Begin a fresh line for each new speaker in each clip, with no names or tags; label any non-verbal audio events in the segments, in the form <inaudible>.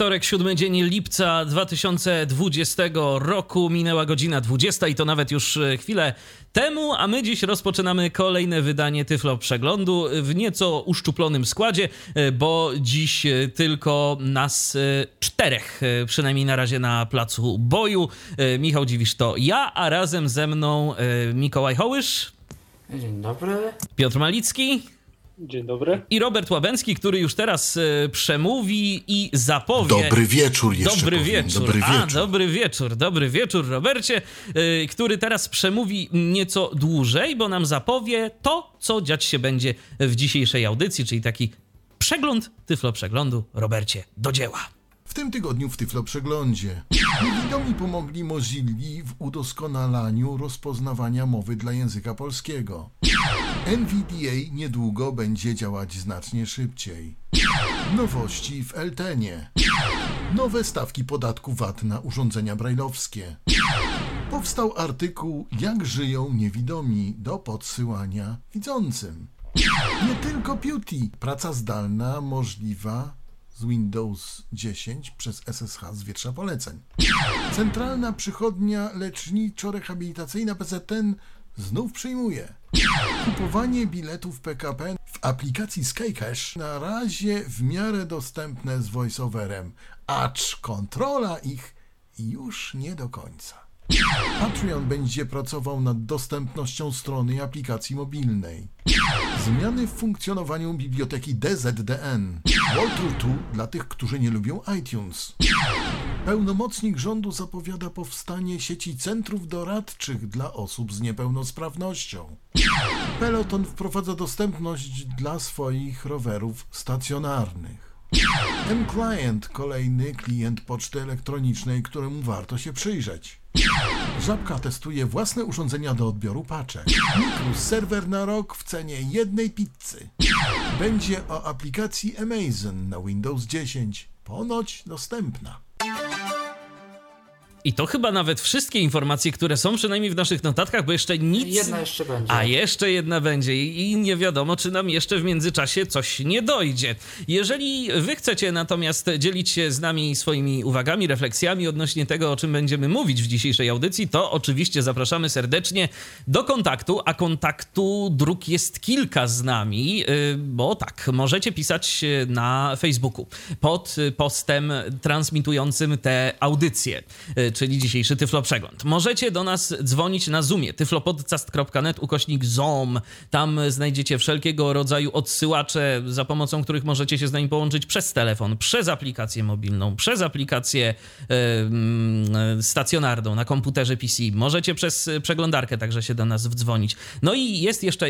Wtorek, siódmy dzień lipca 2020 roku. Minęła godzina 20 i to nawet już e, chwilę temu, a my dziś rozpoczynamy kolejne wydanie Tyflo Przeglądu w nieco uszczuplonym składzie, e, bo dziś e, tylko nas czterech, przynajmniej na razie na placu boju. Michał Dziwisz to ja, a razem ze mną Mikołaj Hołysz.
Dzień dobry.
Piotr Malicki.
Dzień dobry.
I Robert Łabęcki, który już teraz e, przemówi i zapowie.
Dobry wieczór jeszcze.
Dobry
powiem.
wieczór.
Dobry wieczór.
A, dobry wieczór, dobry wieczór, Robercie, e, który teraz przemówi nieco dłużej, bo nam zapowie to, co dziać się będzie w dzisiejszej audycji, czyli taki przegląd Tyflo Przeglądu. Robercie, do dzieła.
W tym tygodniu w Tyflo Przeglądzie niewidomi pomogli Mozilli w udoskonalaniu rozpoznawania mowy dla języka polskiego. NVDA niedługo będzie działać znacznie szybciej. Nowości w Eltenie. Nowe stawki podatku VAT na urządzenia brajlowskie. Powstał artykuł Jak żyją niewidomi do podsyłania widzącym. Nie tylko Beauty. Praca zdalna możliwa z Windows 10 przez SSH z wiersza poleceń. Centralna przychodnia leczniczo-rehabilitacyjna PZN znów przyjmuje. Kupowanie biletów PKP w aplikacji SkyCash na razie w miarę dostępne z voiceoverem, acz kontrola ich już nie do końca. Patreon będzie pracował nad dostępnością strony i aplikacji mobilnej. Zmiany w funkcjonowaniu biblioteki DZDN. Walter 2 dla tych, którzy nie lubią iTunes. Pełnomocnik rządu zapowiada powstanie sieci centrów doradczych dla osób z niepełnosprawnością. Peloton wprowadza dostępność dla swoich rowerów stacjonarnych. M-Client, kolejny klient poczty elektronicznej, któremu warto się przyjrzeć. Żabka testuje własne urządzenia do odbioru paczek. Mikrus serwer na rok w cenie jednej pizzy. Będzie o aplikacji Amazon na Windows 10. Ponoć dostępna.
I to chyba nawet wszystkie informacje, które są przynajmniej w naszych notatkach, bo jeszcze nic.
Jedna jeszcze będzie.
A jeszcze jedna będzie i nie wiadomo, czy nam jeszcze w międzyczasie coś nie dojdzie. Jeżeli wy chcecie natomiast dzielić się z nami swoimi uwagami, refleksjami odnośnie tego, o czym będziemy mówić w dzisiejszej audycji, to oczywiście zapraszamy serdecznie do kontaktu, a kontaktu dróg jest kilka z nami, y, bo tak, możecie pisać na Facebooku pod postem transmitującym te audycje y, czyli dzisiejszy Tyflo Przegląd. Możecie do nas dzwonić na Zoomie, tyflopodcast.net ukośnik ZOOM. Tam znajdziecie wszelkiego rodzaju odsyłacze, za pomocą których możecie się z nami połączyć przez telefon, przez aplikację mobilną, przez aplikację yy, stacjonarną na komputerze PC. Możecie przez przeglądarkę także się do nas wdzwonić. No i jest jeszcze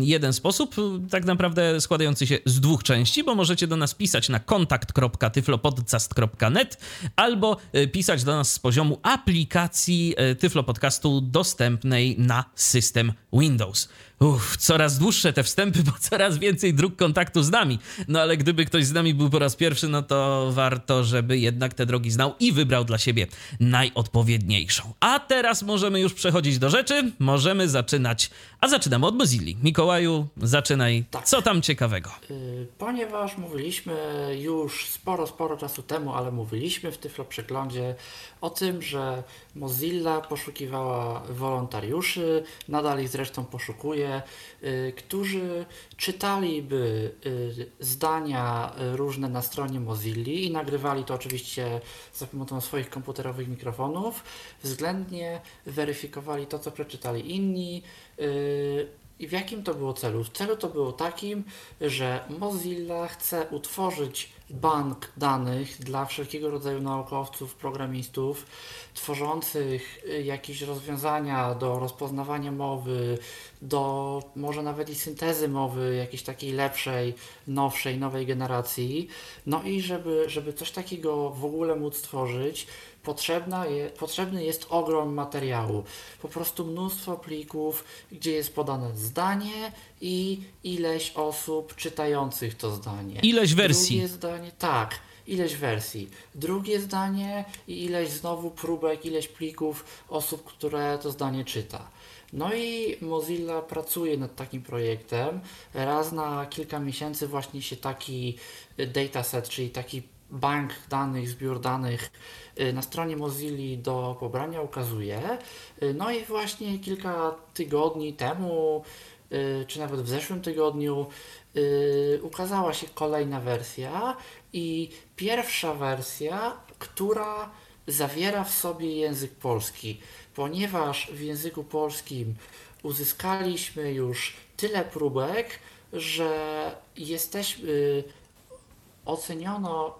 jeden sposób, tak naprawdę składający się z dwóch części, bo możecie do nas pisać na kontakt.tyflopodcast.net albo e, pisać do nas z poziomu aplikacji e, Tyflo Podcastu dostępnej na system Windows. Uff, coraz dłuższe te wstępy, <laughs> bo coraz więcej dróg kontaktu z nami. No ale gdyby ktoś z nami był po raz pierwszy, no to warto, żeby jednak te drogi znał i wybrał dla siebie najodpowiedniejszą. A teraz możemy już przechodzić do rzeczy. Możemy zaczynać. A zaczynamy od Mozilli. Mikołaju, zaczynaj. Tak. Co tam ciekawego?
Y, ponieważ mówiliśmy już sporo, sporo czasu temu, ale mówiliśmy w Tyflo Przeglądzie o tym, że Mozilla poszukiwała wolontariuszy, nadal ich zresztą poszukuje, y, którzy czytaliby y, zdania różne na stronie Mozilli i nagrywali to oczywiście za pomocą swoich komputerowych mikrofonów, względnie weryfikowali to, co przeczytali inni. Y, I w jakim to było celu? W celu to było takim, że Mozilla chce utworzyć bank danych dla wszelkiego rodzaju naukowców, programistów tworzących y, jakieś rozwiązania do rozpoznawania mowy, do może nawet i syntezy mowy jakiejś takiej lepszej, nowszej, nowej generacji. No i żeby, żeby coś takiego w ogóle móc stworzyć, potrzebna je, potrzebny jest ogrom materiału. Po prostu mnóstwo plików, gdzie jest podane zdanie i ileś osób czytających to zdanie.
Ileś wersji.
Drugie zdanie, tak ileś wersji. Drugie zdanie i ileś znowu próbek, ileś plików osób, które to zdanie czyta. No i Mozilla pracuje nad takim projektem. Raz na kilka miesięcy właśnie się taki dataset, czyli taki bank danych, zbiór danych y, na stronie Mozilla do pobrania ukazuje. Y, no i właśnie kilka tygodni temu, y, czy nawet w zeszłym tygodniu, ukazała się kolejna wersja i pierwsza wersja, która zawiera w sobie język polski, ponieważ w języku polskim uzyskaliśmy już tyle próbek, że jesteśmy oceniono y,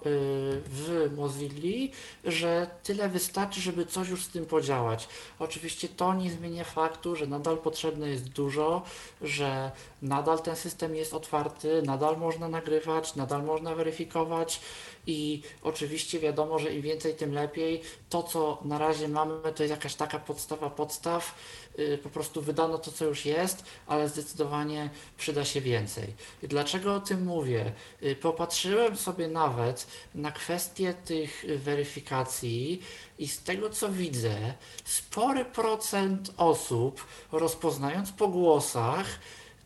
w Mozilla, że tyle wystarczy, żeby coś już z tym podziałać. Oczywiście to nie zmienia faktu, że nadal potrzebne jest dużo, że nadal ten system jest otwarty, nadal można nagrywać, nadal można weryfikować i oczywiście wiadomo, że im więcej, tym lepiej. To, co na razie mamy, to jest jakaś taka podstawa podstaw. Y, po prostu wydano to, co już jest, ale zdecydowanie przyda się więcej. Dlaczego o tym mówię? Y, popatrzyłem sobie nawet na kwestię tych weryfikacji i z tego, co widzę, spory procent osób, rozpoznając po głosach,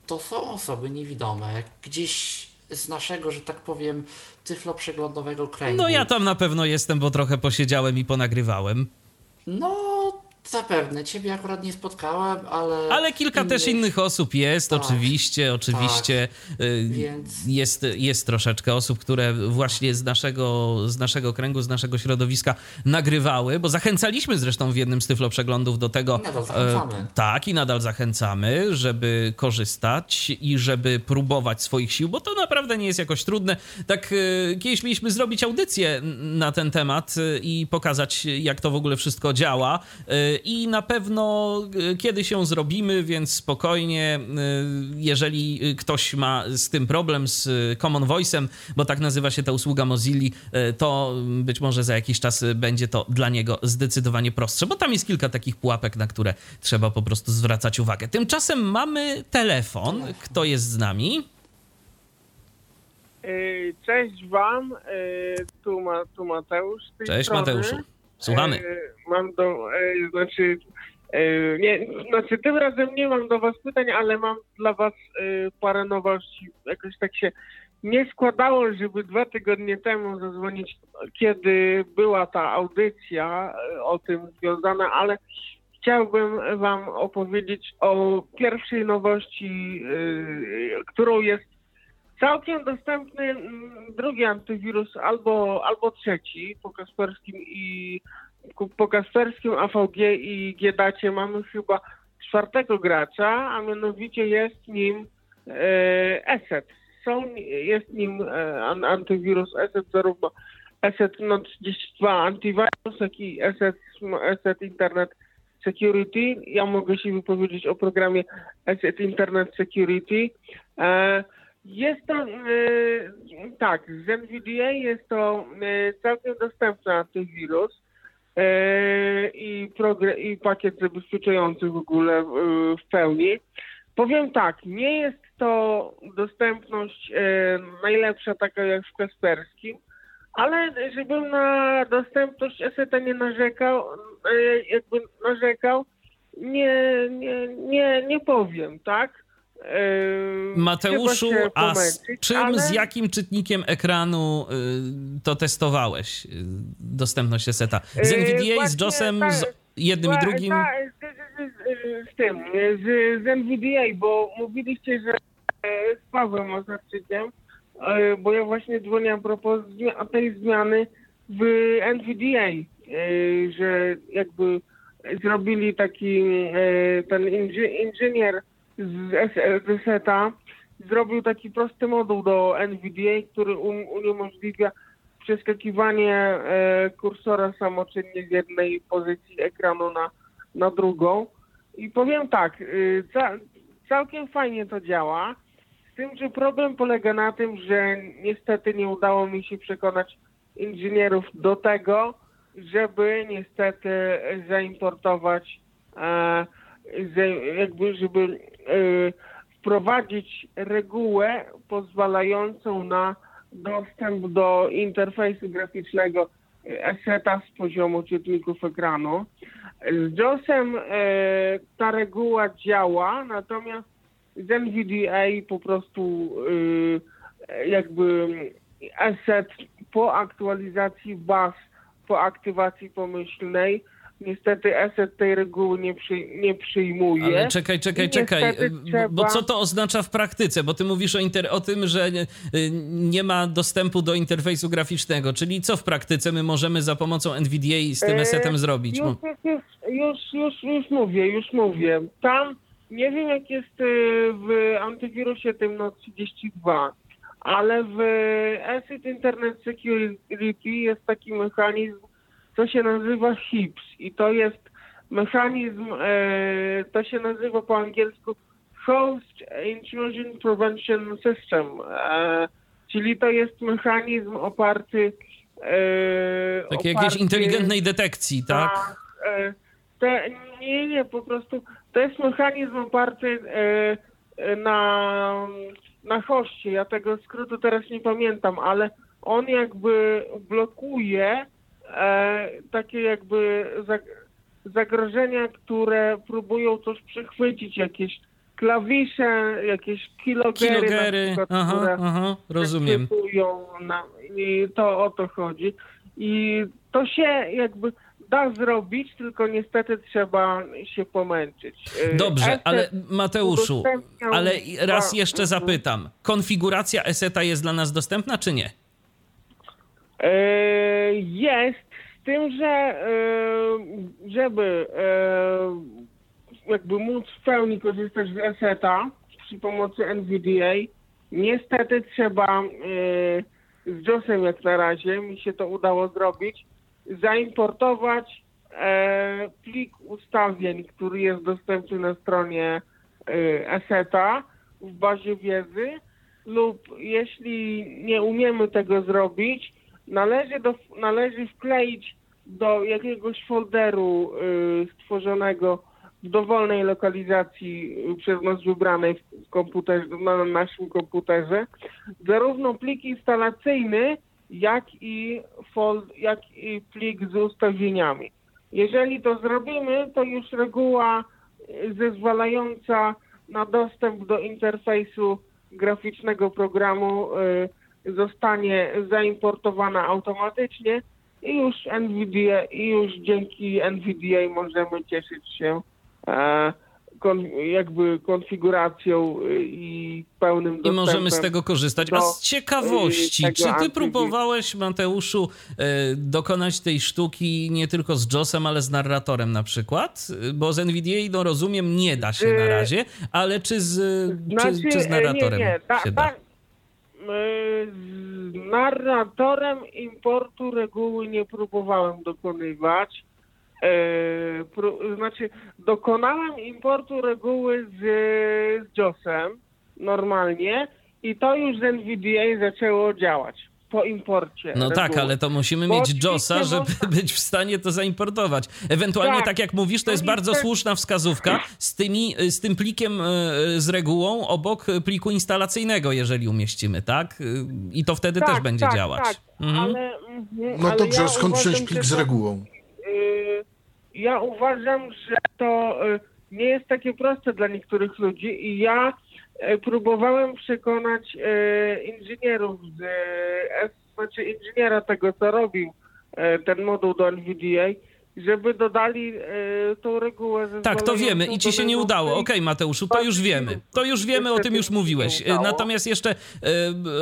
to są osoby niewidome, gdzieś z naszego, że tak powiem, tyflo przeglądowego kręgu.
No ja tam na pewno jestem, bo trochę posiedziałem i ponagrywałem.
No, Zapewne, ciebie akurat nie spotkałem, ale.
Ale kilka innych... też innych osób jest, tak, oczywiście, oczywiście. Tak. Więc... Jest, jest troszeczkę osób, które właśnie z naszego, z naszego kręgu, z naszego środowiska nagrywały, bo zachęcaliśmy zresztą w jednym z tyflo przeglądów do tego.
Nadal zachęcamy.
E, tak, i nadal zachęcamy, żeby korzystać i żeby próbować swoich sił, bo to naprawdę nie jest jakoś trudne. Tak, e, kiedyś mieliśmy zrobić audycję na ten temat e, i pokazać, jak to w ogóle wszystko działa i na pewno e, kiedy się zrobimy, więc spokojnie, e, jeżeli ktoś ma z tym problem, z Common Voice'em, bo tak nazywa się ta usługa Mozilla, e, to być może za jakiś czas będzie to dla niego zdecydowanie prostsze, bo tam jest kilka takich pułapek, na które trzeba po prostu zwracać uwagę. Tymczasem mamy telefon. Kto jest z nami?
Cześć Wam, tu, ma, tu Mateusz.
Cześć strony. Mateuszu. Słuchamy.
E, mam do, e, znaczy, e, nie, znaczy tym razem nie mam do was pytań, ale mam dla was parę nowości. Jakoś tak się nie składało, żeby dwa tygodnie temu zadzwonić, kiedy była ta audycja o tym związana, ale chciałbym wam opowiedzieć o pierwszej nowości, którą jest całkiem dostępny mm, drugi antywirus albo, albo trzeci po Kasperskim i po Kasperskim AVG i Giedacie mamy chyba czwartego gracza, a mianowicie jest nim e, ESET. Są, jest nim e, antywirus ESET, zarówno ESET no 32 Antivirus, jak i ESET, ESET Internet Security. Ja mogę się wypowiedzieć o programie ESET Internet Security. E, jest to, yy, tak, z NVDA jest to yy, całkiem dostępny antywirus yy, i, i pakiet zabezpieczający w ogóle w pełni. Powiem tak, nie jest to dostępność najlepsza taka jak w Kasperskim, ale żebym na dostępność ESETA nie narzekał, jakby narzekał, nie, nie, nie, nie powiem, tak?
Mateuszu, a z czym, ale... z jakim czytnikiem ekranu y, to testowałeś? Y, dostępność seta? Z NVDA, z JOSem, z jednym i drugim?
Z, tym, z, z NVDA, bo mówiliście, że e, z Pawłem Osarczykiem, e, bo ja właśnie dzwonię a propos tej zmiany w NVDA, e, że jakby zrobili taki ten inżynier z SETA zrobił taki prosty moduł do NVDA, który um, uniemożliwia przeskakiwanie e, kursora samoczynnie z jednej pozycji ekranu na, na drugą. I powiem tak, y, ca, całkiem fajnie to działa, z tym, że problem polega na tym, że niestety nie udało mi się przekonać inżynierów do tego, żeby niestety zaimportować, e, jakby żeby wprowadzić regułę pozwalającą na dostęp do interfejsu graficznego Aseta z poziomu czytników ekranu. Z JOSem e, ta reguła działa, natomiast z NVDA po prostu jakby asset po aktualizacji baz, po aktywacji pomyślnej, niestety asset tej reguły nie, przy, nie przyjmuje.
Ale czekaj, czekaj, czekaj,
niestety
bo
trzeba-
co to oznacza w praktyce? Bo ty mówisz o, inter- o tym, że nie, nie ma dostępu do interfejsu graficznego, czyli co w praktyce my możemy za pomocą NVDA z tym
E,
esetem zrobić?
Już, już, już, już, już mówię, już mówię. Tam nie wiem jak jest y, w antywirusie tym no 32, ale w Asset Internet Security jest taki mechanizm, co się nazywa HIPS i to jest mechanizm, e, to się nazywa po angielsku Host Intrusion Prevention System, e, czyli to jest mechanizm oparty e,
Takiej jakiejś inteligentnej detekcji, tak?
tak. e, Te, nie, nie, po prostu to jest mechanizm oparty e, na, na hoście. Ja tego skrótu teraz nie pamiętam, ale on jakby blokuje takie jakby zag- zagrożenia, które próbują coś przechwycić, jakieś klawisze, jakieś kilogery,
Kilogery,
przykład,
aha,
które
aha, rozumiem.
na, I to o to chodzi. I to się jakby da zrobić, tylko niestety trzeba się pomęczyć. E,
Dobrze,
Asset
ale Mateuszu,
udostępniał
ale raz jeszcze zapytam. Konfiguracja eseta jest dla nas dostępna, czy nie?
E, Jest, tym, że e, żeby e, jakby móc w pełni korzystać z Aseta przy pomocy NVDA, niestety trzeba e, z JOSem jak na razie, mi się to udało zrobić, zaimportować plik ustawień, który jest dostępny na stronie e, Aseta w bazie wiedzy lub jeśli nie umiemy tego zrobić, należy, do, należy wkleić do jakiegoś folderu y, stworzonego w dowolnej lokalizacji y, przez nas wybranej w komputerze, na naszym komputerze, zarówno plik instalacyjny, jak i, fold, jak i plik z ustawieniami. Jeżeli to zrobimy, to już reguła y, zezwalająca na dostęp do interfejsu graficznego programu y, zostanie zaimportowana automatycznie i już NVDA, i już dzięki NVDA możemy cieszyć się e, kon, jakby konfiguracją y, i pełnym
I możemy z tego korzystać. A z ciekawości,
y, tego
czy ty próbowałeś, Mateuszu, e, dokonać tej sztuki nie tylko z JOSem, ale z narratorem na przykład? Bo z NVDA, no rozumiem, nie da się na razie, ale czy z,
Znaczy,
czy, czy z
e,
narratorem
nie, nie, ta,
się da?
E, z narratorem importu reguły nie próbowałem dokonywać. E, znaczy, dokonałem importu reguły z, z JOSem normalnie i to już z NVDA zaczęło działać po imporcie.
No tak,
reguły.
ale to musimy
Bo
mieć JOSa, żeby
można-
być w stanie to zaimportować. Ewentualnie, tak,
Tak.
jak mówisz, to jest bardzo słuszna wskazówka z, tymi, z tym plikiem e, z regułą obok pliku instalacyjnego, jeżeli umieścimy, tak? I to wtedy też będzie
tak,
działać.
Tak,
Mhm.
ale, mhm,
No
ale
dobrze,
ja
skąd wziąć plik z regułą?
Y, ja uważam, że to y, nie jest takie proste dla niektórych ludzi i ja próbowałem przekonać y, inżynierów z S, znaczy inżyniera tego, co robił ten moduł do NVDA, żeby dodali y, tą regułę
Tak, to wiemy i ci się nie udało. Okej, Mateuszu, to już wiemy. To już wiemy, o tym już mówiłeś. Natomiast jeszcze, e,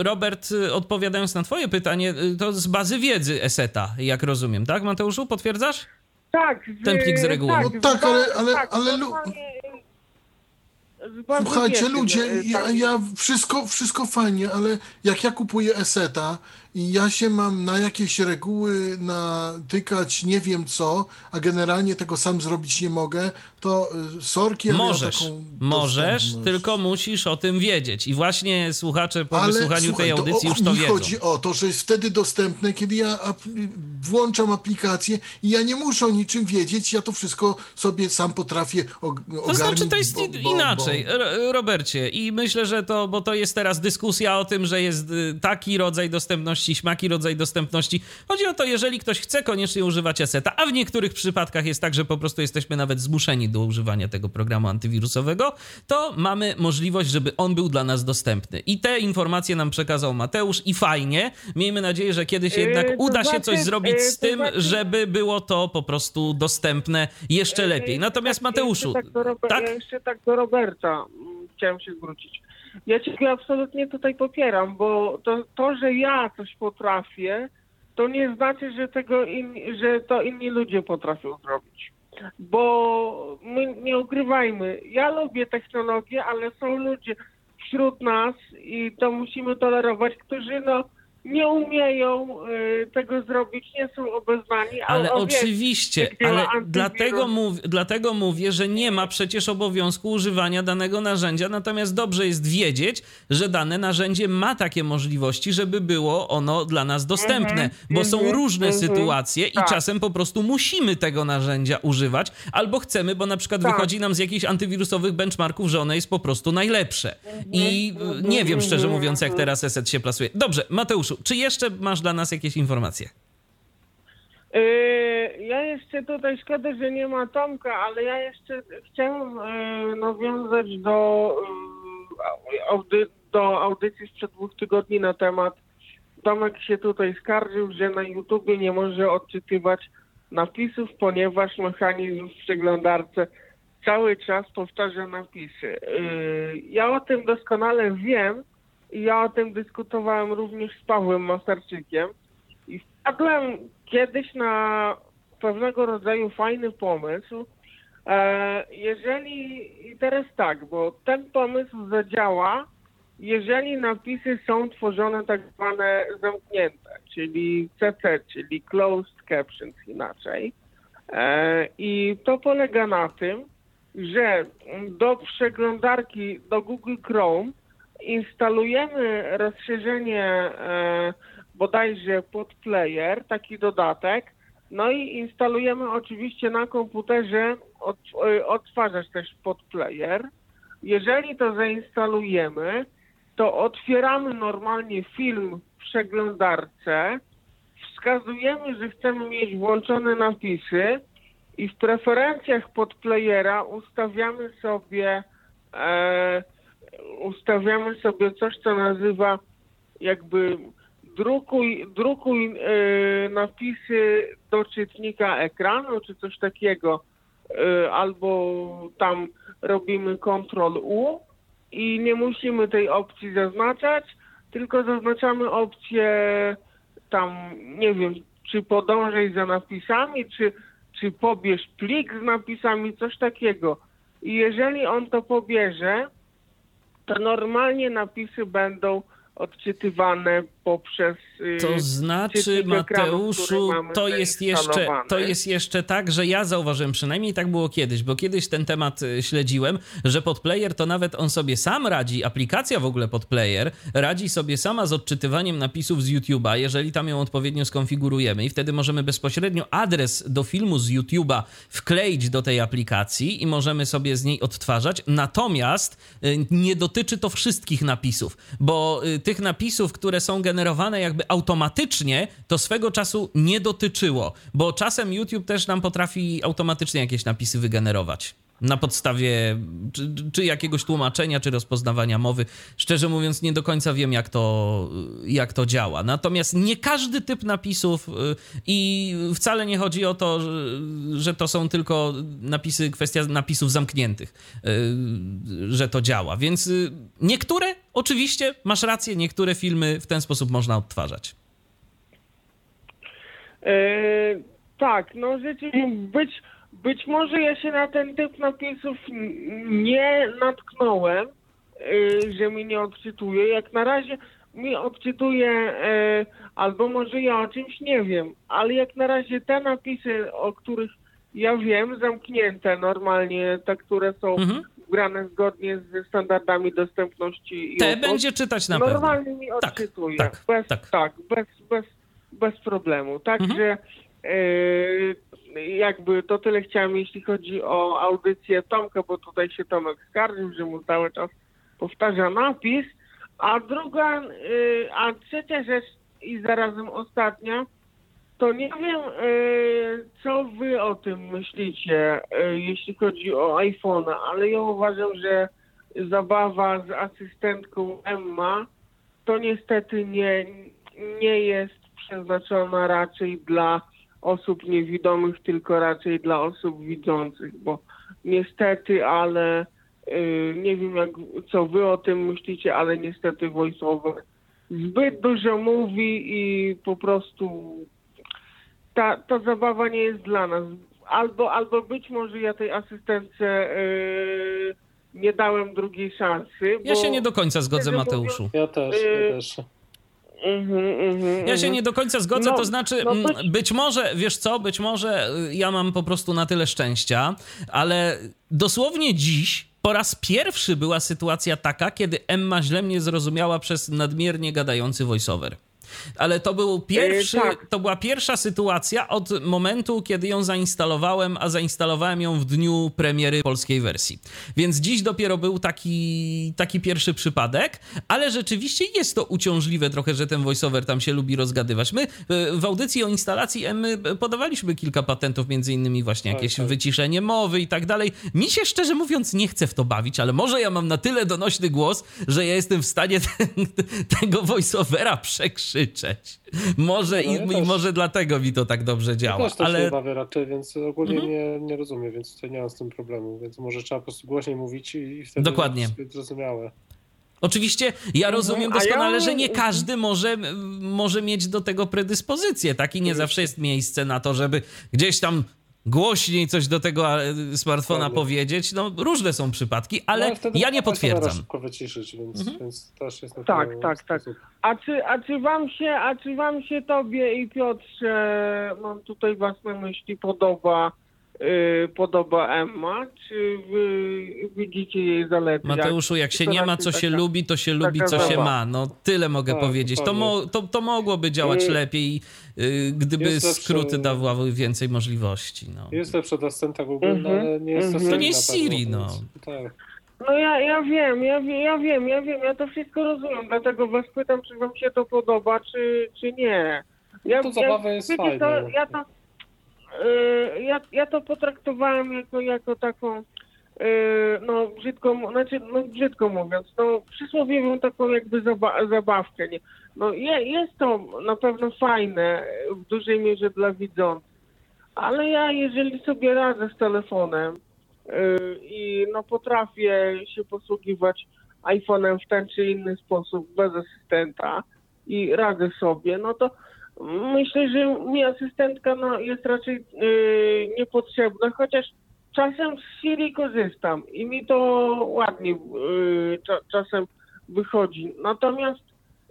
Robert, e, odpowiadając na twoje pytanie, e, to z bazy wiedzy ESETA, jak rozumiem, tak, Mateuszu? Potwierdzasz?
Tak, z,
Ten plik z regułą.
No
z
tak, ale- ale-
tak,
ale lu-
normalnie, z bazy
Słuchajcie, ludzie,
y,
ja,
tak.
ja wszystko, wszystko fajnie, ale jak ja kupuję Eseta i ja się mam na jakieś reguły natykać, nie wiem co, a generalnie tego sam zrobić nie mogę, to y, sorki,
Możesz, możesz, tylko musisz o tym wiedzieć. I właśnie słuchacze po
Ale
wysłuchaniu
słuchaj,
tej audycji już to wiedzą.
chodzi o to, że jest wtedy dostępne, kiedy ja włączam aplikację i ja nie muszę o niczym wiedzieć, ja to wszystko sobie sam potrafię og- ogarnąć.
To znaczy, to jest
bo- bo-
inaczej,
bo-
Ro- Robercie. I myślę, że to, bo to jest teraz dyskusja o tym, że jest y, taki rodzaj dostępności, śmaki rodzaj dostępności. Chodzi o to, jeżeli ktoś chce koniecznie używać aseta, a w niektórych przypadkach jest tak, że po prostu jesteśmy nawet zmuszeni do używania tego programu antywirusowego, to mamy możliwość, żeby on był dla nas dostępny. I te informacje nam przekazał Mateusz i fajnie. Miejmy nadzieję, że kiedyś
Yy,
jednak
to
uda się
znaczy,
coś zrobić
yy,
z
to
tym,
znaczy-
żeby było to po prostu dostępne jeszcze lepiej. Natomiast
Tak,
Mateuszu,
tak
tak?
Ja jeszcze tak do Roberta mm, chciałem się zwrócić. Ja Ciebie absolutnie tutaj popieram, bo to, to, że ja coś potrafię, to nie znaczy, że, tego in, że to inni ludzie potrafią zrobić. Bo my nie ukrywajmy, ja lubię technologię, ale są ludzie wśród nas i to musimy tolerować, którzy no nie umieją y, tego zrobić, nie są obeznani. a-
Ale oczywiście, ale dlatego, mów, dlatego mówię, że nie ma przecież obowiązku używania danego narzędzia, natomiast dobrze jest wiedzieć, że dane narzędzie ma takie możliwości, żeby było ono dla nas dostępne, bo są
mhm,
różne
mhm.
sytuacje i
Tak.
czasem po prostu musimy tego narzędzia używać, albo chcemy, bo na przykład
Tak.
wychodzi nam z jakichś antywirusowych benchmarków, że ono jest po prostu najlepsze. I nie wiem, szczerze mówiąc, jak teraz ESET się plasuje. Dobrze, Mateuszu, czy jeszcze masz dla nas jakieś informacje?
Yy, Ja jeszcze tutaj szkoda, że nie ma Tomka, ale ja jeszcze chciałem yy, nawiązać do, yy, do audycji sprzed dwóch tygodni na temat. Tomek się tutaj skarżył, że na YouTubie nie może odczytywać napisów, ponieważ mechanizm w przeglądarce cały czas powtarza napisy. Ja o tym doskonale wiem ja o tym dyskutowałem również z Pawłem Masarczykiem. I wpadłem kiedyś na pewnego rodzaju fajny pomysł. E, jeżeli, i teraz tak, bo ten pomysł zadziała, jeżeli napisy są tworzone tak zwane zamknięte, czyli CC, czyli closed captions inaczej. E, I to polega na tym, że do przeglądarki, do Google Chrome instalujemy rozszerzenie e, bodajże pod player, taki dodatek, no i instalujemy oczywiście na komputerze e, odtwarzacz też pod player. Jeżeli to zainstalujemy, to otwieramy normalnie film w przeglądarce, wskazujemy, że chcemy mieć włączone napisy i w preferencjach podplayera ustawiamy sobie e, ustawiamy sobie coś, co nazywa jakby drukuj, drukuj e, napisy do czytnika ekranu, czy coś takiego, e, albo tam robimy Ctrl U i nie musimy tej opcji zaznaczać, tylko zaznaczamy opcję tam, nie wiem, czy podążaj za napisami, czy, czy pobierz plik z napisami, coś takiego. I jeżeli on to pobierze, to normalnie napisy będą odczytywane poprzez. y,
To znaczy,
ekranu,
Mateuszu,
mamy
to jest, jeszcze, to jest jeszcze tak, że ja zauważyłem, przynajmniej tak było kiedyś, bo kiedyś ten temat y, śledziłem, że podplayer to nawet on sobie sam radzi, aplikacja w ogóle podplayer radzi sobie sama z odczytywaniem napisów z YouTube'a, jeżeli tam ją odpowiednio skonfigurujemy i wtedy możemy bezpośrednio adres do filmu z YouTube'a wkleić do tej aplikacji i możemy sobie z niej odtwarzać. Natomiast y, nie dotyczy to wszystkich napisów, bo tych napisów, które są generowane jakby automatycznie, to swego czasu nie dotyczyło, bo czasem YouTube też nam potrafi automatycznie jakieś napisy wygenerować. Na podstawie czy, czy jakiegoś tłumaczenia, czy rozpoznawania mowy. Szczerze mówiąc, nie do końca wiem, jak to, jak to działa. Natomiast nie każdy typ napisów y, i wcale nie chodzi o to, że, to są tylko napisy, kwestia napisów zamkniętych, y, że to działa. Więc y, niektóre, oczywiście, masz rację, niektóre filmy w ten sposób można odtwarzać.
E, tak, no rzeczywiście być, być może ja się na ten typ napisów nie natknąłem, e, że mi nie odczytuje. Jak na razie mi odczytuje, e, albo może ja o czymś nie wiem, ale jak na razie te napisy, o których ja wiem, zamknięte normalnie, te, które są
Mhm.
grane zgodnie ze standardami dostępności
Te będzie czytać na pewno.
normalnie mi
Tak,
odczytuje.
tak,
bez,
tak.
tak. bez, bez, bez problemu. Także e, jakby to tyle chciałem, jeśli chodzi o audycję Tomka, bo tutaj się Tomek skarżył, że mu cały czas powtarza napis. A druga, e, a trzecia rzecz i zarazem ostatnia, to nie wiem, e, co wy o tym myślicie, e, jeśli chodzi o iPhone'a, ale ja uważam, że zabawa z asystentką Emma to niestety nie, nie jest przeznaczona raczej dla osób niewidomych, tylko raczej dla osób widzących, bo niestety, ale y, nie wiem jak, co wy o tym myślicie, ale niestety voiceover zbyt dużo mówi i po prostu ta, ta zabawa nie jest dla nas. Albo, albo być może ja tej asystence y, nie dałem drugiej szansy.
Ja się nie do końca zgodzę, Mateuszu.
Ja też,
Y,
ja też.
Mhm, mhm,
Ja się
mhm.
nie do końca zgodzę,
No,
to znaczy,
no
mm,
to-
być może, wiesz co, być może y, ja mam po prostu na tyle szczęścia, ale dosłownie dziś po raz pierwszy była sytuacja taka, kiedy Emma źle mnie zrozumiała przez nadmiernie gadający voiceover. Ale to był pierwszy,
tak.
to była pierwsza sytuacja od momentu, kiedy ją zainstalowałem, a zainstalowałem ją w dniu premiery polskiej wersji. Więc dziś dopiero był taki, taki pierwszy przypadek, ale rzeczywiście jest to uciążliwe trochę, że ten voiceover tam się lubi rozgadywać. My y, w audycji o instalacji Emmy podawaliśmy kilka patentów, między innymi właśnie
Tak,
jakieś
tak.
wyciszenie mowy i tak dalej. Mi się szczerze mówiąc nie chce w to bawić, ale może ja mam na tyle donośny głos, że ja jestem w stanie ten, <laughs> tego voiceovera przekrzyczeć. Może,
No,
i,
ja
i
też.
może dlatego mi to tak dobrze
Ja
działa.
też to
ale
się bawię raczej, więc ogólnie
Mhm.
nie, nie rozumiem, więc tutaj nie mam z tym problemu. Więc może trzeba po prostu głośniej mówić i, i wtedy
Dokładnie.
jest zrozumiałe.
Oczywiście ja rozumiem
a ja-
doskonale, że nie każdy może, może mieć do tego predyspozycję. Tak i nie zawsze jest miejsce na to, żeby gdzieś tam głośniej coś do tego e, smartfona powiedzieć. No różne są przypadki, ale
No,
ja nie potwierdzam.
szybko wyciszyć, więc, więc też jest na
Tak, tak, tak. A czy, a czy wam się, a czy wam się tobie i Piotrze, mam tutaj was na myśli, podoba, podoba Emma? Czy wy widzicie jej zalety?
Mateuszu, jak się
to
nie ma, co się
taka-
lubi, to się lubi, co się ma. No tyle mogę
Tak,
powiedzieć. To, mo, to, to mogłoby działać
Y-
lepiej, y, gdyby
Jest
skróty dawały więcej możliwości. No.
Jest lepsze od asystenta Google,
Mhm,
ale nie jest to
mhm.
To nie jest Siri, no.
Tak.
No ja, ja wiem, ja, wie- ja wiem, ja wiem, ja to wszystko rozumiem, dlatego was pytam, czy wam się to podoba, czy, czy nie. Ja,
to zabawa jest
wiecie
fajna.
co, ja to, y, ja, ja to potraktowałem jako, jako taką, y, no brzydko, znaczy, no brzydko mówiąc, no przysłowiową taką jakby zaba zabawkę, nie? No je, jest to na pewno fajne w dużej mierze dla widzących, ale ja jeżeli sobie radzę z telefonem, Yy, i no potrafię się posługiwać iPhone'em w ten czy inny sposób bez asystenta i radzę sobie, no to myślę, że mi asystentka no, jest raczej yy, niepotrzebna, chociaż czasem z Siri korzystam i mi to ładnie yy, cza, czasem wychodzi. Natomiast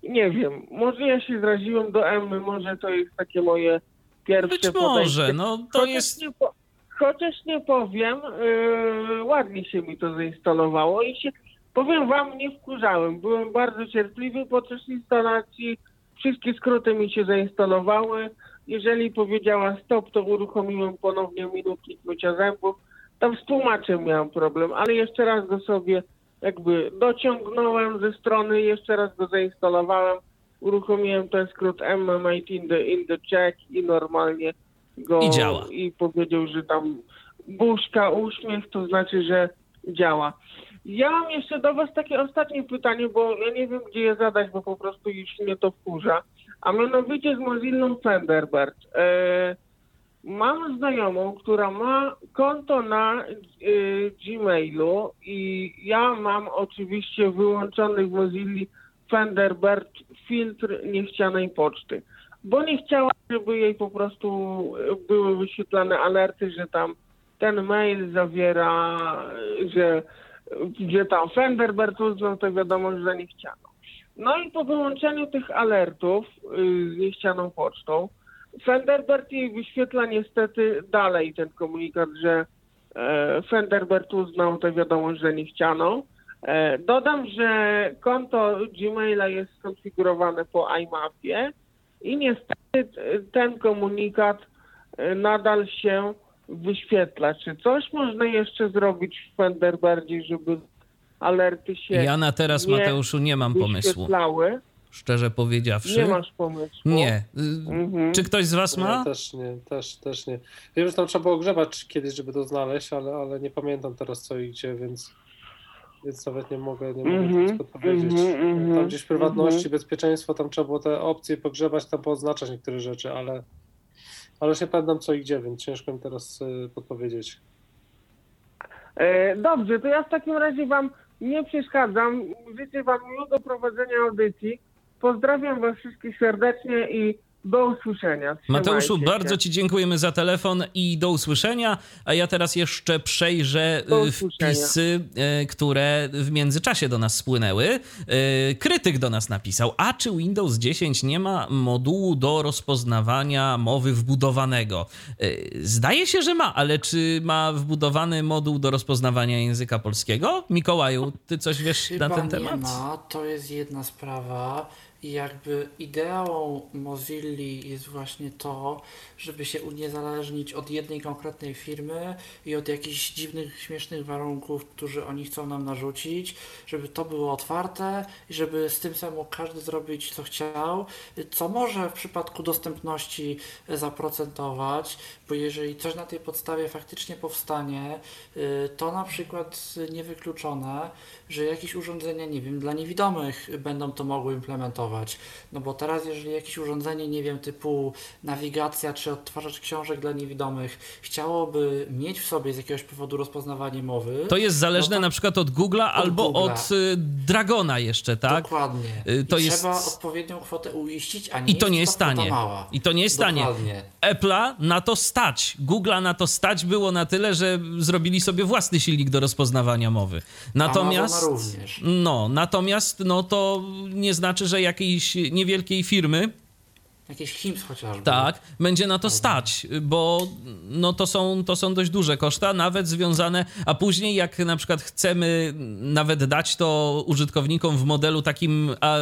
nie wiem, może ja się zraziłem do Emmy, może to jest takie moje pierwsze
Być może,
podejście.
no to
Chociaż
jest...
Nie po, chociaż nie powiem, yy, ładnie się mi to zainstalowało i się, powiem wam, nie wkurzałem. Byłem bardzo cierpliwy podczas instalacji. Wszystkie skróty mi się zainstalowały. Jeżeli powiedziała stop, to uruchomiłem ponownie minutnik mycia zębów. Tam z tłumaczem miałem problem, ale jeszcze raz go sobie jakby dociągnąłem ze strony, jeszcze raz go zainstalowałem. Uruchomiłem ten skrót MMIT in the, in the check i normalnie go
I działa.
i powiedział, że tam buźka, uśmiech, to znaczy, że działa. Ja mam jeszcze do Was takie ostatnie pytanie, bo ja nie wiem, gdzie je zadać, bo po prostu już mnie to wkurza. A mianowicie z Mozillą Thunderbird. E, mam znajomą, która ma konto na e, Gmailu i ja mam oczywiście wyłączony w Mozilli Thunderbird filtr niechcianej poczty bo nie chciała, żeby jej po prostu były wyświetlane alerty, że tam ten mail zawiera, że, że tam Fenderbert uznał, to wiadomo, że nie chciano. No i po wyłączeniu tych alertów y, z niechcianą pocztą, Fenderbert jej wyświetla niestety dalej ten komunikat, że e, Fenderbert uznał tę wiadomość za niechcianą. E, dodam, że konto Gmaila jest skonfigurowane po iMapie i niestety ten komunikat e, nadal się wyświetla. Czy coś można jeszcze zrobić w Fenderberdzie, żeby alerty się
Ja na teraz,
nie
Mateuszu, nie mam pomysłu.
wyświetlały?
Szczerze powiedziawszy.
Nie masz pomysłu?
Nie. Y,
Mhm.
Czy ktoś z Was
Ja
ma?
też nie, też, też nie. Wiem, że tam trzeba było grzebać kiedyś, żeby to znaleźć, ale, ale nie pamiętam teraz co i gdzie, więc, więc nawet nie mogę, nie mogę
Mhm,
nic podpowiedzieć.
mhm,
Tam gdzieś prywatności,
mhm.
bezpieczeństwo, tam trzeba było te opcje pogrzebać, tam pooznaczać niektóre rzeczy, ale, ale już nie pamiętam co i gdzie, więc ciężko mi teraz y, podpowiedzieć.
E, dobrze, to ja w takim razie Wam nie przeszkadzam. Życzę Wam miłego prowadzenia audycji. Pozdrawiam Was wszystkich serdecznie i do usłyszenia.
Mateuszu,
Trzymajcie
bardzo
się.
Ci dziękujemy za telefon i do usłyszenia. A ja teraz jeszcze przejrzę
usłyszenia.
wpisy, y, które w międzyczasie do nas spłynęły. Y, Krytyk do nas napisał: A czy Windows 10 nie ma modułu do rozpoznawania mowy wbudowanego? Zdaje się, że ma, ale czy ma wbudowany moduł do rozpoznawania języka polskiego? Mikołaju, ty coś wiesz
Chyba
na ten
nie
temat?
ma, to jest jedna sprawa i jakby ideą Mozilli jest właśnie to, żeby się uniezależnić od jednej konkretnej firmy i od jakichś dziwnych, śmiesznych warunków, które oni chcą nam narzucić, żeby to było otwarte i żeby z tym samym każdy zrobić co chciał, co może w przypadku dostępności zaprocentować, bo jeżeli coś na tej podstawie faktycznie powstanie, y, to na przykład niewykluczone, że jakieś urządzenia, nie wiem, dla niewidomych będą to mogły implementować. No bo teraz, jeżeli jakieś urządzenie, nie wiem, typu nawigacja czy odtwarzacz książek dla niewidomych chciałoby mieć w sobie z jakiegoś powodu rozpoznawanie mowy,
To jest zależne
No to-
na przykład od Google'a albo
Google'a.
od y, Dragona jeszcze, tak?
Dokładnie.
Y, to
I
jest-
trzeba odpowiednią kwotę uiścić, a nie
I to nie jest tanie.
Mała.
I to nie jest tanie.
Dokładnie.
Apple'a na to stać. Google'a na to stać było na tyle, że zrobili sobie własny silnik do rozpoznawania mowy. Natomiast.
Amazona również.
No, natomiast no to nie znaczy, że jakiejś niewielkiej firmy,
Jakieś HIMS chociażby.
tak, będzie na to stać, bo no to są, to są dość duże koszta, nawet związane, a później jak na przykład chcemy nawet dać to użytkownikom w modelu takim, a,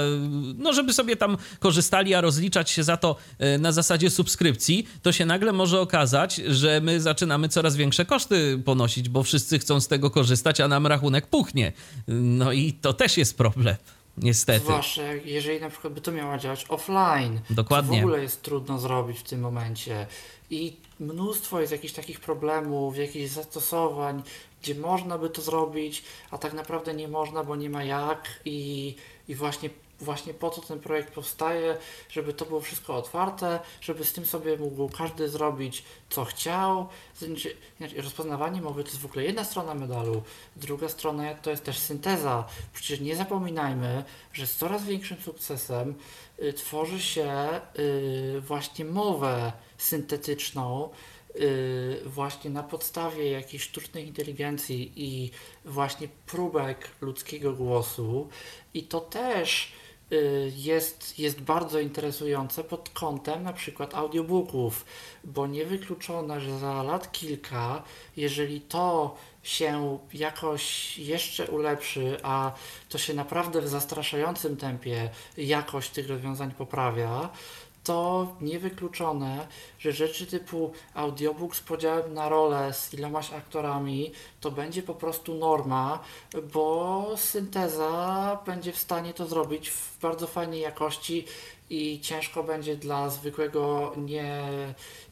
no żeby sobie tam korzystali, a rozliczać się za to e, na zasadzie subskrypcji, to się nagle może okazać, że my zaczynamy coraz większe koszty ponosić, bo wszyscy chcą z tego korzystać, a nam rachunek puchnie. No i to też jest problem. Niestety.
Zwłaszcza jeżeli na przykład by to miało działać offline.
Dokładnie.
Co w ogóle jest trudno zrobić w tym momencie. I mnóstwo jest jakichś takich problemów, jakichś zastosowań, gdzie można by to zrobić, a tak naprawdę nie można, bo nie ma jak i, i właśnie Właśnie po to ten projekt powstaje, żeby to było wszystko otwarte, żeby z tym sobie mógł każdy zrobić co chciał. Znaczy, inaczej, rozpoznawanie mowy to jest w ogóle jedna strona medalu, druga strona to jest też synteza. Przecież nie zapominajmy, że z coraz większym sukcesem y, tworzy się y, właśnie mowę syntetyczną, y, właśnie na podstawie jakiejś sztucznej inteligencji i właśnie próbek ludzkiego głosu. I to też jest, jest bardzo interesujące pod kątem na przykład audiobooków, bo niewykluczone, że za lat kilka, jeżeli to się jakoś jeszcze ulepszy, a to się naprawdę w zastraszającym tempie jakość tych rozwiązań poprawia, to niewykluczone, że rzeczy typu audiobook z podziałem na role z ilomaś aktorami to będzie po prostu norma, bo synteza będzie w stanie to zrobić w bardzo fajnej jakości i ciężko będzie dla zwykłego, nie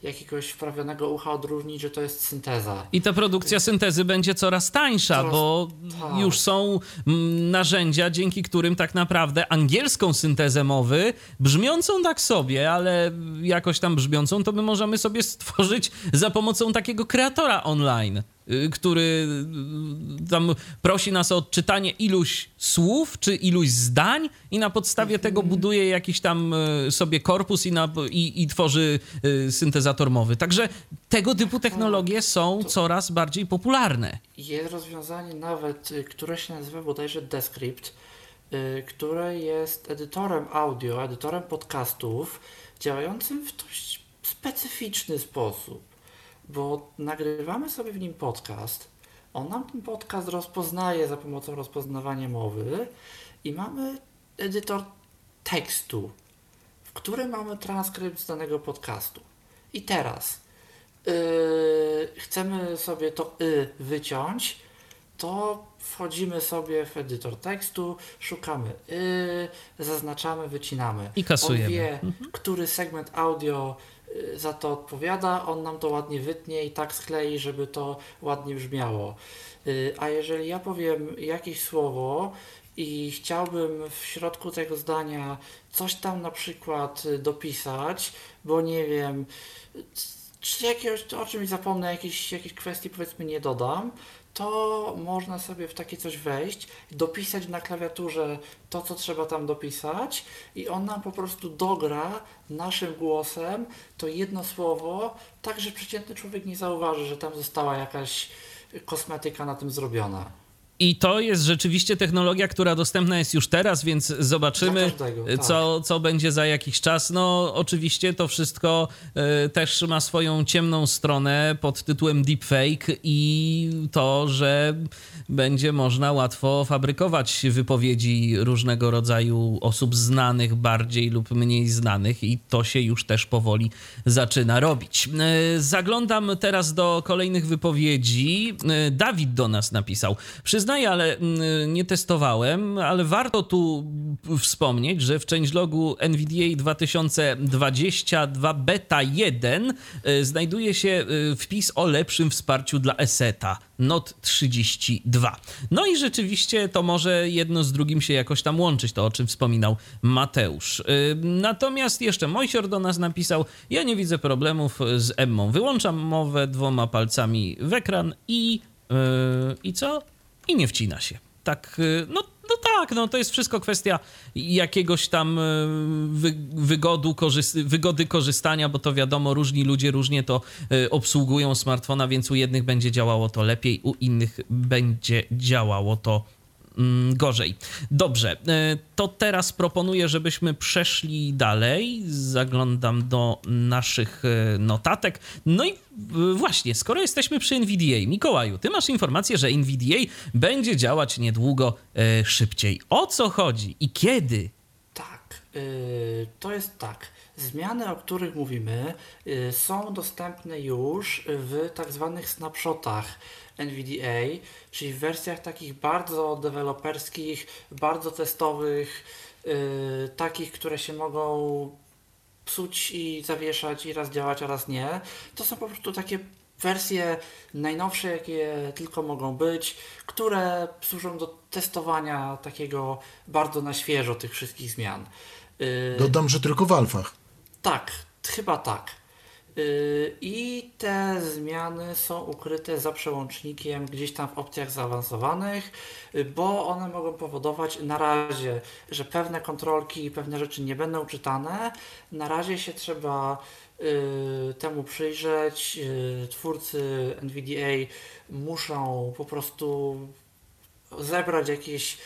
jakiegoś wprawionego ucha odróżnić, że to jest synteza.
I ta produkcja syntezy będzie coraz tańsza,
Coraz-
bo
tak.
już są mm, narzędzia, dzięki którym tak naprawdę angielską syntezę mowy, brzmiącą tak sobie, ale jakoś tam brzmiącą, to my możemy sobie stworzyć za pomocą takiego kreatora online, który y, tam prosi nas o odczytanie iluś słów czy iluś zdań i na podstawie tego buduje jakiś tam y, sobie korpus i, na, i, i tworzy y, syntezator mowy. Także tego typu technologie są coraz bardziej popularne.
Jest rozwiązanie nawet, y, które się nazywa bodajże Descript y, które jest edytorem audio, edytorem podcastów, działającym w dość specyficzny sposób, bo nagrywamy sobie w nim podcast, on nam ten podcast rozpoznaje za pomocą rozpoznawania mowy i mamy edytor tekstu, w którym mamy transkrypt z danego podcastu. I teraz yy, chcemy sobie to y wyciąć, to wchodzimy sobie w edytor tekstu, szukamy y, zaznaczamy, wycinamy.
I kasujemy.
On wie, który segment audio za to odpowiada, on nam to ładnie wytnie i tak sklei, żeby to ładnie brzmiało. Y, A jeżeli ja powiem jakieś słowo i chciałbym w środku tego zdania coś tam na przykład y, dopisać, bo nie wiem, czy jakiegoś, o czymś zapomnę, jakiejś, jakiejś kwestii powiedzmy nie dodam, to można sobie w takie coś wejść, dopisać na klawiaturze to, co trzeba tam dopisać i on nam po prostu dogra naszym głosem to jedno słowo, tak że przeciętny człowiek nie zauważy, że tam została jakaś kosmetyka na tym zrobiona.
I to jest rzeczywiście technologia, która dostępna jest już teraz, więc zobaczymy,
tak.
co, co będzie za jakiś czas. No, oczywiście to wszystko e, też ma swoją ciemną stronę pod tytułem deepfake i to, że będzie można łatwo fabrykować wypowiedzi różnego rodzaju osób znanych, bardziej lub mniej znanych, i to się już też powoli zaczyna robić. E, Zaglądam teraz do kolejnych wypowiedzi. E, Dawid do nas napisał. Przyznaję, ale mm, nie testowałem, ale warto tu wspomnieć, że w changelogu NVDA 2022 beta 1 e, znajduje się e, wpis o lepszym wsparciu dla ESETA. Not 32. No i rzeczywiście to może jedno z drugim się jakoś tam łączyć, to o czym wspominał Mateusz. Y, Natomiast jeszcze Mojsior do nas napisał, ja nie widzę problemów z Emmą. Wyłączam mowę dwoma palcami w ekran i, yy, i co? I nie wcina się. Tak, yy, no, no tak, no to jest wszystko kwestia jakiegoś tam yy, wy, wygodu, korzys- wygody korzystania, bo to wiadomo, różni ludzie różnie to yy, obsługują smartfona, więc u jednych będzie działało to lepiej, u innych będzie działało to gorzej. Dobrze, e, to teraz proponuję, żebyśmy przeszli dalej. Zaglądam do naszych e, notatek. No i e, właśnie, skoro jesteśmy przy NVDA, Mikołaju, ty masz informację, że NVDA będzie działać niedługo szybciej. O co chodzi i kiedy?
Tak, to jest tak. Zmiany, o których mówimy, są dostępne już w tak zwanych snapshotach NVDA, czyli w wersjach takich bardzo deweloperskich, bardzo testowych, y, takich, które się mogą psuć i zawieszać i raz działać, a raz nie. To są po prostu takie wersje najnowsze, jakie tylko mogą być, które służą do testowania takiego bardzo na świeżo tych wszystkich zmian. Y,
Dodam, że tylko w alfach.
tak, chyba tak. Yy, I te zmiany są ukryte za przełącznikiem gdzieś tam w opcjach zaawansowanych, yy, bo one mogą powodować na razie, że pewne kontrolki i pewne rzeczy nie będą czytane. Na razie się trzeba yy, temu przyjrzeć. Twórcy NVDA muszą po prostu zebrać jakieś y,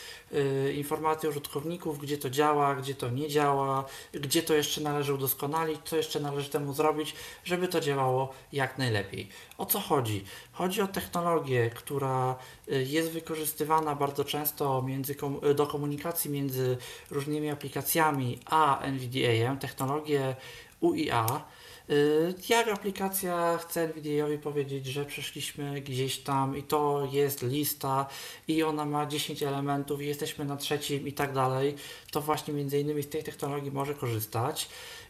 informacje użytkowników, gdzie to działa, gdzie to nie działa, gdzie to jeszcze należy udoskonalić, co jeszcze należy temu zrobić, żeby to działało jak najlepiej. O co chodzi? Chodzi o technologię, która y, jest wykorzystywana bardzo często między, y, do komunikacji między różnymi aplikacjami a NVDA, technologię UIA. Y, Jak aplikacja chce NVIDIA powiedzieć, że przeszliśmy gdzieś tam i to jest lista i ona ma 10 elementów i jesteśmy na trzecim i tak dalej, to właśnie między innymi z tej technologii może korzystać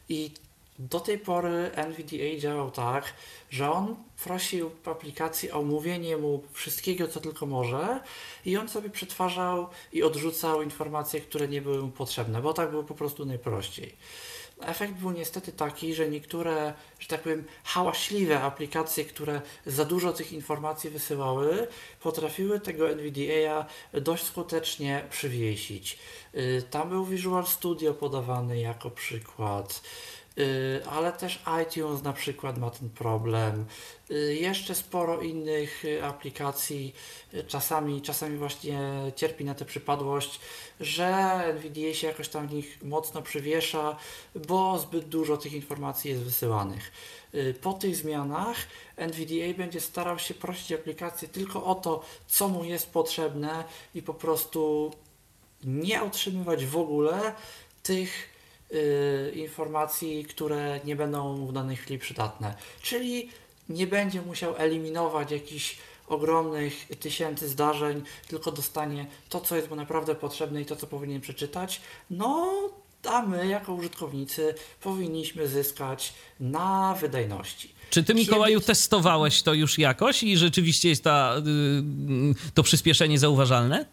i do tej pory NVDA działał tak, że on prosił aplikacji o mówienie mu wszystkiego, co tylko może i on sobie przetwarzał i odrzucał informacje, które nie były mu potrzebne, bo tak było po prostu najprościej. Efekt był niestety taki, że niektóre, że tak powiem, hałaśliwe aplikacje, które za dużo tych informacji wysyłały, potrafiły tego NVDA dość skutecznie przywiesić. Y, Tam był Visual Studio podawany jako przykład. Y, ale też iTunes na przykład ma ten problem. Y, jeszcze sporo innych y, aplikacji czasami, czasami właśnie cierpi na tę przypadłość, że NVDA się jakoś tam w nich mocno przywiesza, bo zbyt dużo tych informacji jest wysyłanych. Po tych zmianach NVDA będzie starał się prosić aplikację tylko o to, co mu jest potrzebne i po prostu nie otrzymywać w ogóle tych informacji, które nie będą w danej chwili przydatne. Czyli nie będzie musiał eliminować jakichś ogromnych tysięcy zdarzeń, tylko dostanie to, co jest mu naprawdę potrzebne i to, co powinien przeczytać. No, a my jako użytkownicy powinniśmy zyskać na wydajności.
Czy ty, Mikołaju, testowałeś to już jakoś i rzeczywiście jest ta, y, to przyspieszenie zauważalne?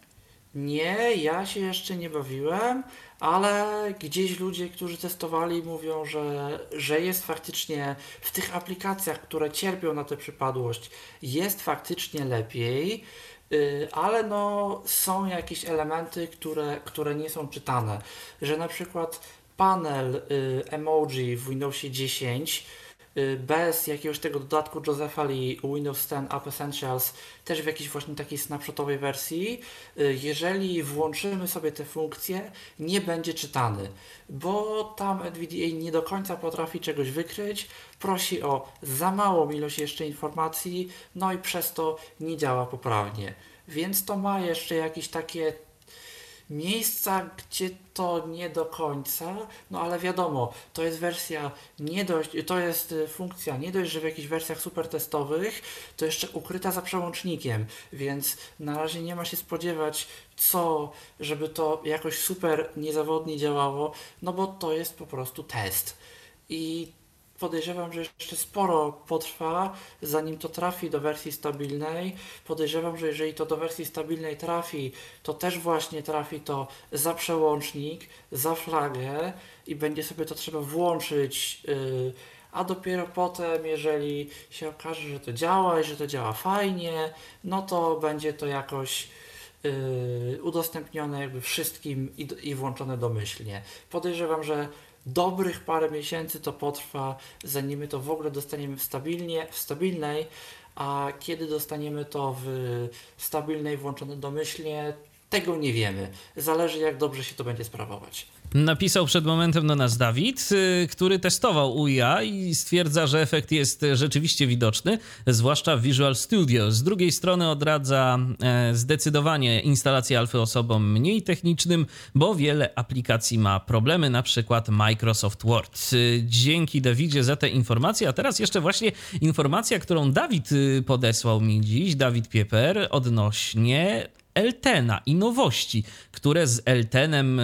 Nie, ja się jeszcze nie bawiłem, ale gdzieś ludzie, którzy testowali, mówią, że, że jest faktycznie w tych aplikacjach, które cierpią na tę przypadłość, jest faktycznie lepiej, y, ale no, są jakieś elementy, które, które nie są czytane. Że na przykład panel y, emoji w Windowsie 10 Y, bez jakiegoś tego dodatku Josepha Lee Windows 10 App Essentials też w jakiejś właśnie takiej snapshotowej wersji, y, jeżeli włączymy sobie te funkcje, nie będzie czytany, bo tam NVDA nie do końca potrafi czegoś wykryć, prosi o za małą ilość jeszcze informacji, no i przez to nie działa poprawnie. Więc to ma jeszcze jakieś takie miejsca, gdzie to nie do końca, no ale wiadomo, to jest wersja nie dość, to jest y, funkcja nie dość, że w jakichś wersjach super testowych, to jeszcze ukryta za przełącznikiem, więc na razie nie ma się spodziewać co, żeby to jakoś super niezawodnie działało, no bo to jest po prostu test. I podejrzewam, że jeszcze sporo potrwa, zanim to trafi do wersji stabilnej. Podejrzewam, że jeżeli to do wersji stabilnej trafi, to też właśnie trafi to za przełącznik, za flagę i będzie sobie to trzeba włączyć. Yy, a dopiero potem, jeżeli się okaże, że to działa i że to działa fajnie, no to będzie to jakoś yy, udostępnione jakby wszystkim i, i włączone domyślnie. Podejrzewam, że dobrych parę miesięcy to potrwa, zanim to w ogóle dostaniemy w, stabilnie, w stabilnej, a kiedy dostaniemy to w stabilnej, włączone domyślnie, tego nie wiemy. Zależy jak dobrze się to będzie sprawować.
Napisał przed momentem do nas Dawid, y, który testował UIA i stwierdza, że efekt jest rzeczywiście widoczny, zwłaszcza w Visual Studio. Z drugiej strony odradza e, zdecydowanie instalację alfy osobom mniej technicznym, bo wiele aplikacji ma problemy, na przykład Microsoft Word. Y, dzięki Dawidzie za te informacje, a teraz jeszcze właśnie informacja, którą Dawid y, podesłał mi dziś, Dawid Pieper, odnośnie Eltena i nowości, które z Eltenem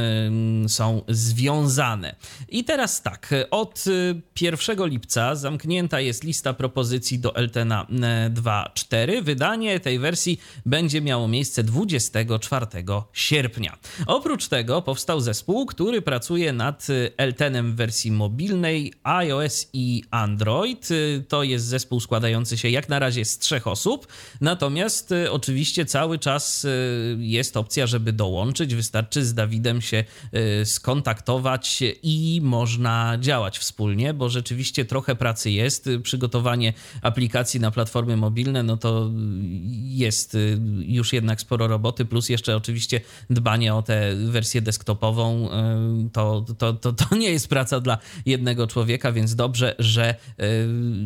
są związane. I teraz tak, od 1 y, lipca zamknięta jest lista propozycji do Eltena 2.4. Wydanie tej wersji będzie miało miejsce 24 sierpnia. Oprócz tego powstał zespół, który pracuje nad y, Eltenem w wersji mobilnej iOS i Android. Y, to jest zespół składający się jak na razie z trzech osób, natomiast oczywiście cały czas jest opcja, żeby dołączyć. Wystarczy z Dawidem się y, skontaktować i można działać wspólnie, bo rzeczywiście trochę pracy jest. Przygotowanie aplikacji na platformy mobilne, no to jest y, już jednak sporo roboty, plus jeszcze oczywiście dbanie o tę wersję desktopową. Y, to, to, to, to nie jest praca dla jednego człowieka, więc dobrze, że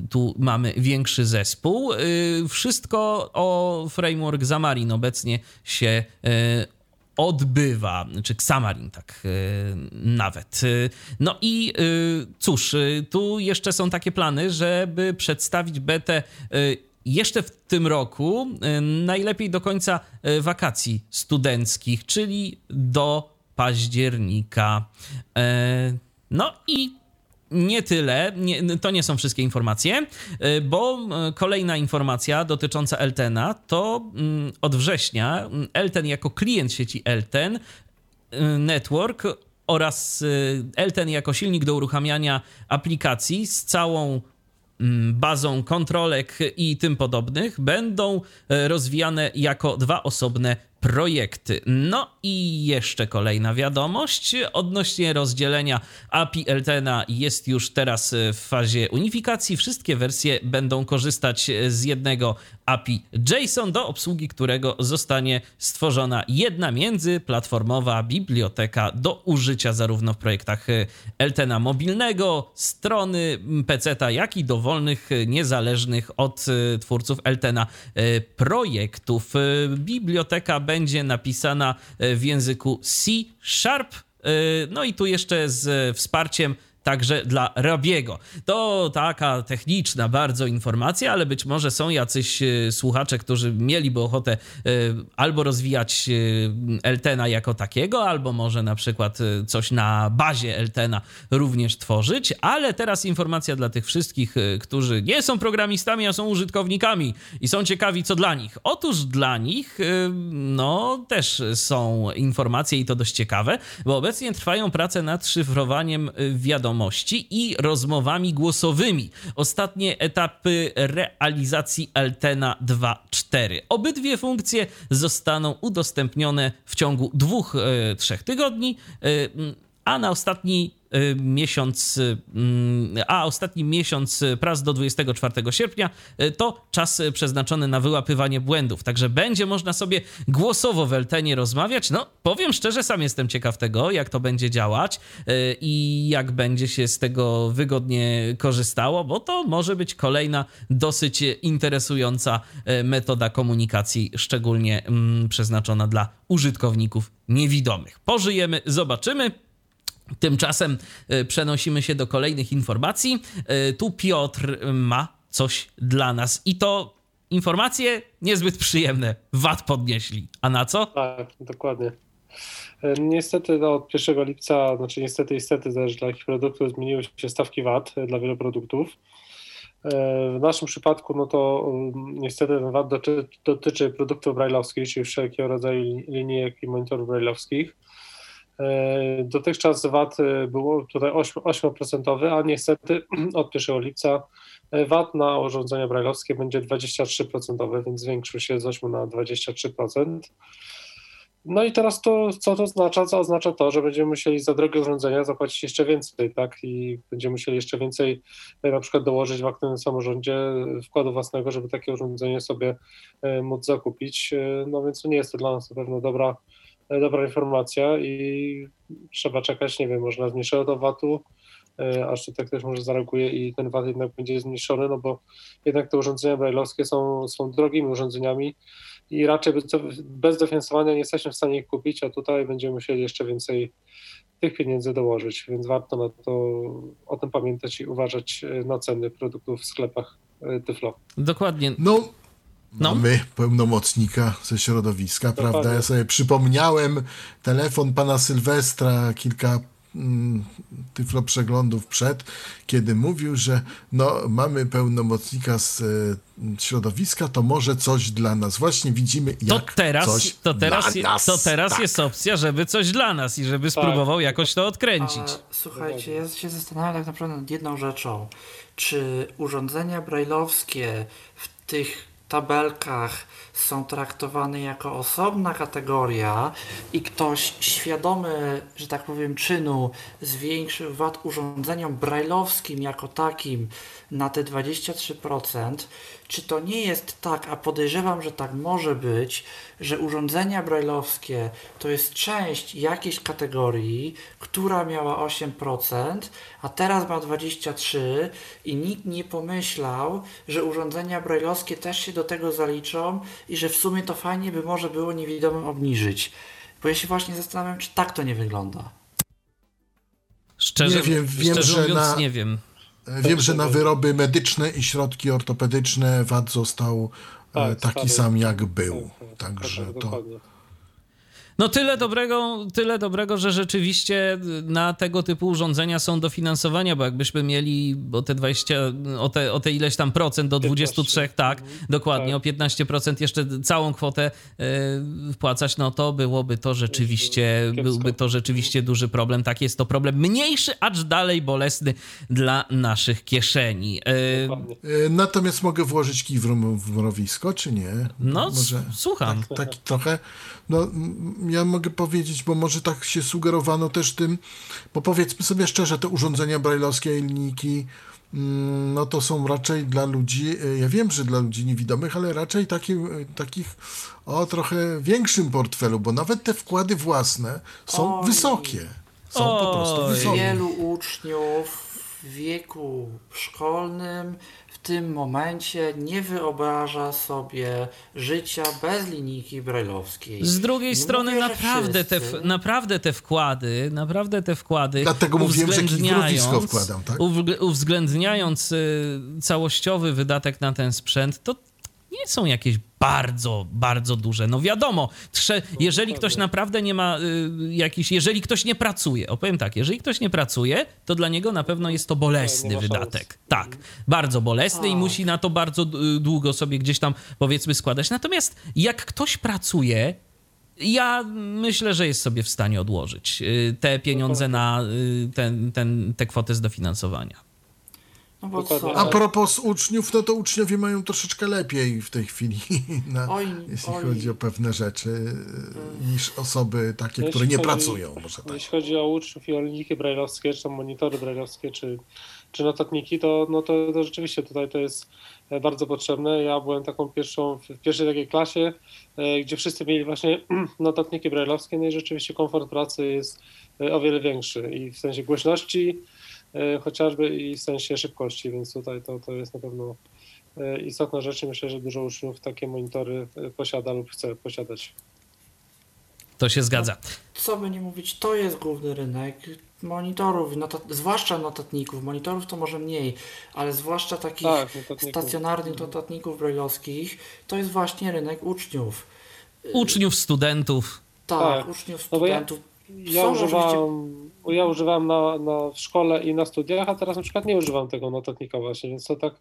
tu mamy większy zespół. Wszystko o framework Xamarin obecnie się e, odbywa, czy Xamarin tak e, nawet. E, no i cóż, tu jeszcze są takie plany, żeby przedstawić betę jeszcze w tym roku, najlepiej do końca wakacji studenckich, czyli do października. No i nie tyle, nie, to nie są wszystkie informacje, y, bo y, kolejna informacja dotycząca Eltena to mm, od września mm, Elten jako klient sieci Elten y, Network oraz Elten jako silnik do uruchamiania aplikacji z całą mm, bazą kontrolek i tym podobnych będą rozwijane jako dwa osobne projekty. No i jeszcze kolejna wiadomość odnośnie rozdzielenia API Eltena jest już teraz w fazie unifikacji. Wszystkie wersje będą korzystać z jednego API JSON, do obsługi którego zostanie stworzona jedna międzyplatformowa biblioteka do użycia zarówno w projektach Eltena mobilnego, strony PC, jak i dowolnych, niezależnych od twórców Eltena projektów. Biblioteka będzie napisana w języku C Sharp. No i tu jeszcze z wsparciem także dla Rabiego. To taka techniczna bardzo informacja, ale być może są jacyś e, słuchacze, którzy mieliby ochotę e, albo rozwijać e, Eltena jako takiego, albo może na przykład coś na bazie Eltena również tworzyć, ale teraz informacja dla tych wszystkich, którzy nie są programistami, a są użytkownikami i są ciekawi, co dla nich. Otóż dla nich, no, też są informacje i to dość ciekawe, bo obecnie trwają prace nad szyfrowaniem wiadomości wiadomości i rozmowami głosowymi. Ostatnie etapy realizacji Altena 2.4. Obydwie funkcje zostaną udostępnione w ciągu dwóch, e, trzech tygodni, e, a na ostatni miesiąc, y, mm, a ostatni miesiąc prac do 24 sierpnia y, to czas przeznaczony na wyłapywanie błędów. Także będzie można sobie głosowo w Eltenie rozmawiać. No, powiem szczerze, sam jestem ciekaw tego, jak to będzie działać i jak będzie się z tego wygodnie korzystało, bo to może być kolejna dosyć interesująca metoda komunikacji, szczególnie mm, przeznaczona dla użytkowników niewidomych. Pożyjemy, zobaczymy. Tymczasem e, przenosimy się do kolejnych informacji. E, tu Piotr ma coś dla nas i to informacje niezbyt przyjemne. VAT podnieśli. A na co?
Tak, dokładnie. E, niestety no, od 1 lipca, znaczy niestety, niestety zależy dla jakich produktów, zmieniły się stawki VAT dla wielu produktów. W naszym przypadku, no to mm, niestety ten VAT dotyczy, dotyczy produktów brajlowskich, czyli wszelkiego rodzaju linijek i monitorów brajlowskich. E, dotychczas VAT e, był tutaj 8%, a niestety <clears throat> od 1 lipca e, VAT na urządzenia brajlowskie będzie 23%, więc zwiększył się z 8 na 23%. No i teraz to, co to oznacza? Co oznacza to, że będziemy musieli za drogie urządzenia zapłacić jeszcze więcej, tak? I będziemy musieli jeszcze więcej na przykład dołożyć w aktywnym samorządzie wkładu własnego, żeby takie urządzenie sobie móc zakupić. No więc nie jest to dla nas na pewno dobra dobra informacja i trzeba czekać, nie wiem, można zmniejszyć do VAT-u, e, aż tutaj ktoś może zareaguje i ten VAT jednak będzie zmniejszony, no bo jednak te urządzenia brajlowskie są, są drogimi urządzeniami i raczej bez, dofinansowania nie jesteśmy w stanie ich kupić, a tutaj będziemy musieli jeszcze więcej tych pieniędzy dołożyć, więc warto na to o tym pamiętać i uważać e, na ceny produktów w sklepach e, Tyflo.
Dokładnie.
No, no. Mamy pełnomocnika ze środowiska, prawda? Ja sobie przypomniałem telefon pana Sylwestra kilka mm, tyflo przeglądów przed, kiedy mówił, że no, mamy pełnomocnika z y, środowiska, to może coś dla nas. Właśnie widzimy, jak
to teraz,
coś
to teraz,
dla nas.
To teraz tak. jest opcja, żeby coś dla nas i żeby tak. spróbował jakoś to odkręcić. Ale,
słuchajcie, ja się zastanawiam tak naprawdę nad jedną rzeczą. Czy urządzenia brajlowskie w tych tabelkach są traktowane jako osobna kategoria i ktoś świadomy, że tak powiem, czynu zwiększył VAT urządzeniom brajlowskim jako takim na te 23%, czy to nie jest tak, a podejrzewam, że tak może być, że urządzenia brajlowskie to jest część jakiejś kategorii, która miała 8%, a teraz ma 23% i nikt nie pomyślał, że urządzenia brajlowskie też się do tego zaliczą i że w sumie to fajnie by może było niewidomym obniżyć. Bo ja się właśnie zastanawiam, czy tak to nie wygląda.
Szczerze, nie wiem, wiem szczerze że mówiąc, na... nie wiem.
Wiem, że na wyroby medyczne i środki ortopedyczne VAT został e, tak, taki sam jak był. Tak, tak, Także to.
No tyle dobrego, tyle dobrego, że rzeczywiście na tego typu urządzenia są dofinansowania, bo jakbyśmy mieli o te 20, o te, o te ileś tam procent do 23, tak, mhm. dokładnie, tak. o 15% jeszcze całą kwotę y, wpłacać, no to byłoby to rzeczywiście, byłby to rzeczywiście duży problem. Tak jest to problem mniejszy, acz dalej bolesny dla naszych kieszeni.
Y, Natomiast mogę włożyć kij w mrowisko, czy nie?
No, Może słucham.
Tak, tak trochę no, ja mogę powiedzieć, bo może tak się sugerowano też tym, bo powiedzmy sobie szczerze, te urządzenia brajlowskie i linijki, mm, no to są raczej dla ludzi, e, ja wiem, że dla ludzi niewidomych, ale raczej taki, e, takich o trochę większym portfelu, bo nawet te wkłady własne są Oj. wysokie. Są Oj. po prostu wysokie.
Wielu uczniów w wieku szkolnym tym momencie nie wyobraża sobie życia bez linijki brajlowskiej.
Z drugiej nie strony mówię, naprawdę, te, naprawdę te wkłady, naprawdę te wkłady
Dlatego mówiłem, że wkładam, tak?
Uwzględniając y, całościowy wydatek na ten sprzęt, to nie są jakieś bardzo, bardzo duże. No wiadomo, trze- jeżeli ktoś naprawdę nie ma y, jakiś, jeżeli ktoś nie pracuje, opowiem tak, jeżeli ktoś nie pracuje, to dla niego na pewno jest to bolesny wydatek. Tak, bardzo bolesny i musi na to bardzo y, długo sobie gdzieś tam powiedzmy składać. Natomiast jak ktoś pracuje, ja myślę, że jest sobie w stanie odłożyć y, te pieniądze na y, ten, ten, te kwotę z dofinansowania.
No A propos uczniów, no to uczniowie mają troszeczkę lepiej w tej chwili, <laughs> na, oj, jeśli oj. chodzi o pewne rzeczy, niż osoby takie, które nie chodzi, pracują. Może tak.
Jeśli chodzi o uczniów i o linijki brajlowskie, czy monitory brajlowskie, czy, czy notatniki, to, no to, to rzeczywiście tutaj to jest e, bardzo potrzebne. Ja byłem taką pierwszą, w pierwszej takiej klasie, e, gdzie wszyscy mieli właśnie <clears throat> notatniki brajlowskie, no i rzeczywiście komfort pracy jest e, o wiele większy i w sensie głośności, E, chociażby i w sensie szybkości, więc tutaj to, to jest na pewno e, istotna rzecz i myślę, że dużo uczniów takie monitory e, posiada lub chce posiadać.
To się zgadza. No,
co by nie mówić, to jest główny rynek monitorów, notat zwłaszcza notatników. Monitorów to może mniej, ale zwłaszcza takich tak, stacjonarnych notatników brajlowskich, to jest właśnie rynek uczniów.
Uczniów, studentów.
Tak, tak. uczniów, studentów. No
ja używam, ja używam na, na w szkole i na studiach, a teraz na przykład nie używam tego notatnika właśnie, więc to tak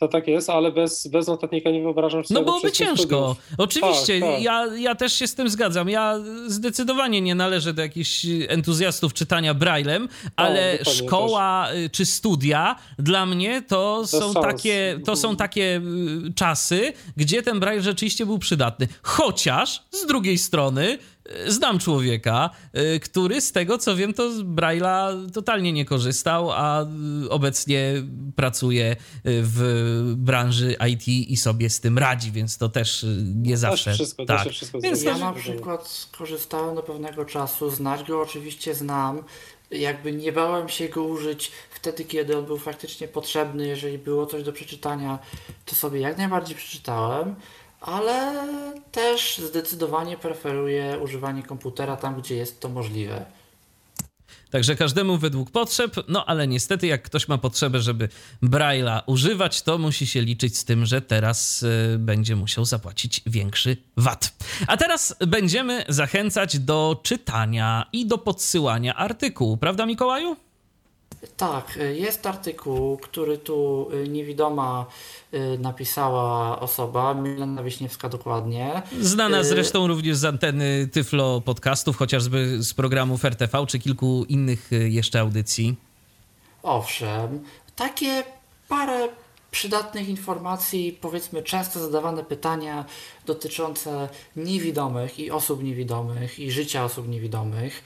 to tak jest, ale bez, bez notatnika nie wyobrażam sobie.
No byłoby ciężko. Studiów. Oczywiście, tak, tak. Ja, ja też się z tym zgadzam. Ja zdecydowanie nie należę do jakichś entuzjastów czytania Braillem, ale no, szkoła też. Y, czy studia dla mnie to są, takie, to są takie y, czasy, gdzie ten Braille rzeczywiście był przydatny. Chociaż z drugiej strony znam człowieka, y, który z tego co wiem, to z Braille'a totalnie nie korzystał, a y, obecnie pracuje y, w branży IT i sobie z tym radzi, więc to też nie no, zawsze.
Wszystko, tak. wszystko
więc ja na przykład korzystałem do pewnego czasu, znać go oczywiście znam. Jakby nie bałem się go użyć wtedy, kiedy on był faktycznie potrzebny. Jeżeli było coś do przeczytania, to sobie jak najbardziej przeczytałem ale też zdecydowanie preferuję używanie komputera tam, gdzie jest to możliwe.
Także każdemu według potrzeb, no ale niestety jak ktoś ma potrzebę, żeby Braille'a używać, to musi się liczyć z tym, że teraz y, będzie musiał zapłacić większy VAT. A teraz będziemy zachęcać do czytania i do podsyłania artykułu, prawda Mikołaju?
Tak, jest artykuł, który tu y, niewidoma y, napisała osoba, Milena Wiśniewska dokładnie.
Znana y, zresztą również z anteny Tyflo podcastów, chociażby z programów RTV czy kilku innych jeszcze audycji.
Owszem, takie parę przydatnych informacji, powiedzmy często zadawane pytania dotyczące niewidomych i osób niewidomych i życia osób niewidomych.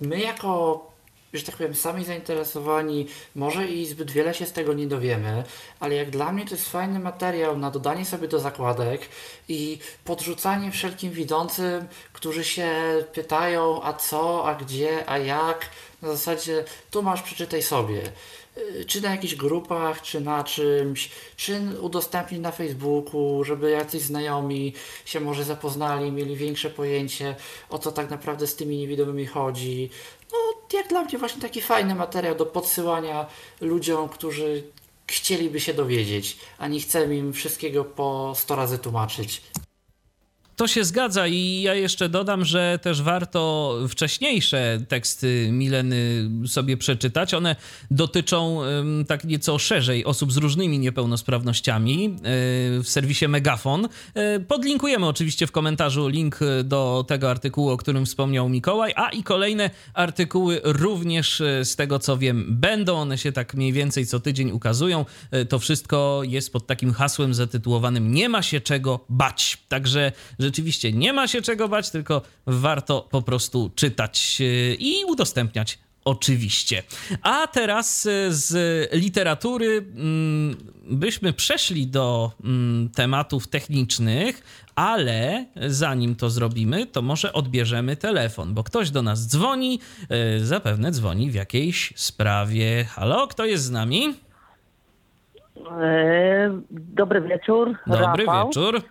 My jako że tak powiem, sami zainteresowani, może i zbyt wiele się z tego nie dowiemy, ale jak dla mnie to jest fajny materiał na dodanie sobie do zakładek i podrzucanie wszelkim widzącym, którzy się pytają, a co, a gdzie, a jak, na zasadzie tu masz, przeczytaj sobie. Y, czy na jakichś grupach, czy na czymś, czy udostępnić na Facebooku, żeby jacyś znajomi się może zapoznali, mieli większe pojęcie o co tak naprawdę z tymi niewidomymi chodzi. No, jak dla mnie właśnie taki fajny materiał do podsyłania ludziom, którzy chcieliby się dowiedzieć, a nie chcemy im wszystkiego po 100 razy tłumaczyć.
To się zgadza i ja jeszcze dodam, że też warto wcześniejsze teksty Mileny sobie przeczytać. One dotyczą tak nieco szerzej osób z różnymi niepełnosprawnościami e, w serwisie Megafon. E, podlinkujemy oczywiście w komentarzu link do tego artykułu, o którym wspomniał Mikołaj, a i kolejne artykuły również e, z tego co wiem będą. One się tak mniej więcej co tydzień ukazują. To wszystko jest pod takim hasłem zatytułowanym Nie ma się czego bać. Także rzeczywiście nie ma się czego bać, tylko warto po prostu czytać e, i udostępniać oczywiście. A teraz e, z literatury mm, byśmy przeszli do mm, tematów technicznych, ale zanim to zrobimy, to może odbierzemy telefon, bo ktoś do nas dzwoni, e, zapewne dzwoni w jakiejś sprawie. Halo, kto jest z nami?
Dobry wieczór.
Dobry
Rafał.
wieczór.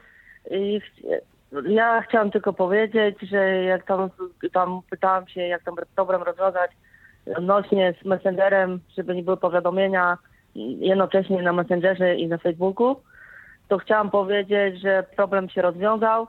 Ja chciałam tylko powiedzieć, że jak tam, tam pytałam się, jak tam problem rozwiązać odnośnie z Messengerem, żeby nie były powiadomienia jednocześnie na Messengerze i na Facebooku, to chciałam powiedzieć, że problem się rozwiązał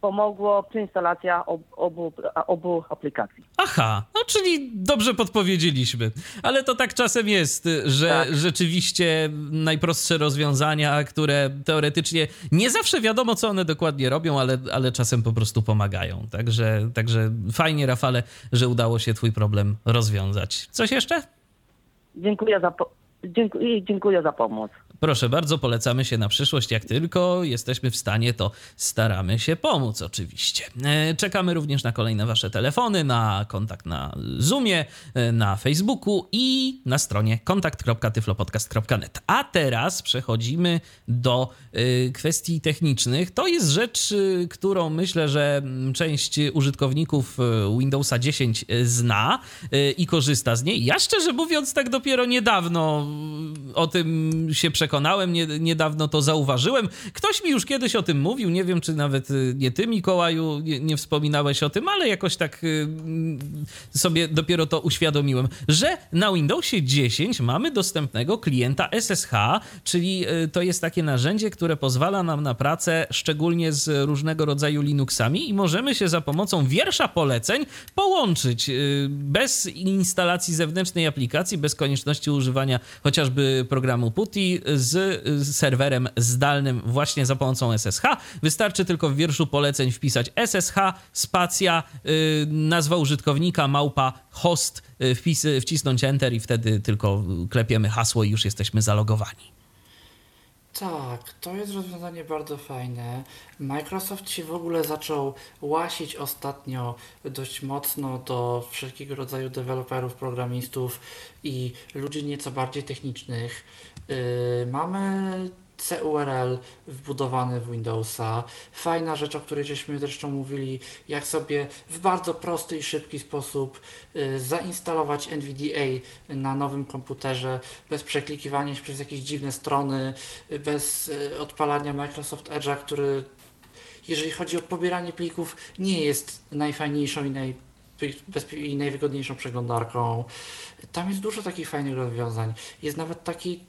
pomogło przeinstalacja ob, obu, obu aplikacji.
Aha, no czyli dobrze podpowiedzieliśmy. Ale to tak czasem jest, że tak. rzeczywiście najprostsze rozwiązania, które teoretycznie nie zawsze wiadomo, co one dokładnie robią, ale, ale czasem po prostu pomagają. Także, także fajnie, Rafale, że udało się Twój problem rozwiązać. Coś jeszcze?
Dziękuję za, po- dziękuję, dziękuję za pomoc.
Proszę bardzo, polecamy się na przyszłość. Jak tylko jesteśmy w stanie, to staramy się pomóc, oczywiście. E, czekamy również na kolejne Wasze telefony, na kontakt na Zoomie, e, na Facebooku i na stronie kontakt.tyflopodcast.net. A teraz przechodzimy do e, kwestii technicznych. To jest rzecz, którą myślę, że część użytkowników Windowsa 10 zna i korzysta z niej. Ja szczerze mówiąc, tak dopiero niedawno o tym się przekonałem przekonałem, nie, niedawno to zauważyłem. Ktoś mi już kiedyś o tym mówił, nie wiem, czy nawet y, nie ty, Mikołaju, nie, nie wspominałeś o tym, ale jakoś tak y, sobie dopiero to uświadomiłem, że na Windowsie 10 mamy dostępnego klienta SSH, czyli y, to jest takie narzędzie, które pozwala nam na pracę szczególnie z różnego rodzaju Linuxami i możemy się za pomocą wiersza poleceń połączyć bez instalacji zewnętrznej aplikacji, bez konieczności używania chociażby programu PuTTY z serwerem zdalnym właśnie za pomocą SSH. Wystarczy tylko w wierszu poleceń wpisać SSH, spacja, y, nazwa użytkownika, małpa, host, y, wpis, wcisnąć Enter i wtedy tylko klepiemy hasło i już jesteśmy zalogowani.
Tak, to jest rozwiązanie bardzo fajne. Microsoft się w ogóle zaczął łasić ostatnio dość mocno do wszelkiego rodzaju deweloperów, programistów i ludzi nieco bardziej technicznych. Yy, mamy CURL wbudowany w Windowsa. Fajna rzecz, o której żeśmy zresztą mówili, jak sobie w bardzo prosty i szybki sposób y, zainstalować NVDA na nowym komputerze bez przeklikiwania się przez jakieś dziwne strony, y, bez y, odpalania Microsoft Edge'a, który jeżeli chodzi o pobieranie plików nie jest najfajniejszą i naj i najwygodniejszą przeglądarką. Tam jest dużo takich fajnych rozwiązań. Jest nawet taki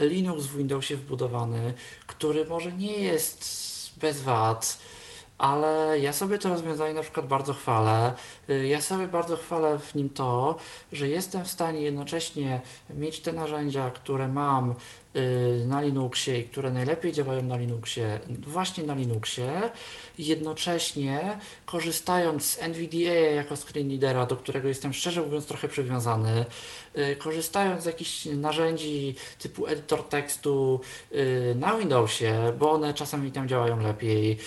Linux w Windowsie wbudowany, który może nie jest bez wad, ale ja sobie to rozwiązanie na przykład bardzo chwalę. Y, ja sobie bardzo chwalę w nim to, że jestem w stanie jednocześnie mieć te narzędzia, które mam na Linuxie i które najlepiej działają na Linuxie, właśnie na Linuxie, jednocześnie korzystając z NVDA jako screenreadera, do którego jestem szczerze mówiąc trochę przywiązany, y, korzystając z jakichś narzędzi typu edytor tekstu na Windowsie, bo one czasami tam działają lepiej,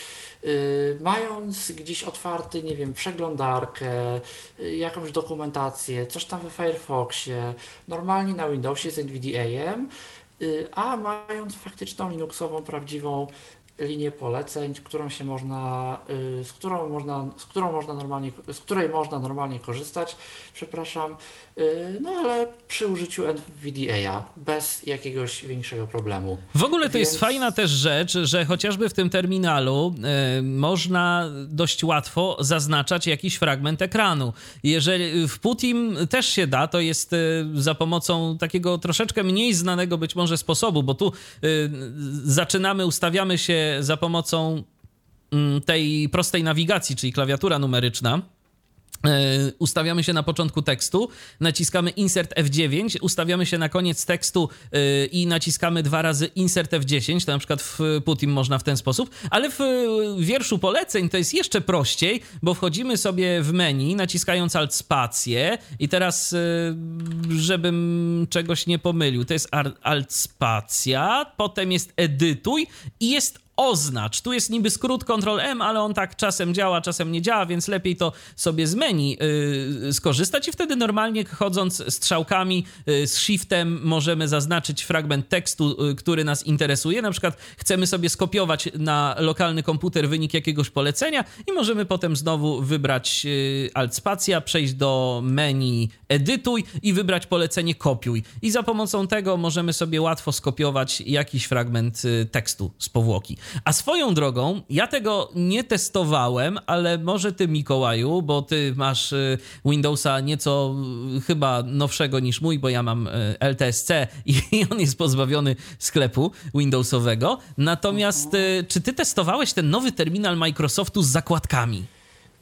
Y, mając gdzieś otwarty, nie wiem, przeglądarkę, y, jakąś dokumentację, coś tam we Firefoxie, normalnie na Windowsie z NVDA-em, y, a mając faktyczną Linuxową, prawdziwą linię poleceń, którą się można, z którą można, z którą można normalnie, z której można normalnie korzystać, przepraszam, Y, no ale przy użyciu NVDA bez jakiegoś większego problemu.
W ogóle to Więc... jest fajna też rzecz, że chociażby w tym terminalu y, można dość łatwo zaznaczać jakiś fragment ekranu. Jeżeli w Putim też się da, to jest y, za pomocą takiego troszeczkę mniej znanego być może sposobu, bo tu y, zaczynamy, ustawiamy się za pomocą mm, tej prostej nawigacji, czyli klawiatura numeryczna, E, ustawiamy się na początku tekstu, naciskamy Insert F9, ustawiamy się na koniec tekstu e, i naciskamy dwa razy Insert F10, to na przykład w Putin można w ten sposób, ale w wierszu poleceń to jest jeszcze prościej, bo wchodzimy sobie w menu, naciskając Alt spację i teraz, e, żebym czegoś nie pomylił, to jest Alt spacja, potem jest edytuj i jest oznacz. Tu jest niby skrót Ctrl M, ale on tak czasem działa, czasem nie działa, więc lepiej to sobie z menu yy, skorzystać i wtedy normalnie chodząc strzałkami yy, z shiftem możemy zaznaczyć fragment tekstu, yy, który nas interesuje. Na przykład chcemy sobie skopiować na lokalny komputer wynik jakiegoś polecenia i możemy potem znowu wybrać y, alt spacja, przejść do menu edytuj i wybrać polecenie kopiuj. I za pomocą tego możemy sobie łatwo skopiować jakiś fragment y, tekstu z powłoki. A swoją drogą, ja tego nie testowałem, ale może ty, Mikołaju, bo ty masz y, Windowsa nieco y, chyba nowszego niż mój, bo ja mam y, LTSC i on jest pozbawiony sklepu Windowsowego. Natomiast czy ty testowałeś ten nowy terminal Microsoftu z zakładkami?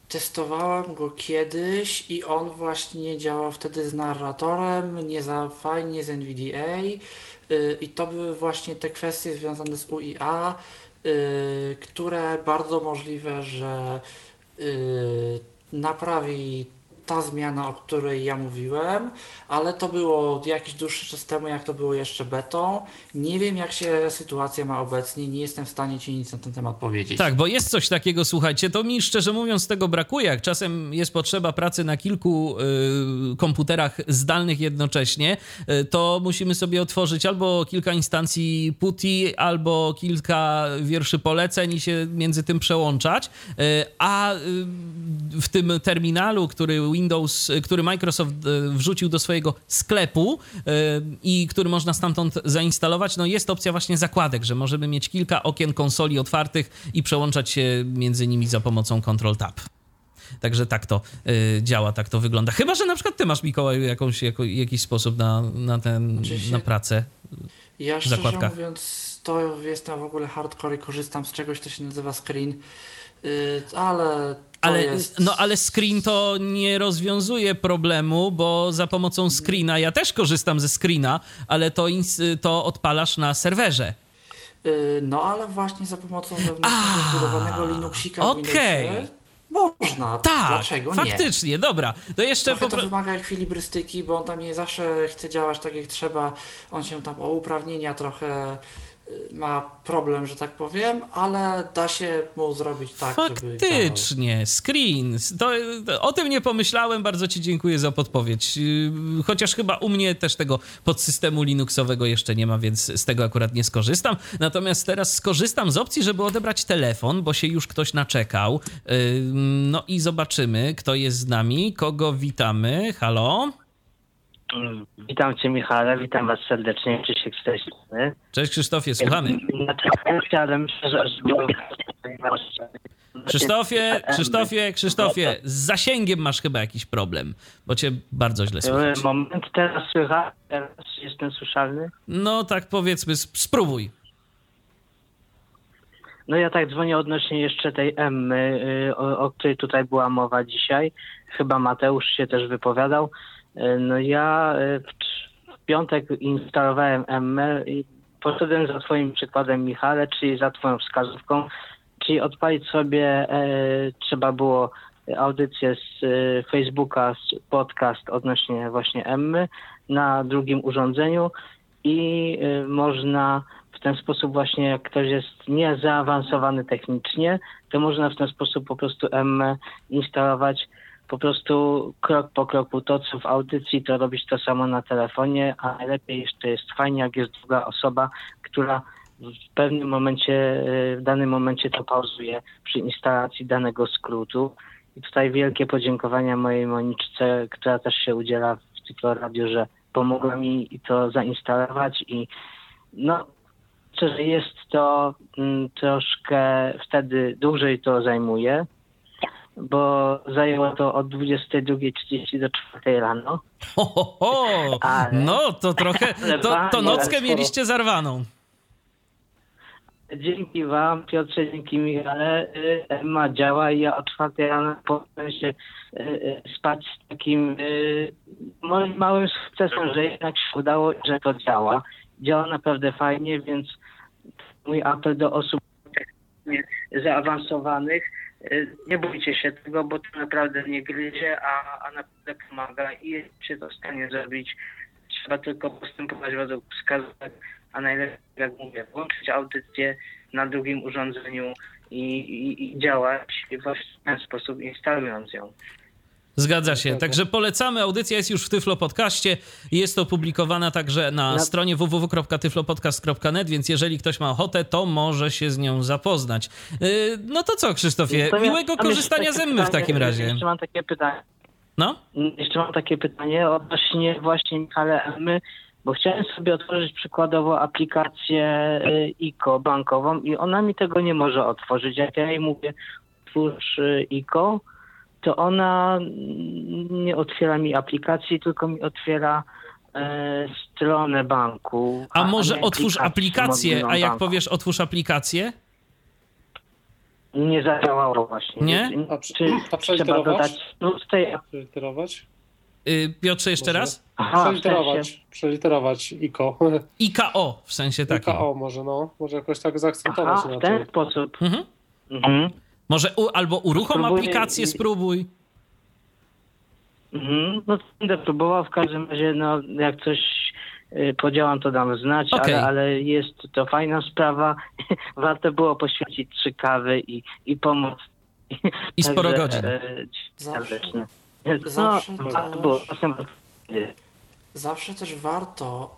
Testowałem go kiedyś i on właśnie działał wtedy z narratorem, nie za fajnie z NVDA i to były właśnie te kwestie związane z UIA, które bardzo możliwe, że y, naprawi ta zmiana, o której ja mówiłem, ale to było jakiś dłuższy czas temu, jak to było jeszcze betą. Nie wiem, jak się sytuacja ma obecnie, nie jestem w stanie Ci nic na ten temat powiedzieć.
Tak, bo jest coś takiego, słuchajcie, to mi szczerze mówiąc tego brakuje. Jak czasem jest potrzeba pracy na kilku y, komputerach zdalnych jednocześnie, y, to musimy sobie otworzyć albo kilka instancji PuTTY, albo kilka wierszy poleceń i się między tym przełączać. Y, a y, w tym terminalu, który Windows, który Microsoft y, wrzucił do swojego sklepu y, i który można stamtąd zainstalować, no jest opcja właśnie zakładek, że możemy mieć kilka okien konsoli otwartych i przełączać się między nimi za pomocą Control Tab. Także tak to y, działa, tak to wygląda. Chyba, że na przykład ty masz, Mikołaj, jakąś, jako, jakiś sposób na, na, ten, Oczywiście. na pracę
ja w zakładkach. mówiąc, to jestem w ogóle hardcore i korzystam z czegoś, co się nazywa screen, y, ale
ale,
jest...
no, ale screen to nie rozwiązuje problemu, bo za pomocą screena, ja też korzystam ze screena, ale to, to odpalasz na serwerze.
Yy, no ale właśnie za pomocą wewnętrznego zbudowanego Linuxika
okay.
Można. Tak, Dlaczego
faktycznie,
nie?
dobra. To jeszcze
Trochę to wymaga ekwilibrystyki, bo on tam nie zawsze chce działać tak jak trzeba. On się tam o uprawnienia trochę ma problem, że tak powiem, ale da się mu zrobić tak,
Faktycznie, screen. To, to, o tym nie pomyślałem, bardzo Ci dziękuję za podpowiedź. Yy, chociaż chyba u mnie też tego podsystemu Linuxowego jeszcze nie ma, więc z tego akurat nie skorzystam. Natomiast teraz skorzystam z opcji, żeby odebrać telefon, bo się już ktoś naczekał. Yy, no i zobaczymy, kto jest z nami, kogo witamy. Halo?
Witam Cię Michale, witam Was serdecznie, Krzysiek strony.
Cześć Krzysztofie, słuchamy. Krzysztofie, Krzysztofie, Krzysztofie, z zasięgiem masz chyba jakiś problem, bo cię bardzo źle słychać.
Moment, teraz słychać, teraz jestem słyszalny.
No tak powiedzmy, spróbuj.
No ja tak dzwonię odnośnie jeszcze tej Emmy, y, o, o której tutaj była mowa dzisiaj. Chyba Mateusz się też wypowiadał. E, no ja e, w piątek instalowałem ML i poszedłem za twoim przykładem Michale, czyli za twoją wskazówką, czyli odpalić sobie e, trzeba było audycję z Facebooka, z podcast odnośnie właśnie Emmy na drugim urządzeniu i można w ten sposób właśnie, jak ktoś jest niezaawansowany technicznie, to można w ten sposób po prostu Emmę instalować po prostu krok po kroku to, co w audycji, to robić to samo na telefonie, a najlepiej jeszcze jest fajnie, jak jest druga osoba, która w pewnym momencie, e, w danym momencie to pauzuje przy instalacji danego skrótu. I tutaj wielkie podziękowania mojej Moniczce, która też się udziela w Cyklo Radio, że pomogła mi to zainstalować i no, szczerze jest to mm, troszkę wtedy dłużej to zajmuje, bo zajęło to od 22.30 do 4 rano.
Ho, ho, ho. Ale, no to trochę, to, to nockę mieliście zarwaną.
Dzięki Wam, Piotrze, dzięki Michale. Y, Emma działa i ja o czwartej rano powinien się y, y, spać z takim moim małym sukcesem, że jednak się udało, że to działa. Działa naprawdę fajnie, więc mój apel do osób zaawansowanych, nie bójcie się tego, bo to naprawdę nie gryzie, a, a naprawdę pomaga i się to stanie zrobić, trzeba tylko postępować według wskazówek, a najlepiej, jak mówię, włączyć audycję na drugim urządzeniu i, i, i działać właśnie w ten sposób, instalując ją.
Zgadza się. Także polecamy. Audycja jest już w Tyflo Podcaście. Jest opublikowana także na
Na-
stronie www.tyflopodcast.net, więc jeżeli ktoś ma ochotę, to może się z nią zapoznać. Yy, No to co, Krzysztofie?
To ja
Miłego
mam
korzystania
jeszcze
z
takie
Emmy w takim razie.
Jeszcze mam takie pytanie.
No?
Jeszcze mam takie pytanie odnośnie właśnie Michale Emmy, bo chciałem sobie otworzyć przykładowo aplikację y, ICO bankową i ona mi tego nie może otworzyć. Jak ja jej mówię otwórz y, ICO, to ona mm, nie otwiera mi aplikacji, tylko mi otwiera e, stronę banku.
A może
nie
otwórz aplikację, a jak
banku.
powiesz otwórz aplikację?
Nie zadziałało właśnie.
Nie?
A przy-
Czy
a
trzeba
przeliterować?
dodać plus tej...
Przeliterować?
Yy, Piotrze, jeszcze
Może?
raz?
Aha, w sensie,
Przeliterować. Przeliterować <laughs> IKO.
IKO, w sensie takim.
IKO może, no. Może jakoś tak zaakcentować
aha, w ten sposób.
Mhm.
Mhm.
Może u, albo uruchom
Spróbuję
aplikację, spróbuj.
Mhm, no będę próbował, w każdym razie no jak coś y, podziałam to dam znać,
Okej.
ale, ale jest to fajna sprawa. <laughs> Warto było poświęcić trzy kawy i, i pomoc. <laughs>
I sporo
Także,
godzin.
e,
Zawsze- zawsze
no,
też-
warto było czasem
Zawsze też warto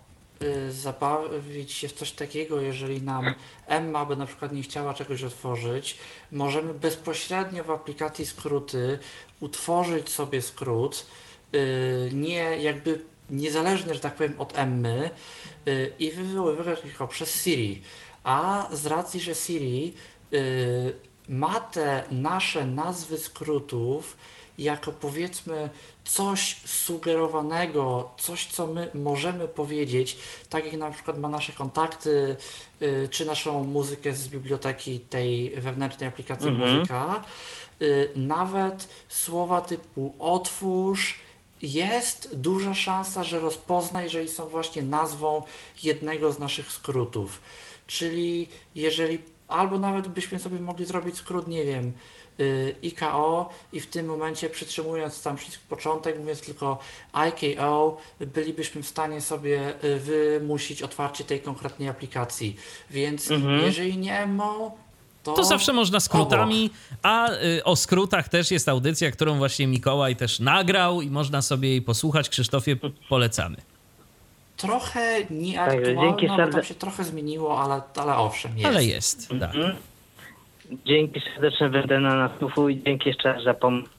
zabawić się w coś takiego, jeżeli nam Emma by na przykład nie chciała czegoś otworzyć, możemy bezpośrednio w aplikacji skróty utworzyć sobie skrót, y, nie jakby niezależnie, że tak powiem, od Emmy y, i wywoływać go przez Siri. A z racji, że Siri y, ma te nasze nazwy skrótów jako powiedzmy coś sugerowanego, coś co my możemy powiedzieć, tak jak na przykład ma nasze kontakty, y, czy naszą muzykę z biblioteki tej wewnętrznej aplikacji
Mhm.
muzyka, y, nawet słowa typu otwórz, jest duża szansa, że rozpozna, jeżeli są właśnie nazwą jednego z naszych skrótów. Czyli jeżeli, albo nawet byśmy sobie mogli zrobić skrót, nie wiem, IKO i w tym momencie przytrzymując tam przycisk początek, mówiąc tylko IKO, bylibyśmy w stanie sobie y, wymusić otwarcie tej konkretnej aplikacji. Więc
Mhm.
jeżeli nie MO, to,
To zawsze można skrótami, a y, o skrótach też jest audycja, którą właśnie Mikołaj też nagrał i można sobie jej posłuchać. Krzysztofie, polecamy.
trochę nieaktualna,
dzięki
bo tam
serde-
się trochę zmieniło, ale, ale owszem, jest.
Ale jest, tak.
Dzięki serdecznie będę na nasłuchu i dzięki jeszcze raz za pomoc.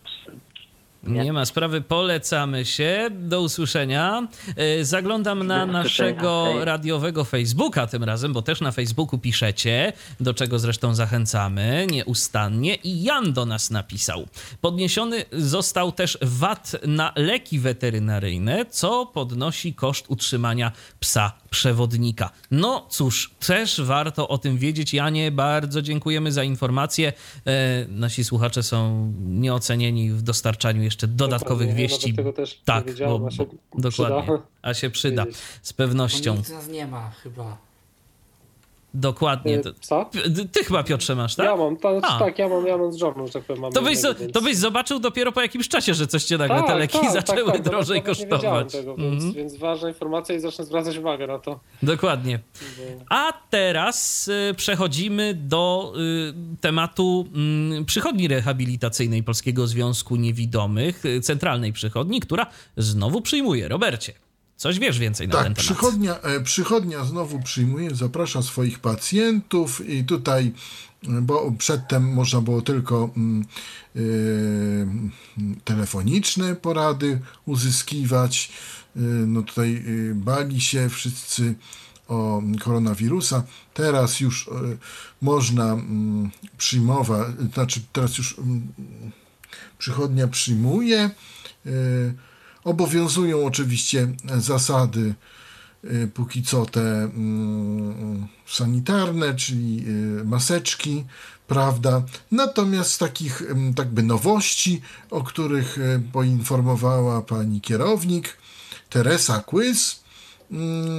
Nie ma sprawy, polecamy się. Do usłyszenia. E, Zaglądam na naszego radiowego Facebooka tym razem, bo też na Facebooku piszecie, do czego zresztą zachęcamy nieustannie. I Jan do nas napisał. Podniesiony został też VAT na leki weterynaryjne, co podnosi koszt utrzymania psa przewodnika. No cóż, też warto o tym wiedzieć. Janie, bardzo dziękujemy za informację. E, nasi słuchacze są nieocenieni w dostarczaniu jeszcze dodatkowych
Dokładnie,
wieści.
nawet tego też
tak, bo,
a się
bo, dokładnie.
przyda
A się przyda, z
Bo
pewnością.
nikt z nas nie ma chyba.
Dokładnie. To,
Psa?
ty chyba, Piotrze, masz, tak?
Ja mam, to,
A.
tak, ja mam, ja mam z żoną, że tak powiem. Mam
To byś,
jednego, więc-
to byś zobaczył dopiero po jakimś czasie, że coś cię nagle
Tak,
te leki
tak,
zaczęły
tak, tak,
drożej kosztować.
Tego, więc,
Mhm.
więc ważna informacja i zacznę zwracać uwagę na to.
Dokładnie. A teraz y, przechodzimy do y, tematu mm, przychodni rehabilitacyjnej Polskiego Związku Niewidomych, y, centralnej przychodni, która znowu przyjmuje. Robercie, coś wiesz więcej na
Tak,
ten temat?
przychodnia, e, przychodnia znowu przyjmuje, zaprasza swoich pacjentów i tutaj, e, bo przedtem można było tylko e, telefoniczne porady uzyskiwać. E, no tutaj e, bali się wszyscy o koronawirusa. Teraz już można mm, przyjmować, znaczy teraz już mm, przychodnia przyjmuje. E, Obowiązują oczywiście zasady póki co te mm, sanitarne, czyli maseczki, prawda? Natomiast z takich mm, tak by nowości, o których poinformowała pani kierownik Teresa Quiz,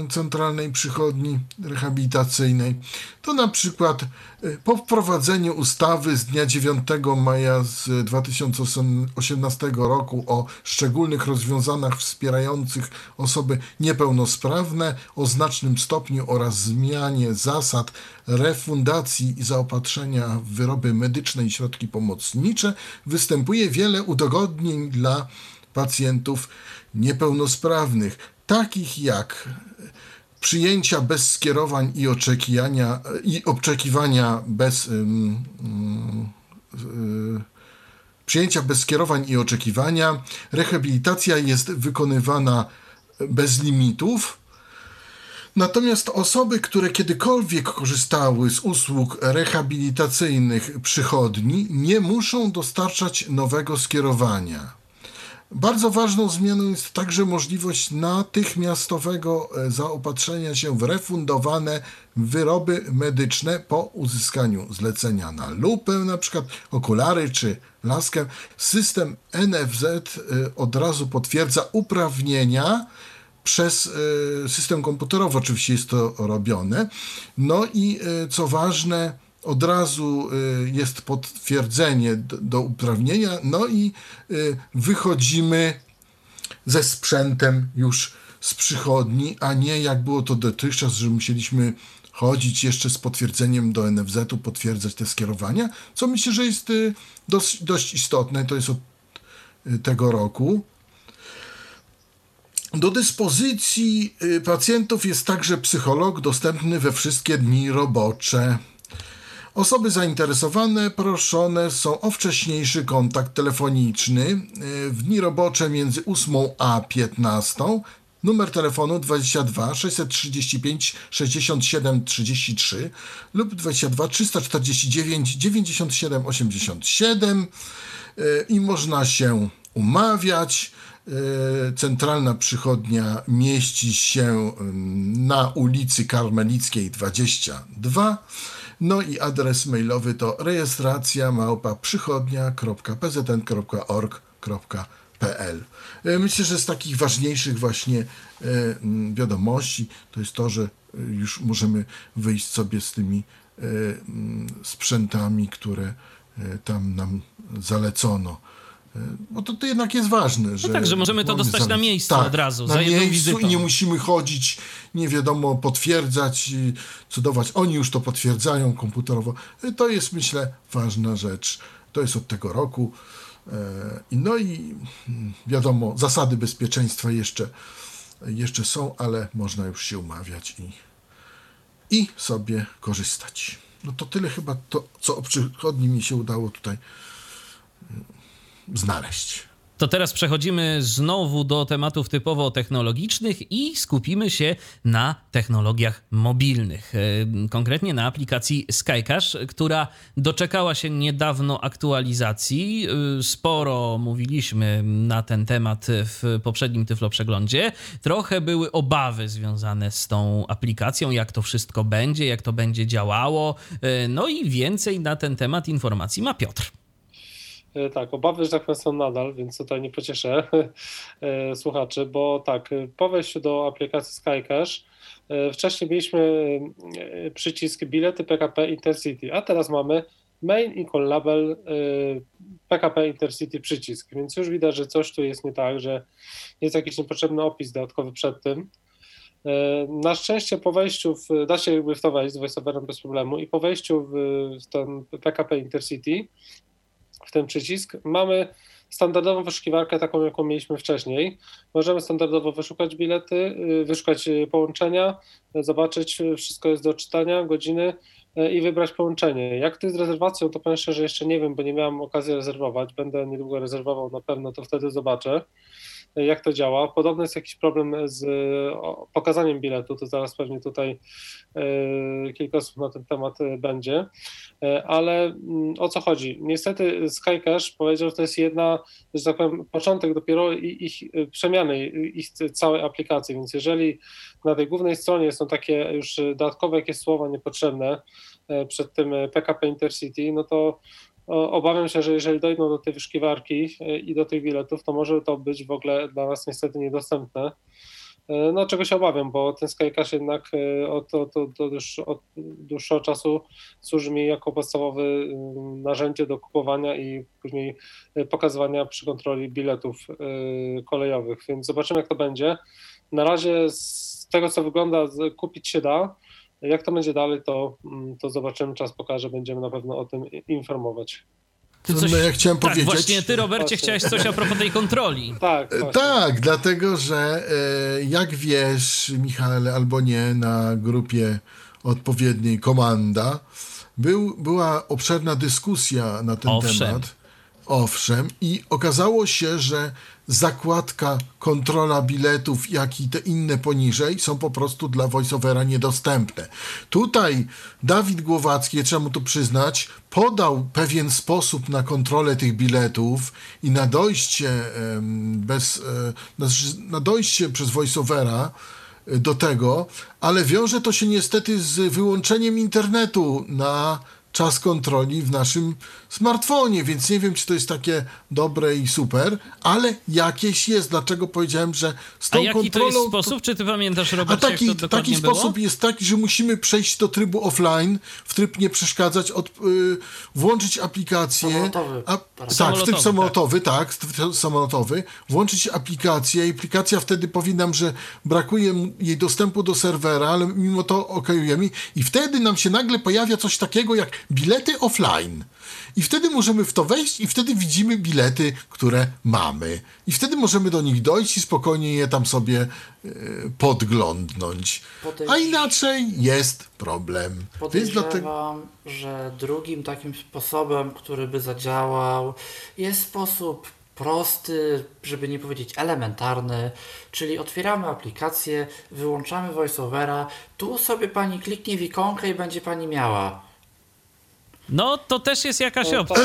centralnej Przychodni Rehabilitacyjnej, to na przykład y, po wprowadzeniu ustawy z dnia 9 maja z 2018 roku o szczególnych rozwiązaniach wspierających osoby niepełnosprawne o znacznym stopniu oraz zmianie zasad refundacji i zaopatrzenia w wyroby medyczne i środki pomocnicze występuje wiele udogodnień dla pacjentów niepełnosprawnych takich jak przyjęcia bez skierowań i oczekiwania i oczekiwania bez przyjęcia bez skierowań i oczekiwania. Rehabilitacja jest wykonywana bez limitów. Natomiast osoby, które kiedykolwiek korzystały z usług rehabilitacyjnych przychodni, nie muszą dostarczać nowego skierowania. Bardzo ważną zmianą jest także możliwość natychmiastowego e, zaopatrzenia się w refundowane wyroby medyczne po uzyskaniu zlecenia na lupę, na przykład okulary czy laskę. System NFZ e, od razu potwierdza uprawnienia przez e, system komputerowy, oczywiście jest to robione. No i co ważne, od razu y, jest potwierdzenie do uprawnienia, no i y, wychodzimy ze sprzętem już z przychodni, a nie jak było to dotychczas, że musieliśmy chodzić jeszcze z potwierdzeniem do NFZ-u, potwierdzać te skierowania, co myślę, że jest y, dość, dość istotne, to jest od tego roku. Do dyspozycji pacjentów jest także psycholog dostępny we wszystkie dni robocze. Osoby zainteresowane proszone są o wcześniejszy kontakt telefoniczny e, w dni robocze między 8 a 15. Numer telefonu 22 635 67 33 lub 22 349 97 87 i można się umawiać. E, centralna przychodnia mieści się na ulicy Karmelickiej 22 no i adres mailowy to rejestracja małpa przychodnia.pzn.org.pl. E, myślę, że z takich ważniejszych właśnie e, wiadomości to jest to, że e, już możemy wyjść sobie z tymi sprzętami, które tam nam zalecono. Bo to, to jednak jest ważne. No że
no tak, że możemy to dostać na miejscu tak, od razu, na miejscu wizytą.
i nie musimy chodzić, nie wiadomo, potwierdzać, cudować. Oni już to potwierdzają komputerowo. To jest, myślę, ważna rzecz. To jest od tego roku. E, no i mm, wiadomo, zasady bezpieczeństwa jeszcze, jeszcze są, ale można już się umawiać i, i sobie korzystać. No to tyle chyba to, co o przychodni mi się udało tutaj znaleźć.
To teraz przechodzimy znowu do tematów typowo technologicznych i skupimy się na technologiach mobilnych. E, konkretnie na aplikacji Skycash, która doczekała się niedawno aktualizacji. E, sporo mówiliśmy na ten temat w poprzednim Tyflo Przeglądzie. Trochę były obawy związane z tą aplikacją, jak to wszystko będzie, jak to będzie działało. E, no i więcej na ten temat informacji ma Piotr.
E, tak, obawy, że tak są nadal, więc tutaj nie pocieszę <laughs> e, słuchaczy, bo tak, po wejściu do aplikacji SkyCash e, wcześniej mieliśmy przycisk bilety PKP Intercity, a teraz mamy main i label PKP Intercity przycisk, więc już widać, że coś tu jest nie tak, że jest jakiś niepotrzebny opis dodatkowy przed tym. Na szczęście po wejściu, w, da się jakby w to wejść z VoiceOverem bez problemu i po wejściu w, w ten PKP Intercity w ten przycisk, mamy standardową wyszukiwarkę, taką jaką mieliśmy wcześniej. Możemy standardowo wyszukać bilety, y, wyszukać y, połączenia, zobaczyć, y, wszystko jest do czytania, godziny i wybrać połączenie. Jak to jest z rezerwacją, to powiem szczerze, jeszcze nie wiem, bo nie miałem okazji rezerwować. Będę niedługo rezerwował na pewno, to wtedy zobaczę. Jak to działa. Podobno jest jakiś problem z pokazaniem biletu, to zaraz pewnie tutaj kilka słów na ten temat będzie. Ale mm, o co chodzi? Niestety Skycash powiedział, że to jest jedna, że tak powiem, początek dopiero ich przemiany, ich całej aplikacji, więc jeżeli na tej głównej stronie są takie już dodatkowe jakieś słowa niepotrzebne przed tym PKP Intercity, no to obawiam się, że jeżeli dojdą do tej wyszukiwarki e, i do tych biletów, to może to być w ogóle dla nas niestety niedostępne. E, no, czego się obawiam, bo ten Skycash jednak e, od, od, od, od, dłuższego czasu służy mi jako podstawowe mm, narzędzie do kupowania i później pokazywania przy kontroli biletów kolejowych, więc zobaczymy jak to będzie. Na razie z tego co wygląda kupić się da, jak to będzie dalej, to, mm, to zobaczymy, czas pokaże, będziemy na pewno o tym informować.
Ty coś...
No, ja chciałem
tak,
powiedzieć.
Właśnie ty, Robercie, właśnie. chciałeś coś a propos tej kontroli. <laughs>
tak,
właśnie. tak, dlatego że e, jak wiesz, Michale, albo nie, na grupie odpowiedniej komanda był, była obszerna dyskusja na ten
Owszem.
temat. Owszem, i okazało się, że zakładka kontrola biletów, jak i te inne poniżej są po prostu dla voiceovera niedostępne. Tutaj Dawid Głowacki, trzeba mu to przyznać, podał pewien sposób na kontrolę tych biletów i na dojście bez, e, na dojście przez voiceovera e, do tego, ale wiąże to się niestety z wyłączeniem internetu na czas kontroli w naszym smartfonie, więc nie wiem, czy to jest takie dobre i super, ale jakieś jest. Dlaczego powiedziałem, że z tą
A jaki
kontrolą...
to jest sposób? Czy ty pamiętasz, Robert,
A taki,
jak to
taki
było?
sposób jest taki, że musimy przejść do trybu offline, w tryb nie przeszkadzać, od, y, włączyć aplikację.
Samolotowy.
A, tak, w tryb samolotowy, tak, tak samolotowy, włączyć aplikację i aplikacja wtedy powie nam, że brakuje jej dostępu do serwera, ale mimo to okejujemy i wtedy nam się nagle pojawia coś takiego jak bilety offline. I wtedy możemy w to wejść i wtedy widzimy bilety, które mamy. I wtedy możemy do nich dojść i spokojnie je tam sobie y, podglądnąć. Podejrz... A inaczej jest problem.
Podejrzewam, dlatego... że drugim takim sposobem, który by zadziałał, jest sposób prosty, żeby nie powiedzieć elementarny, czyli otwieramy aplikację, wyłączamy voiceovera, tu sobie pani kliknie w ikonkę i będzie pani miała.
No, to też jest jakaś opcja.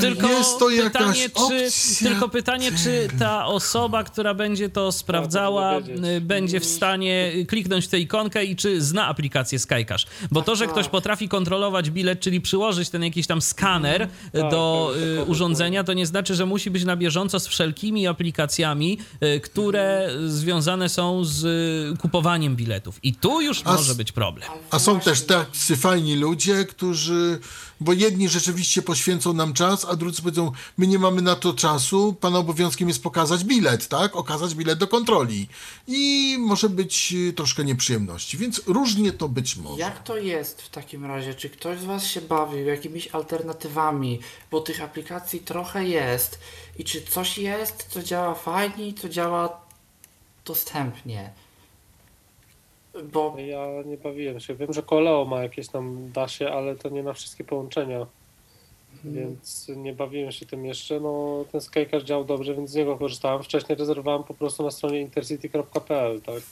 Tylko
jest to
pytanie, czy,
opcja.
Tylko pytanie, czy ta osoba, która będzie to sprawdzała, y, będzie w stanie kliknąć w tę ikonkę i czy zna aplikację Skycash. Bo to, że ktoś potrafi kontrolować bilet, czyli przyłożyć ten jakiś tam skaner
Tak,
do
tak,
y,
tak,
urządzenia, to nie znaczy, że musi być na bieżąco z wszelkimi aplikacjami, y, które związane są z y, kupowaniem biletów. I tu już
A
może być problem.
A są też tacy fajni ludzie, którzy, bo jedni rzeczywiście poświęcą nam czas, a drudzy powiedzą, my nie mamy na to czasu, pana obowiązkiem jest pokazać bilet, tak? Okazać bilet do kontroli. I może być y, troszkę nieprzyjemności, więc różnie to być może.
Jak to jest w takim razie? Czy ktoś z Was się bawił jakimiś alternatywami? Bo tych aplikacji trochę jest. I czy coś jest, co działa fajnie i co działa dostępnie? Bo
Ja nie bawiłem się. Wiem, że Koleo ma jakieś tam dasie, ale to nie na wszystkie połączenia. Więc nie bawiłem się tym jeszcze. No, ten Skycash działał dobrze, więc z niego korzystałem. Wcześniej rezerwowałem po prostu na stronie intercity.pl, tak?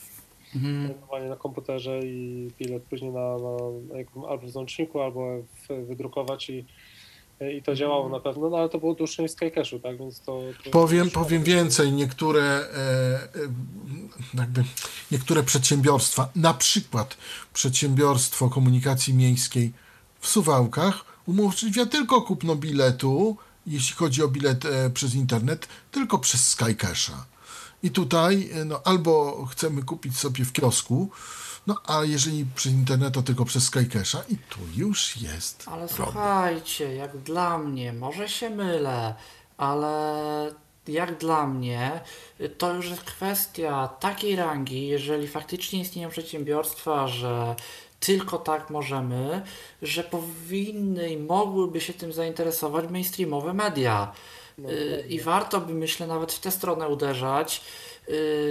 Normalnie na komputerze i bilet później na, na albo w załączniku, albo w, wydrukować i, i to działało na pewno, no ale to było dłuższe niż Skycashu, tak? Więc to, to
Powiem, powiem więcej, niektóre, e, e, jakby, niektóre przedsiębiorstwa, na przykład przedsiębiorstwo komunikacji miejskiej w Suwałkach umożliwia tylko kupno biletu, jeśli chodzi o bilet e, przez internet, tylko przez Skycasha. I tutaj e, no, albo chcemy kupić sobie w kiosku, no a jeżeli przez internet, to tylko przez Skycasha i tu już jest
Ale
problem.
słuchajcie, jak dla mnie, może się mylę, ale jak dla mnie, to już jest kwestia takiej rangi, jeżeli faktycznie istnieją przedsiębiorstwa, że tylko tak możemy, że powinny i mogłyby się tym zainteresować mainstreamowe media. Y, I warto by, myślę, nawet w tę stronę uderzać,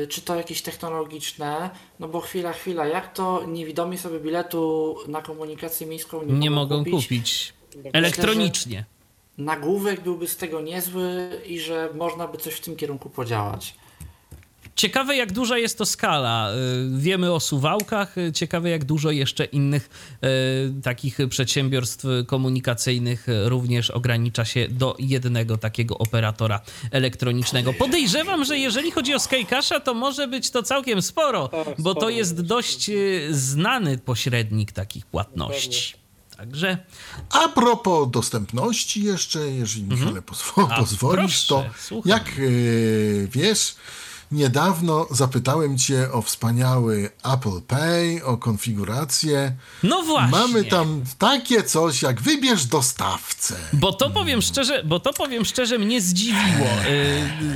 czy to jakieś technologiczne, no bo chwila, chwila, jak to niewidomi sobie biletu na komunikację miejską nie,
Nie mogą kupić elektronicznie.
Nagłówek byłby z tego niezły i że można by coś w tym kierunku podziałać.
Ciekawe, jak duża jest to skala. Y, wiemy o suwałkach, y, ciekawe, jak dużo jeszcze innych y, takich przedsiębiorstw komunikacyjnych również ogranicza się do jednego takiego operatora elektronicznego. Podejrzewam, że jeżeli chodzi o Skycasha, to może być to całkiem sporo,
Tak,
bo to jest dość znany pośrednik takich płatności. Także
A propos dostępności jeszcze, jeżeli Michale pozwo-
Mhm.
Pozwolisz, to
słucham.
jak wiesz, niedawno zapytałem cię o wspaniały Apple Pay, o konfigurację.
no właśnie.
Mamy tam takie coś jak wybierz dostawcę.
Bo to powiem szczerze, bo to powiem szczerze mnie zdziwiło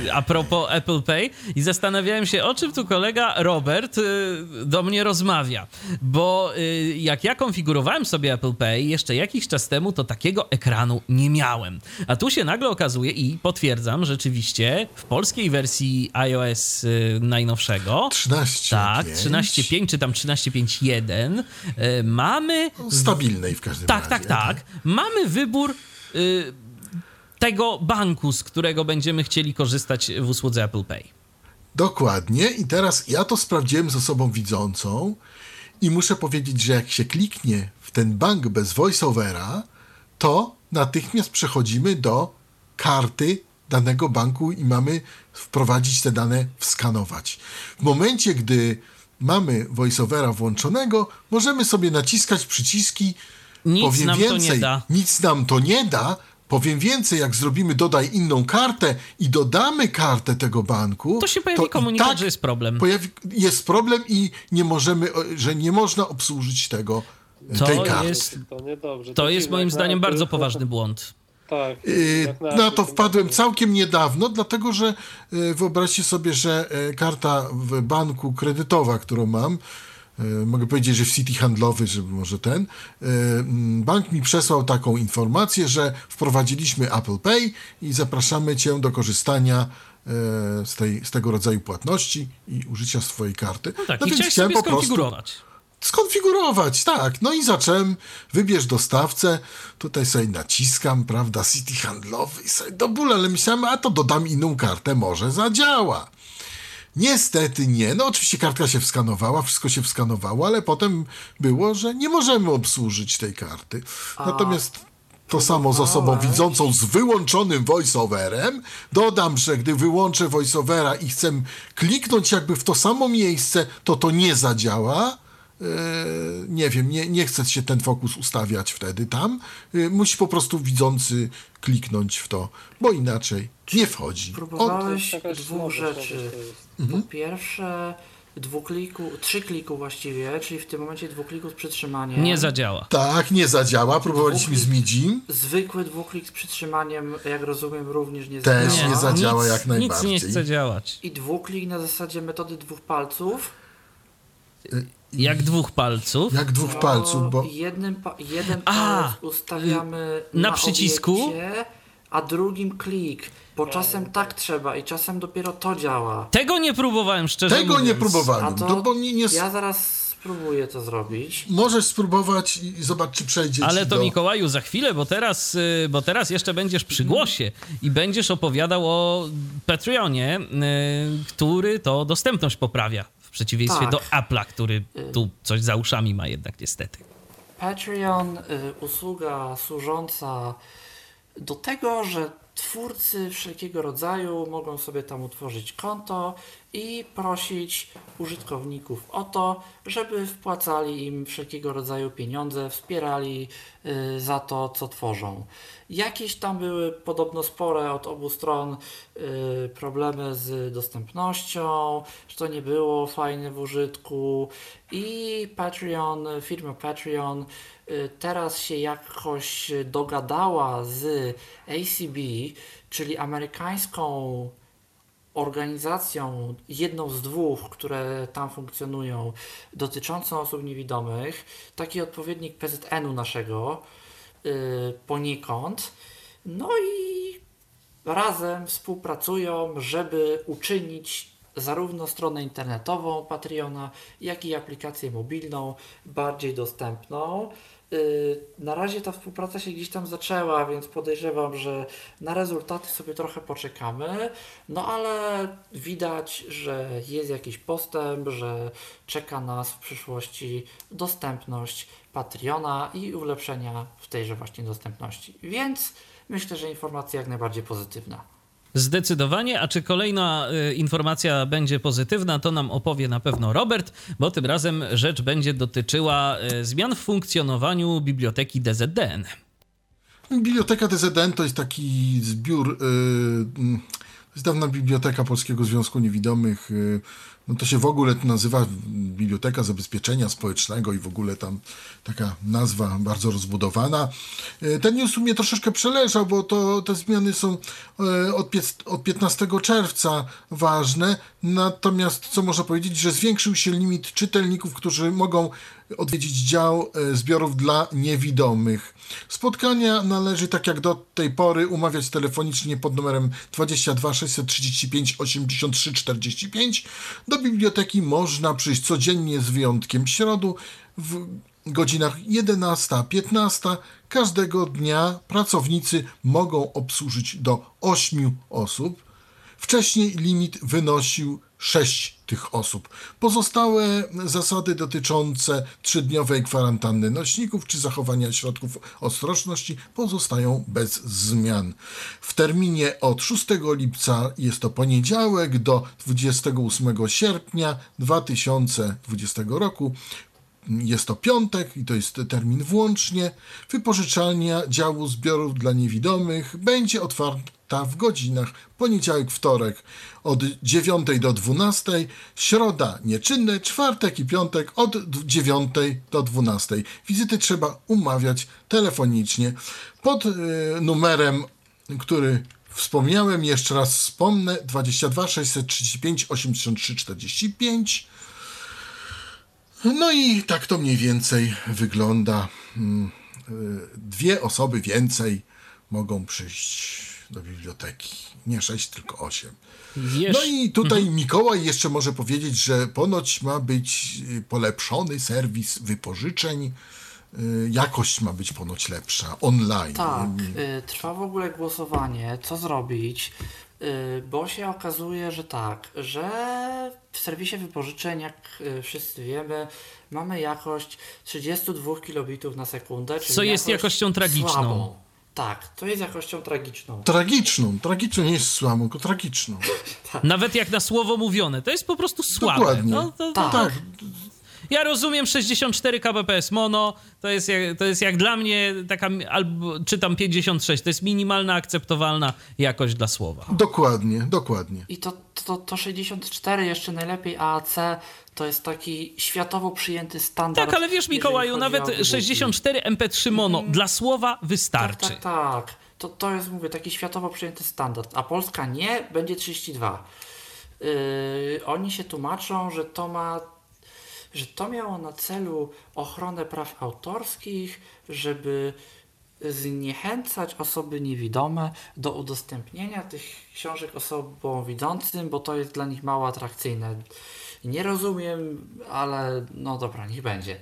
yy, a propos Apple Pay i zastanawiałem się, o czym tu kolega Robert yy, do mnie rozmawia. Bo yy, jak ja konfigurowałem sobie Apple Pay jeszcze jakiś czas temu, to takiego ekranu nie miałem. A tu się nagle okazuje i potwierdzam rzeczywiście w polskiej wersji iOS yy, najnowszego
13.
tak, 13.5 czy tam 13.5.1 yy, mamy
Stabilnej w każdym
tak,
razie.
tak, tak. Mamy wybór y, tego banku, z którego będziemy chcieli korzystać w usłudze Apple Pay.
Dokładnie. I teraz ja to sprawdziłem z osobą widzącą i muszę powiedzieć, że jak się kliknie w ten bank bez voiceovera, to natychmiast przechodzimy do karty danego banku i mamy wprowadzić te dane, wskanować. W momencie, gdy mamy voiceovera włączonego, możemy sobie naciskać przyciski.
Nic
Powiem
nam to
więcej,
nie da.
nic nam to nie da. Powiem więcej, jak zrobimy dodaj inną kartę i dodamy kartę tego banku,
To się pojawi komunikat, że jest problem.
Pojawi, jest problem i nie możemy, że nie można obsłużyć tego,
To
tej karty.
jest,
To
to jest moim zdaniem bardzo poważny błąd.
Tak. Jak
Na to wpadłem całkiem niedawno, dlatego że yy, wyobraźcie sobie, że yy, karta w banku kredytowa, którą mam, mogę powiedzieć, że w City Handlowy, żeby może ten, mm, bank mi przesłał taką informację, że wprowadziliśmy Apple Pay i zapraszamy cię do korzystania z, tej, z tego rodzaju płatności i użycia swojej karty.
No tak,
No
i
chciałem
sobie
po prostu
skonfigurować.
Skonfigurować, tak. No i zacząłem, wybierz dostawcę, tutaj sobie naciskam, prawda, City handlowy i sobie do bólu, ale myślałem, a to dodam inną kartę, może zadziała. Niestety nie. No oczywiście kartka się wskanowała, wszystko się wskanowało, ale potem było, że nie możemy obsłużyć tej karty. Natomiast to samo z osobą widzącą z wyłączonym voiceoverem. Dodam, że gdy wyłączę voiceovera i chcę kliknąć jakby w to samo miejsce, to to nie zadziała. Eee, nie wiem, nie, nie chce się ten fokus ustawiać wtedy tam. Eee, musi po prostu widzący kliknąć w to, bo inaczej nie wchodzi.
Próbowałeś
jakaś
dwóch rzeczy.
Mhm.
Po pierwsze, dwukliku, trzy kliku właściwie, czyli w tym momencie dwukliku z przytrzymaniem.
Nie zadziała.
tak, nie zadziała. Próbowaliśmy z Midzim.
Zwykły dwuklik z przytrzymaniem, jak rozumiem, również nie
Też
zadziała.
nie zadziała
nic,
jak najbardziej.
Nic nie chce działać.
I dwuklik na zasadzie metody dwóch palców.
Jak dwóch palców.
Jak dwóch palców, bo
Jednym pa- jeden
A,
palec ustawiamy
na
na,
przycisku?
obiekcie, a drugim klik. Bo czasem tak trzeba i czasem dopiero to działa.
Tego nie próbowałem, szczerze
tego
mówiąc.
nie
A
próbowałem.
to
No bo nie, nie,
ja zaraz spróbuję to zrobić.
Możesz spróbować i zobacz, czy przejdzie
Ale
ci
to
do...
Mikołaju za chwilę, bo teraz, y, bo teraz jeszcze będziesz przy głosie i będziesz opowiadał o Patreonie, y, który to dostępność poprawia. W przeciwieństwie
Tak.
do Apple'a, który tu coś za uszami ma jednak niestety.
Patreon, y, usługa służąca do tego, że twórcy wszelkiego rodzaju mogą sobie tam utworzyć konto i prosić użytkowników o to, żeby wpłacali im wszelkiego rodzaju pieniądze, wspierali y, za to, co tworzą. Jakieś tam były podobno spore od obu stron y, problemy z dostępnością, że to nie było fajne w użytku i Patreon, firma Patreon y, teraz się jakoś dogadała z ACB, czyli amerykańską organizacją, jedną z dwóch, które tam funkcjonują, dotyczącą osób niewidomych, taki odpowiednik PZN-u naszego yy, poniekąd. No i razem współpracują, żeby uczynić zarówno stronę internetową Patreona, jak i aplikację mobilną bardziej dostępną. Y, na razie ta współpraca się gdzieś tam zaczęła, więc podejrzewam, że na rezultaty sobie trochę poczekamy. No ale widać, że jest jakiś postęp, że czeka nas w przyszłości dostępność Patreona i ulepszenia w tejże właśnie dostępności. Więc myślę, że informacja jak najbardziej pozytywna.
Zdecydowanie, a czy kolejna y, informacja będzie pozytywna, to nam opowie na pewno Robert, bo tym razem rzecz będzie dotyczyła y, zmian w funkcjonowaniu biblioteki DZDN.
Biblioteka DZDN to jest taki zbiór, yy, to jest dawna biblioteka Polskiego Związku Niewidomych, yy, no to się w ogóle nazywa Biblioteka Zabezpieczenia Społecznego i w ogóle tam taka nazwa bardzo rozbudowana. E, ten news mnie troszeczkę przeleżał, bo to, te zmiany są e, od, od 15 czerwca ważne, natomiast co można powiedzieć, że zwiększył się limit czytelników, którzy mogą odwiedzić dział e, zbiorów dla niewidomych. Spotkania należy, tak jak do tej pory, umawiać telefonicznie pod numerem 22 635 83 45. Do biblioteki można przyjść codziennie z wyjątkiem środu w godzinach 11-15. Każdego dnia pracownicy mogą obsłużyć do 8 osób. Wcześniej limit wynosił 6 tych osób. Pozostałe zasady dotyczące trzydniowej kwarantanny nośników czy zachowania środków ostrożności pozostają bez zmian. W terminie od 6 lipca jest to poniedziałek do 28 sierpnia 2020 roku jest to piątek i to jest termin włącznie. Wypożyczalnia działu zbiorów dla niewidomych będzie otwarta w godzinach poniedziałek, wtorek od 9 do 12, środa nieczynne, czwartek i piątek od 9 do 12. Wizyty trzeba umawiać telefonicznie pod y, numerem, który wspomniałem, jeszcze raz wspomnę, 22 635 83 45 no i tak to mniej więcej wygląda. Mm, y, dwie osoby więcej mogą przyjść do biblioteki. Nie sześć, tylko osiem. No i tutaj mhm. Mikołaj jeszcze może powiedzieć, że ponoć ma być y, polepszony serwis wypożyczeń. Y, jakość ma być ponoć lepsza, online.
Tak, trwa w ogóle głosowanie, co zrobić, bo się okazuje, że tak, że w serwisie wypożyczeń, jak y, wszyscy wiemy, mamy jakość 32 kilobitów na sekundę.
Co jest jakością tragiczną. Słabą.
Tak, to jest jakością tragiczną.
Tragiczną, tragiczną nie jest słabą, tylko tragiczną.
tak. Nawet jak na słowo mówione, to jest po prostu słabe.
Dokładnie. No, to, tak. tak.
Ja rozumiem 64 kbps mono, to jest jak, to jest jak dla mnie taka, albo czytam 56, to jest minimalna akceptowalna jakość dla słowa.
Dokładnie, dokładnie.
I to, to, to 64 jeszcze najlepiej AAC to jest taki światowo przyjęty standard.
Tak, ale wiesz Mikołaju, nawet 64 MP3 mono mm. dla słowa wystarczy.
Tak, tak, tak. To, to jest, mówię, taki światowo przyjęty standard, a Polska nie, będzie 32. Yy, oni się tłumaczą, że to ma że to miało na celu ochronę praw autorskich, żeby zniechęcać osoby niewidome do udostępnienia tych książek osobom widzącym, bo to jest dla nich mało atrakcyjne. Nie rozumiem, ale no dobra, niech będzie.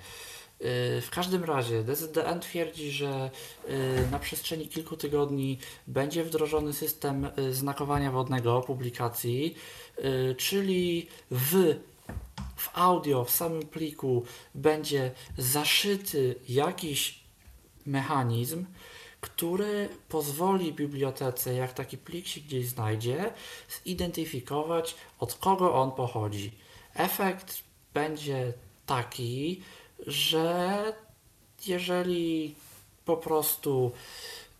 Y, w każdym razie DZDN twierdzi, że y, na przestrzeni kilku tygodni będzie wdrożony system y, znakowania wodnego publikacji, czyli w w audio, w samym pliku będzie zaszyty jakiś mechanizm, który pozwoli bibliotece, jak taki plik się gdzieś znajdzie, zidentyfikować od kogo on pochodzi. Efekt będzie taki, że jeżeli po prostu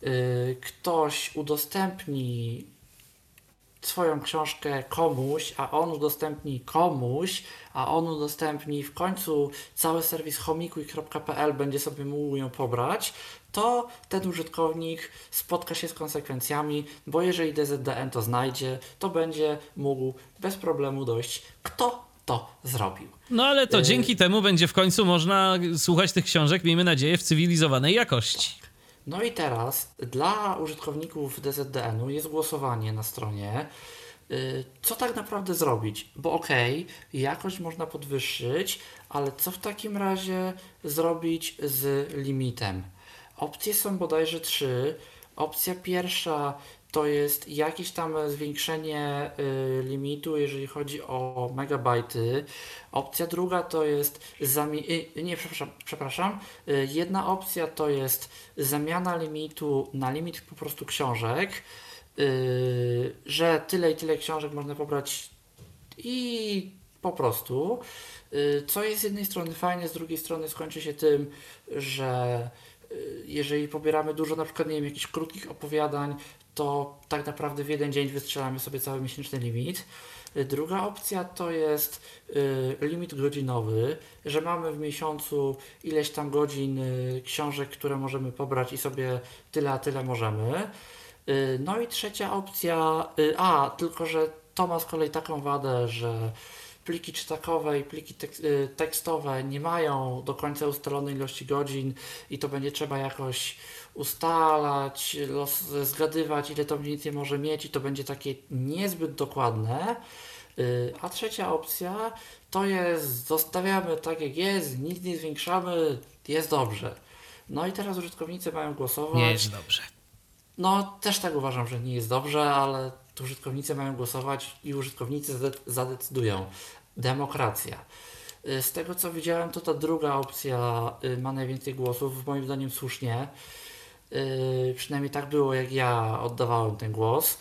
y, ktoś udostępni swoją książkę komuś, a on udostępni komuś, a on udostępni w końcu cały serwis homikuj.pl będzie sobie mógł ją pobrać, to ten użytkownik spotka się z konsekwencjami, bo jeżeli DZDN to znajdzie, to będzie mógł bez problemu dojść, kto to zrobił.
No ale to y dzięki temu będzie w końcu można słuchać tych książek, miejmy nadzieję, w cywilizowanej jakości.
No i teraz dla użytkowników DZDN-u jest głosowanie na stronie. Y, co tak naprawdę zrobić? Bo okej, okay, jakość można podwyższyć, ale co w takim razie zrobić z limitem? Opcje są bodajże trzy. Opcja pierwsza to jest jakieś tam zwiększenie y, limitu, jeżeli chodzi o megabajty. Opcja druga to jest zami- y, nie, przepraszam, przepraszam. Y, jedna opcja to jest zamiana limitu na limit po prostu książek, że tyle i tyle książek można pobrać i po prostu. Co jest z jednej strony fajne, z drugiej strony skończy się tym, że jeżeli pobieramy dużo na przykład nie wiem, jakichś krótkich opowiadań, to tak naprawdę w jeden dzień wystrzelamy sobie cały miesięczny limit. Y, druga opcja to jest limit godzinowy, że mamy w miesiącu ileś tam godzin książek, które możemy pobrać i sobie tyle a tyle możemy. No i trzecia opcja, a tylko że to ma z kolei taką wadę, że pliki czytakowe i pliki y, tekstowe nie mają do końca ustalonej ilości godzin i to będzie trzeba jakoś ustalać, los, zgadywać ile to mniej więcej może mieć i to będzie takie niezbyt dokładne. Y, a trzecia opcja to jest zostawiamy tak jak jest, nic nie zwiększamy, jest dobrze. No i teraz użytkownicy mają głosować.
Nie jest dobrze.
No też tak uważam, że nie jest dobrze, ale to użytkownicy mają głosować i użytkownicy zadecydują. Demokracja. Y, z tego co widziałem, to ta druga opcja y, ma najwięcej głosów, moim zdaniem słusznie. Y, przynajmniej tak było, jak ja oddawałem ten głos.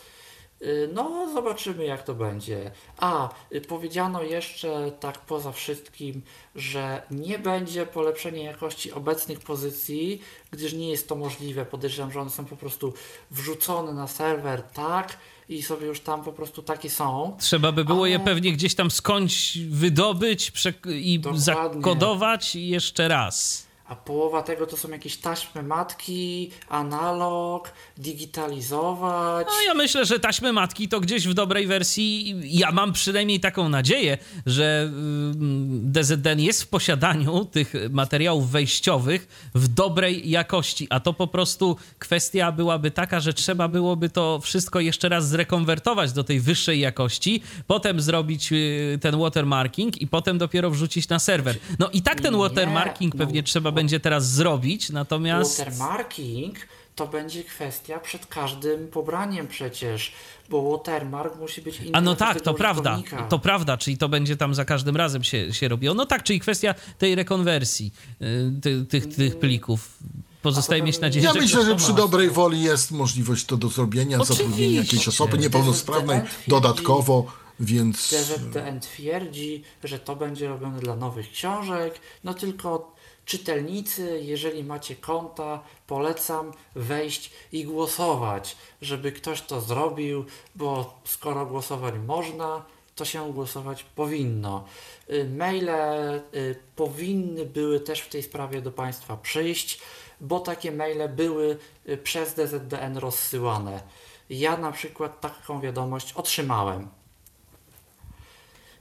No, zobaczymy jak to będzie. A, powiedziano jeszcze tak poza wszystkim, że nie będzie polepszenia jakości obecnych pozycji, gdyż nie jest to możliwe. Podejrzewam, że one są po prostu wrzucone na serwer tak, i sobie już tam po prostu takie są.
Trzeba by było ale... je pewnie gdzieś tam skądś wydobyć i Dokładnie. zakodować jeszcze raz
a połowa tego to są jakieś taśmy matki, analog, digitalizować.
No ja myślę, że taśmy matki to gdzieś w dobrej wersji, ja mam przynajmniej taką nadzieję, że mm, DZN jest w posiadaniu tych materiałów wejściowych w dobrej jakości, a to po prostu kwestia byłaby taka, że trzeba byłoby to wszystko jeszcze raz zrekonwertować do tej wyższej jakości, potem zrobić y, ten watermarking i potem dopiero wrzucić na serwer. No i tak ten watermarking Nie, pewnie no. trzeba będzie teraz zrobić, natomiast...
Watermarking to będzie kwestia przed każdym pobraniem przecież, bo watermark musi być inny.
A no tak, to prawda, to prawda, czyli to będzie tam za każdym razem się, się robiło. No tak, czyli kwestia tej rekonwersji y, tych, tych, tych plików. Pozostaje mieć nadzieję,
ja że... Ja myślę, że przy dobrej woli jest możliwość to do zrobienia, zatrudnienia jakiejś osoby niepełnosprawnej dodatkowo więc...
DZDN twierdzi, że to będzie robione dla nowych książek, no tylko Czytelnicy, jeżeli macie konta, polecam wejść i głosować, żeby ktoś to zrobił, bo skoro głosować można, to się głosować powinno. Y, maile y, powinny były też w tej sprawie do Państwa przyjść, bo takie maile były y, przez DZDN rozsyłane. Ja na przykład taką wiadomość otrzymałem.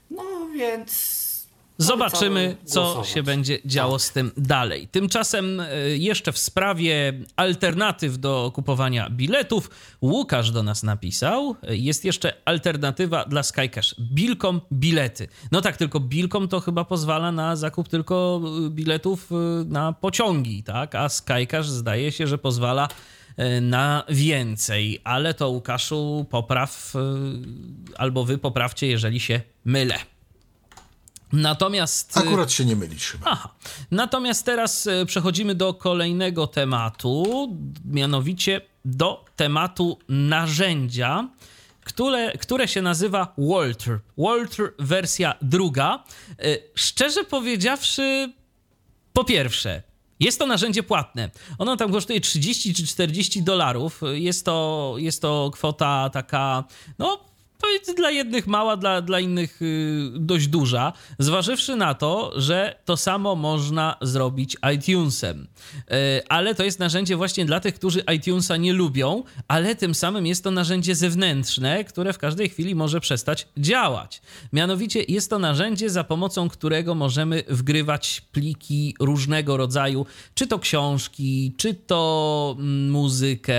No więc
Zobaczymy, co się będzie działo z tym dalej. Tymczasem e, jeszcze w sprawie alternatyw do kupowania biletów, Łukasz do nas napisał, e, jest jeszcze alternatywa dla Skycash. Bilkom bilety. No tak, tylko Bilkom to chyba pozwala na zakup tylko e, biletów na pociągi, tak? A Skycash zdaje się, że pozwala na więcej, ale to Łukaszu popraw, albo wy poprawcie, jeżeli się mylę. Natomiast.
Y, Akurat się nie mylisz chyba.
Aha. Natomiast teraz y, przechodzimy do kolejnego tematu, mianowicie do tematu narzędzia, które, które się nazywa Walter. Walter wersja druga. Y, szczerze powiedziawszy, po pierwsze, jest to narzędzie płatne. Ono tam kosztuje 30 czy 40 dolarów. Jest to, jest to kwota taka, no to jest dla jednych mała, dla, dla innych yy, dość duża, zważywszy na to, że to samo można zrobić iTunesem. Yy, ale to jest narzędzie właśnie dla tych, którzy iTunesa nie lubią, ale tym samym jest to narzędzie zewnętrzne, które w każdej chwili może przestać działać. Mianowicie jest to narzędzie, za pomocą którego możemy wgrywać pliki różnego rodzaju, czy to książki, czy to mm, muzykę.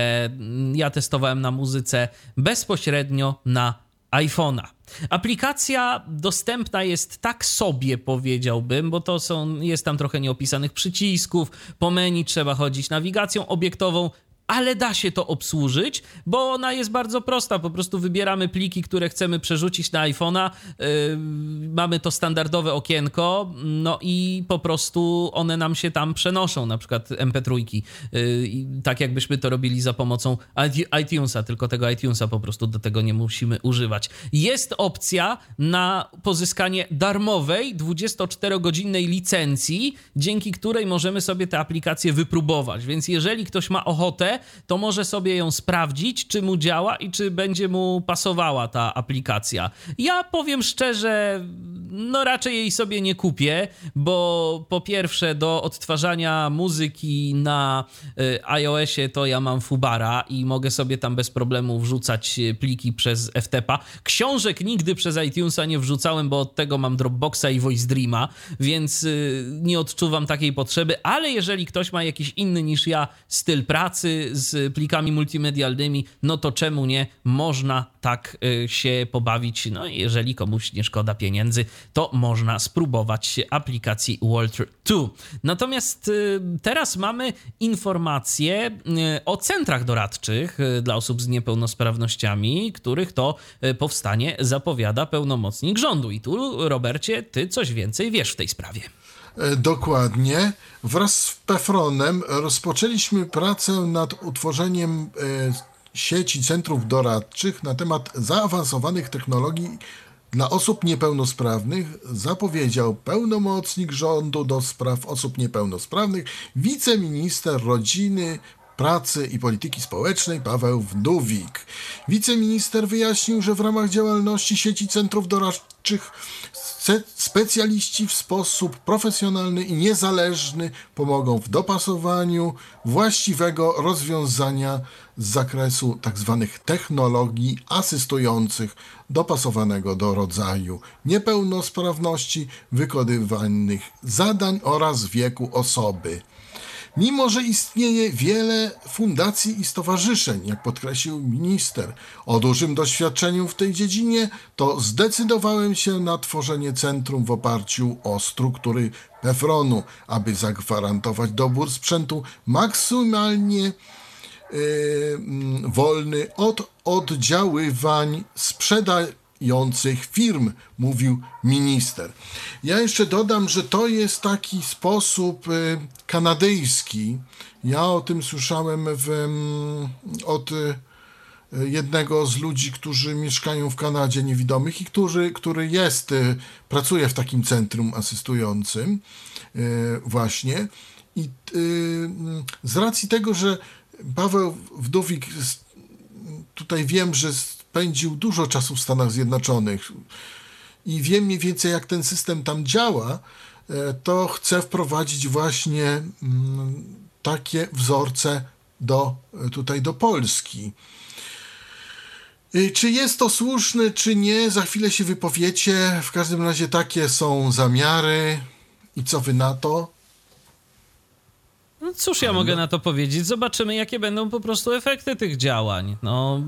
Ja testowałem na muzyce bezpośrednio na iPhone'a. Aplikacja dostępna jest tak sobie, powiedziałbym, bo to są, jest tam trochę nieopisanych przycisków, po menu trzeba chodzić nawigacją obiektową, ale da się to obsłużyć, bo ona jest bardzo prosta. Po prostu wybieramy pliki, które chcemy przerzucić na iPhone'a. Yy, mamy to standardowe okienko, no i po prostu one nam się tam przenoszą, na przykład MP3, yy, tak jakbyśmy to robili za pomocą iTunesa, tylko tego iTunesa po prostu do tego nie musimy używać. Jest opcja na pozyskanie darmowej 24-godzinnej licencji, dzięki której możemy sobie tę aplikację wypróbować. Więc jeżeli ktoś ma ochotę, to może sobie ją sprawdzić, czy mu działa i czy będzie mu pasowała ta aplikacja. Ja powiem szczerze, no raczej jej sobie nie kupię, bo po pierwsze do odtwarzania muzyki na y, iOSie to ja mam Fubara i mogę sobie tam bez problemu wrzucać y, pliki przez FTP-a. Książek nigdy przez iTunesa nie wrzucałem, bo od tego mam Dropboxa i Voice Dreama, więc y, nie odczuwam takiej potrzeby, ale jeżeli ktoś ma jakiś inny niż ja styl pracy, z plikami multimedialnymi, no to czemu nie? Można tak y, się pobawić. No jeżeli komuś nie szkoda pieniędzy, to można spróbować aplikacji Walter 2. Natomiast y, teraz mamy informacje y, o centrach doradczych dla osób z niepełnosprawnościami, których to powstanie zapowiada pełnomocnik rządu. I tu, Robercie, ty coś więcej wiesz w tej sprawie.
E, dokładnie. Wraz z Pefronem rozpoczęliśmy pracę nad utworzeniem e, sieci centrów doradczych na temat zaawansowanych technologii dla osób niepełnosprawnych, zapowiedział pełnomocnik rządu do spraw osób niepełnosprawnych, wiceminister rodziny, Pracy i Polityki Społecznej Paweł Wdówik. Wiceminister wyjaśnił, że w ramach działalności sieci centrów doradczych specjaliści w sposób profesjonalny i niezależny pomogą w dopasowaniu właściwego rozwiązania z zakresu tzw. Tak technologii asystujących dopasowanego do rodzaju niepełnosprawności, wykonywanych zadań oraz wieku osoby. Mimo, że istnieje wiele fundacji i stowarzyszeń, jak podkreślił minister, o dużym doświadczeniu w tej dziedzinie, to zdecydowałem się na tworzenie centrum w oparciu o struktury PEFRONu, aby zagwarantować dobór sprzętu maksymalnie yy, wolny od oddziaływań sprzedaży firm, mówił minister. Ja jeszcze dodam, że to jest taki sposób y, kanadyjski. Ja o tym słyszałem w, mm, od y, jednego z ludzi, którzy mieszkają w Kanadzie niewidomych i który, który jest, y, pracuje w takim centrum asystującym właśnie. I z racji tego, że Paweł Wdówik tutaj wiem, że spędził dużo czasu w Stanach Zjednoczonych i wiem mniej więcej, jak ten system tam działa, e, to chcę wprowadzić właśnie mm, takie wzorce do, e, tutaj do Polski. Czy jest to słuszne, czy nie, za chwilę się wypowiecie. W każdym razie takie są zamiary. I co wy na to?
No cóż ja mogę na to powiedzieć? Zobaczymy, jakie będą po prostu efekty tych działań. No,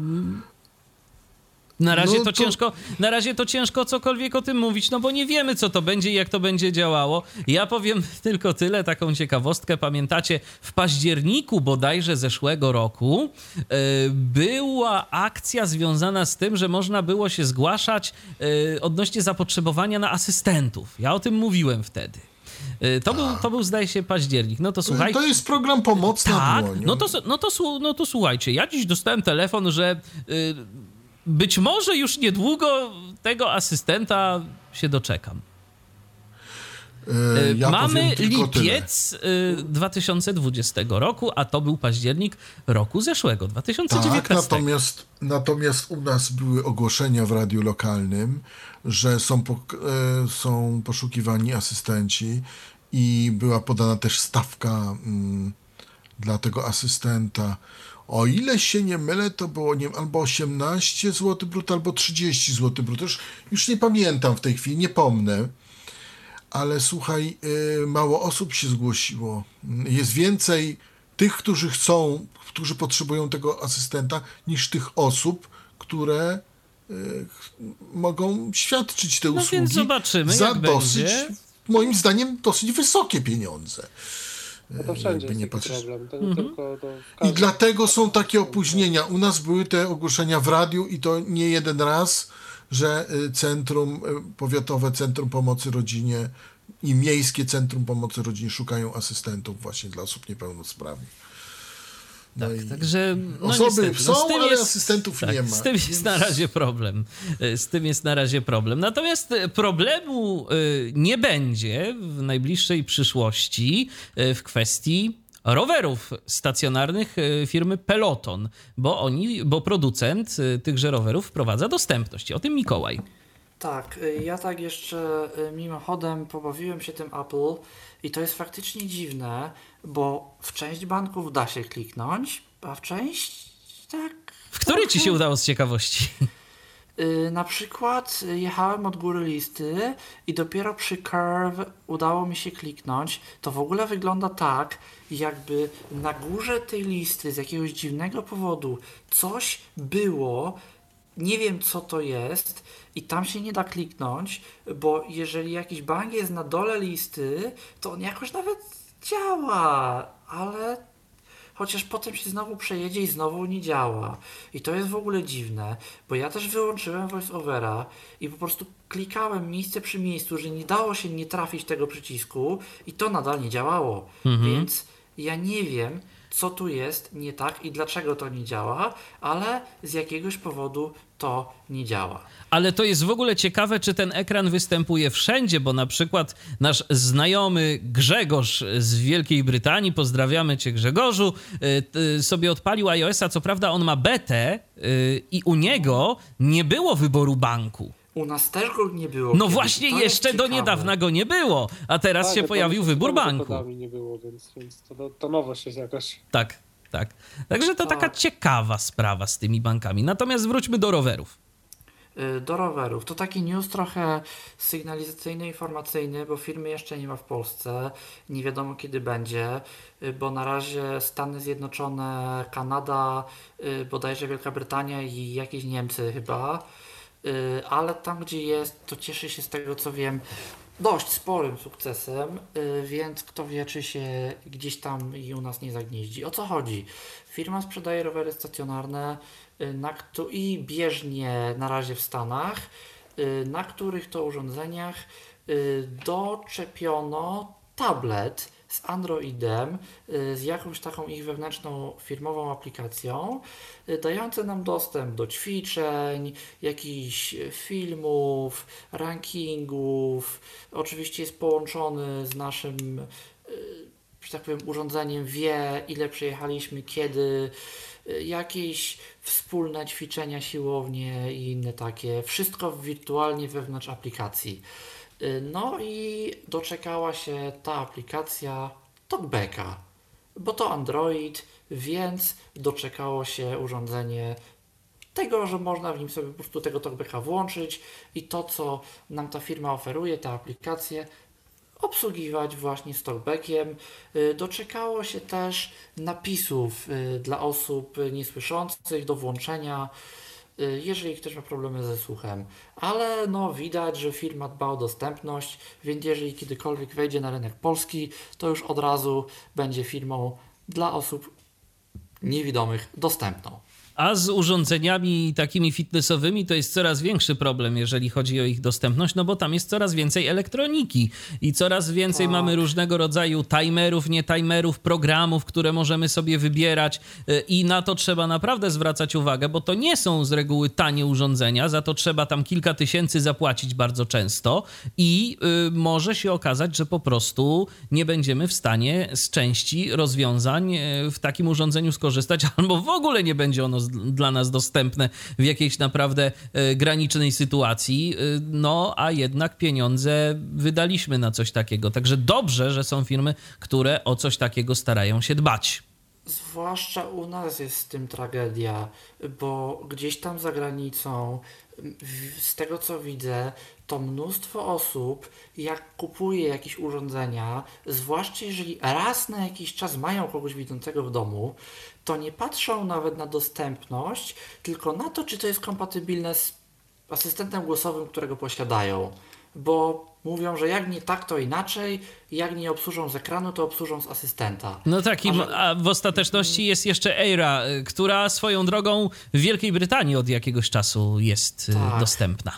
na razie no to, to, ciężko, na razie to ciężko cokolwiek o tym mówić, no bo nie wiemy, co to będzie i jak to będzie działało. Ja powiem <laughs> tylko tyle, taką ciekawostkę. Pamiętacie, w październiku bodajże zeszłego roku yy, była akcja związana z tym, że można było się zgłaszać yy, odnośnie zapotrzebowania na asystentów. Ja o tym mówiłem wtedy. E, to był, to był, zdaje się, październik. No to słuchaj.
To jest program pomocny.
Tak, no to, no, to, no to słuchajcie, ja dziś dostałem telefon, że być może już niedługo tego asystenta się doczekam. E, ja Mamy lipiec tyle. 2020 roku, a to był październik roku zeszłego, 2019. Tak,
natomiast, natomiast u nas były ogłoszenia w radiu lokalnym, że są, po, e, są poszukiwani asystenci i była podana też stawka mm, dla tego asystenta. O ile się nie mylę, to było nie, albo 18 zł brut, albo 30 zł brut. Już, już nie pamiętam w tej chwili, nie pomnę. Ale słuchaj, yy, mało osób się zgłosiło. Jest więcej tych, którzy chcą, którzy potrzebują tego asystenta, niż tych osób, które mogą świadczyć te
No
usługi
więc zobaczymy,
za
jak
dosyć,
będzie.
moim zdaniem, dosyć wysokie pieniądze.
No to wszędzie
Jakby
jest
nie patrzeć.
problem. To
Mhm.
nie tylko to
I dlatego są takie opóźnienia. U nas były te ogłoszenia w radiu i to nie jeden raz, że y, centrum, y, powiatowe Centrum Pomocy Rodzinie i miejskie Centrum Pomocy Rodzinie szukają asystentów właśnie dla osób niepełnosprawnych. No
Tak,
i
także no
osoby
niestety,
są,
no z tym
ale
jest,
asystentów
tak,
nie ma.
Z tym jest na razie problem. E, Z tym jest na razie problem. Natomiast e, problemu e, nie będzie w najbliższej przyszłości w kwestii rowerów stacjonarnych firmy Peloton, bo oni, bo producent tychże rowerów wprowadza dostępność. O tym Mikołaj.
Tak, ja tak jeszcze mimochodem pobawiłem się tym Apple i to jest faktycznie dziwne, bo w część banków da się kliknąć, a w część tak.
W który ci się udało z ciekawości?
Y, Na przykład jechałem od góry listy i dopiero przy curve udało mi się kliknąć. To w ogóle wygląda tak, jakby na górze tej listy z jakiegoś dziwnego powodu coś było. Nie wiem co to jest i tam się nie da kliknąć, bo jeżeli jakiś bank jest na dole listy, to on jakoś nawet działa, ale chociaż potem się znowu przejedzie i znowu nie działa. I to jest w ogóle dziwne, bo ja też wyłączyłem voiceovera i po prostu klikałem miejsce przy miejscu, że nie dało się nie trafić tego przycisku i to nadal nie działało. Więc ja nie wiem, co tu jest nie tak i dlaczego to nie działa, ale z jakiegoś powodu to nie działa.
Ale to jest w ogóle ciekawe, czy ten ekran występuje wszędzie, bo na przykład nasz znajomy Grzegorz z Wielkiej Brytanii, pozdrawiamy cię Grzegorzu, y, y, sobie odpalił iOS-a, co prawda on ma betę y, i u niego nie było wyboru banku.
U nas też go nie było.
No
kiedyś.
właśnie,
To
jeszcze do niedawna go nie było, a teraz
Tak,
się pojawił wybór banku.
nie było, więc, więc to, to, to nowość jest jakaś.
Tak, tak. Także to taka
Tak.
ciekawa sprawa z tymi bankami. Natomiast wróćmy do rowerów.
Y, do rowerów. To taki news trochę sygnalizacyjny-informacyjny, bo firmy jeszcze nie ma w Polsce. Nie wiadomo kiedy będzie, y, bo na razie Stany Zjednoczone, Kanada, y, bodajże Wielka Brytania i jakieś Niemcy chyba. Ale tam gdzie jest, to cieszy się z tego co wiem dość sporym sukcesem, y, więc kto wie, czy się gdzieś tam i u nas nie zagnieździ. O co chodzi? Firma sprzedaje rowery stacjonarne y, na i bieżnie na razie w Stanach, y, na których to urządzeniach doczepiono tablet z Androidem, y, z jakąś taką ich wewnętrzną firmową aplikacją, y, dające nam dostęp do ćwiczeń, jakichś filmów, rankingów. Oczywiście jest połączony z naszym, y, że tak powiem, urządzeniem, wie ile przejechaliśmy, kiedy, jakieś wspólne ćwiczenia, siłownie i inne takie. Wszystko wirtualnie wewnątrz aplikacji. Y, No i doczekała się ta aplikacja TalkBacka, bo to Android, więc doczekało się urządzenie tego, że można w nim sobie po prostu tego TalkBacka włączyć i to, co nam ta firma oferuje, te aplikacje, obsługiwać właśnie z talkbackiem. Y, Doczekało się też napisów y, dla osób niesłyszących do włączenia, jeżeli ktoś ma problemy ze słuchem. Ale no widać, że firma dba o dostępność, więc jeżeli kiedykolwiek wejdzie na rynek polski, to już od razu będzie firmą dla osób niewidomych dostępną.
A z urządzeniami takimi fitnessowymi to jest coraz większy problem, jeżeli chodzi o ich dostępność, no bo tam jest coraz więcej elektroniki i coraz więcej
Tak.
mamy różnego rodzaju timerów, nie timerów, programów, które możemy sobie wybierać y, i na to trzeba naprawdę zwracać uwagę, bo to nie są z reguły tanie urządzenia, za to trzeba tam kilka tysięcy zapłacić bardzo często i y, może się okazać, że po prostu nie będziemy w stanie z części rozwiązań y, w takim urządzeniu skorzystać, <laughs> albo w ogóle nie będzie ono dla nas dostępne w jakiejś naprawdę y, granicznej sytuacji, y, no a jednak pieniądze wydaliśmy na coś takiego. Także dobrze, że są firmy, które o coś takiego starają się dbać.
Zwłaszcza u nas jest z tym tragedia, bo gdzieś tam za granicą, z tego co widzę, to mnóstwo osób, jak kupuje jakieś urządzenia, zwłaszcza jeżeli raz na jakiś czas mają kogoś widzącego w domu, to nie patrzą nawet na dostępność, tylko na to, czy to jest kompatybilne z asystentem głosowym, którego posiadają. Bo mówią, że jak nie tak, to inaczej, jak nie obsłużą z ekranu, to obsłużą z asystenta.
No tak, i, a w ostateczności jest jeszcze Eira, która swoją drogą w Wielkiej Brytanii od jakiegoś czasu jest y,
Tak.
dostępna.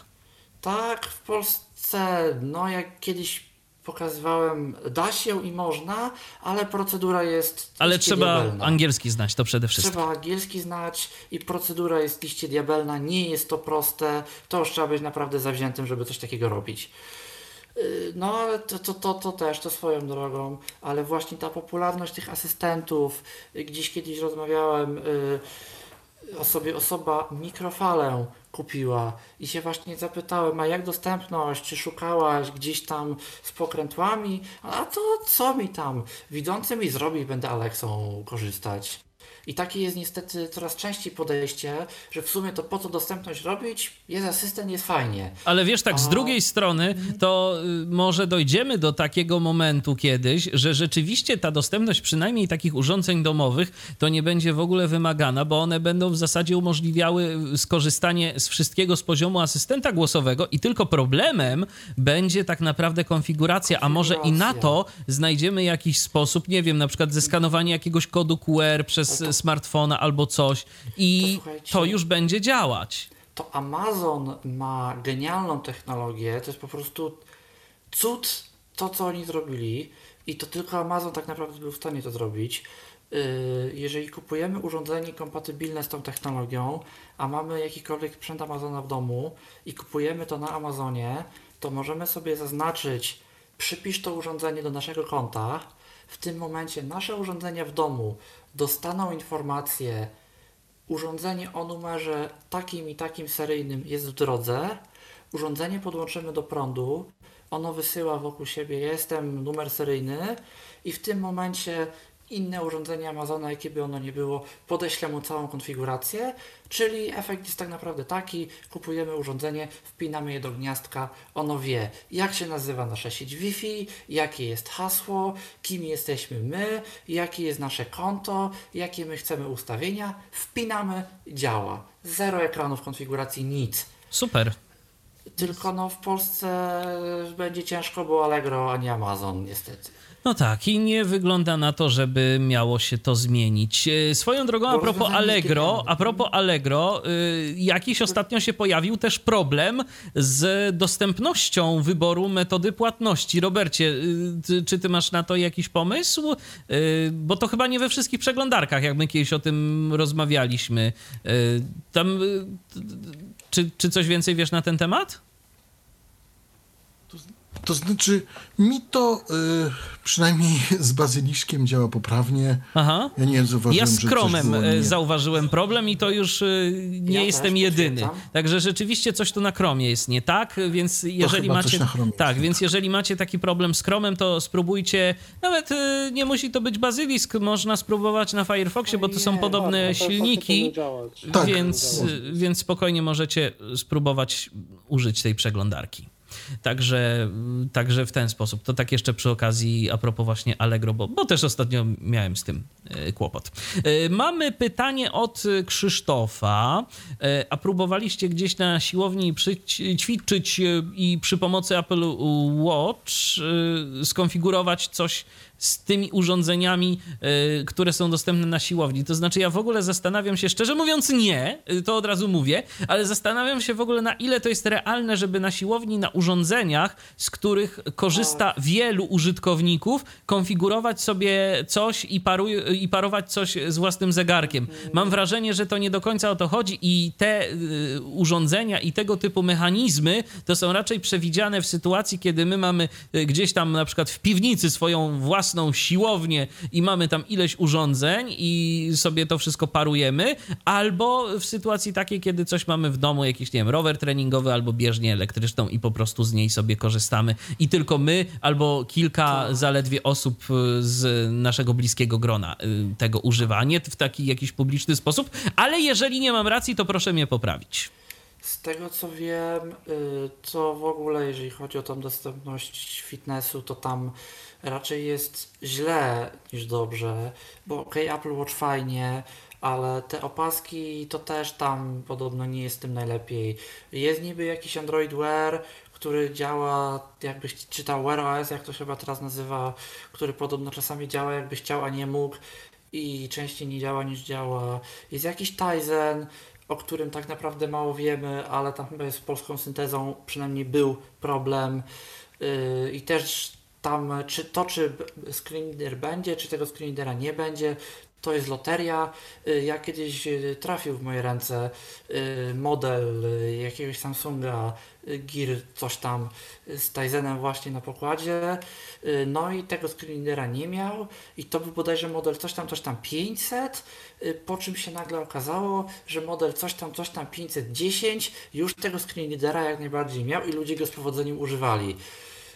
Tak, w Polsce, no jak kiedyś pokazywałem, da się i można, ale procedura jest
Ale trzeba
diabelna.
angielski znać, to przede wszystkim.
Trzeba angielski znać i procedura jest liście diabelna, nie jest to proste, to już trzeba być naprawdę zawziętym, żeby coś takiego robić. Yy, No, ale to, to, to, to też, to swoją drogą, ale właśnie ta popularność tych asystentów, gdzieś kiedyś rozmawiałem, yy, o sobie osoba mikrofalę kupiła i się właśnie zapytałem, a jak dostępność, czy szukałaś gdzieś tam z pokrętłami, a to co mi tam, widzący mi zrobi, będę Alexą korzystać. I takie jest niestety coraz częściej podejście, że w sumie to po co dostępność robić, jest asystent, jest fajnie.
Ale wiesz, tak z drugiej strony, to y, może dojdziemy do takiego momentu kiedyś, że rzeczywiście ta dostępność przynajmniej takich urządzeń domowych to nie będzie w ogóle wymagana, bo one będą w zasadzie umożliwiały y, skorzystanie z wszystkiego z poziomu asystenta głosowego i tylko problemem będzie tak naprawdę konfiguracja, a może i na to znajdziemy jakiś sposób, nie wiem, na przykład zeskanowanie jakiegoś kodu QR przez
to-
smartfona albo coś i
To
to już będzie działać.
to Amazon ma genialną technologię, to jest po prostu cud to, co oni zrobili i to tylko Amazon tak naprawdę był w stanie to zrobić. Yy, Jeżeli kupujemy urządzenie kompatybilne z tą technologią, a mamy jakikolwiek sprzęt Amazona w domu i kupujemy to na Amazonie, to możemy sobie zaznaczyć, przypisz to urządzenie do naszego konta. W tym momencie nasze urządzenia w domu dostaną informację, urządzenie o numerze takim i takim seryjnym jest w drodze, urządzenie podłączymy do prądu, ono wysyła wokół siebie, jestem numer seryjny i w tym momencie inne urządzenie Amazona, jakie by ono nie było, podeślę mu całą konfigurację, czyli efekt jest tak naprawdę taki, kupujemy urządzenie, wpinamy je do gniazdka, ono wie, jak się nazywa nasza sieć Wi-Fi, jakie jest hasło, kim jesteśmy my, jakie jest nasze konto, jakie my chcemy ustawienia, wpinamy, działa. Zero ekranów konfiguracji, nic.
Super.
Tylko no w Polsce będzie ciężko, bo Allegro, a nie Amazon, niestety.
No tak, i nie wygląda na to, żeby miało się to zmienić. E, Swoją drogą, a propos Allegro, a propos Allegro, y, jakiś ostatnio się pojawił też problem z dostępnością wyboru metody płatności. Robercie, ty, czy ty masz na to jakiś pomysł? Bo to chyba nie we wszystkich przeglądarkach, jak my kiedyś o tym rozmawialiśmy. Tam, czy, czy coś więcej wiesz na ten temat?
To znaczy, mi to y, przynajmniej z bazyliszkiem działa poprawnie.
Aha.
Ja nie zauważyłem,
Ja z Chromem e,
nie-
zauważyłem problem i to już e, nie
Ja
jestem jedyny.
potwierdzam.
Także rzeczywiście coś tu na Chromie jest nie tak, więc jeżeli macie tak, więc jeżeli macie taki problem z Chromem, to spróbujcie nawet e, nie musi to być bazylisk, można spróbować na Firefoxie, bo to są
Nie,
podobne
Tak, to
silniki.
Tak.
Więc, y, więc spokojnie możecie spróbować użyć tej przeglądarki. Także, także w ten sposób. To tak jeszcze przy okazji a propos właśnie Allegro, bo, bo też ostatnio miałem z tym e, kłopot. E, Mamy pytanie od Krzysztofa. E, A próbowaliście gdzieś na siłowni ćwiczyć i przy pomocy Apple Watch skonfigurować coś z tymi urządzeniami, y, które są dostępne na siłowni. To znaczy, ja w ogóle zastanawiam się, szczerze mówiąc, nie, to od razu mówię, ale zastanawiam się w ogóle, na ile to jest realne, żeby na siłowni, na urządzeniach, z których korzysta wielu użytkowników, konfigurować sobie coś i, paruj, i parować coś z własnym zegarkiem. Mam wrażenie, że to nie do końca o to chodzi i te y, urządzenia i tego typu mechanizmy to są raczej przewidziane w sytuacji, kiedy my mamy y, gdzieś tam na przykład w piwnicy swoją własną siłownię i mamy tam ileś urządzeń i sobie to wszystko parujemy, albo w sytuacji takiej, kiedy coś mamy w domu, jakiś, nie wiem, rower treningowy albo bieżnię elektryczną i po prostu z niej sobie korzystamy i tylko my albo kilka zaledwie osób y, z naszego bliskiego grona y, tego używa, a nie w taki jakiś publiczny sposób, ale jeżeli nie mam racji, to proszę mnie poprawić.
Z tego co wiem, y, to w ogóle jeżeli chodzi o tą dostępność fitnessu, to tam raczej jest źle niż dobrze, bo okej, Apple Watch fajnie, ale te opaski to też tam podobno nie jest tym najlepiej. Jest niby jakiś Android Wear, który działa, jakbyś czytał Wear OS, jak to się chyba teraz nazywa, który podobno czasami działa jakbyś chciał, a nie mógł i częściej nie działa niż działa. Jest jakiś Tizen, o którym tak naprawdę mało wiemy, ale tam chyba jest z polską syntezą przynajmniej był problem. Yy, I też tam, czy to, czy screen reader będzie, czy tego screen readera nie będzie, to jest loteria. Y, Ja kiedyś y, trafił w moje ręce model jakiegoś Samsunga Gear coś tam z Tizenem właśnie na pokładzie. No i tego screenera nie miał i to był bodajże model coś tam, coś tam 500, y, po czym się nagle okazało, że model coś tam, coś tam 510 już tego screenera jak najbardziej miał i ludzie go z powodzeniem używali.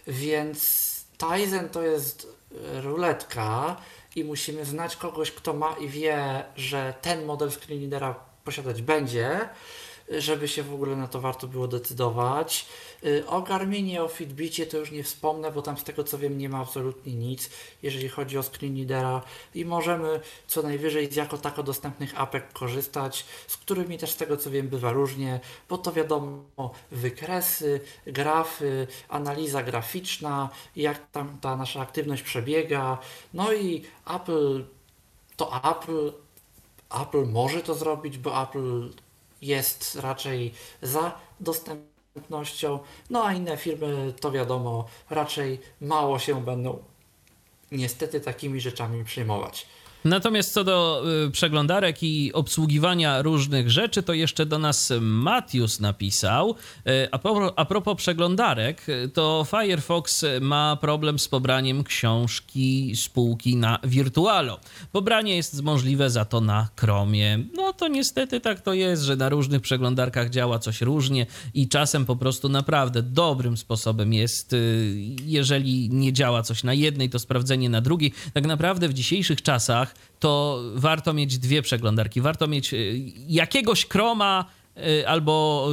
Więc Tizen to jest e, ruletka i musimy znać kogoś, kto ma i wie, że ten model screen posiadać będzie, żeby się w ogóle na to warto było decydować. Y, O Garminie, o Fitbicie to już nie wspomnę, bo tam z tego co wiem nie ma absolutnie nic, jeżeli chodzi o screen readera. I możemy co najwyżej z jako tako dostępnych apek korzystać, z którymi też z tego co wiem bywa różnie, bo to wiadomo wykresy, grafy, analiza graficzna, jak tam ta nasza aktywność przebiega, no i Apple to Apple, Apple może to zrobić, bo Apple jest raczej za dostępnością, no a inne firmy to wiadomo, raczej mało się będą niestety takimi rzeczami przejmować.
Natomiast co do y, przeglądarek i obsługiwania różnych rzeczy, to jeszcze do nas Matius napisał. Y, a, a propos przeglądarek, y, to Firefox ma problem z pobraniem książki z półki na Virtualo. Pobranie jest możliwe za to na Chromie. No to niestety tak to jest, że na różnych przeglądarkach działa coś różnie i czasem po prostu naprawdę dobrym sposobem jest, jeżeli nie działa coś na jednej, to sprawdzenie na drugiej. Tak naprawdę w dzisiejszych czasach to warto mieć dwie przeglądarki. Warto mieć y, jakiegoś Chroma y, albo,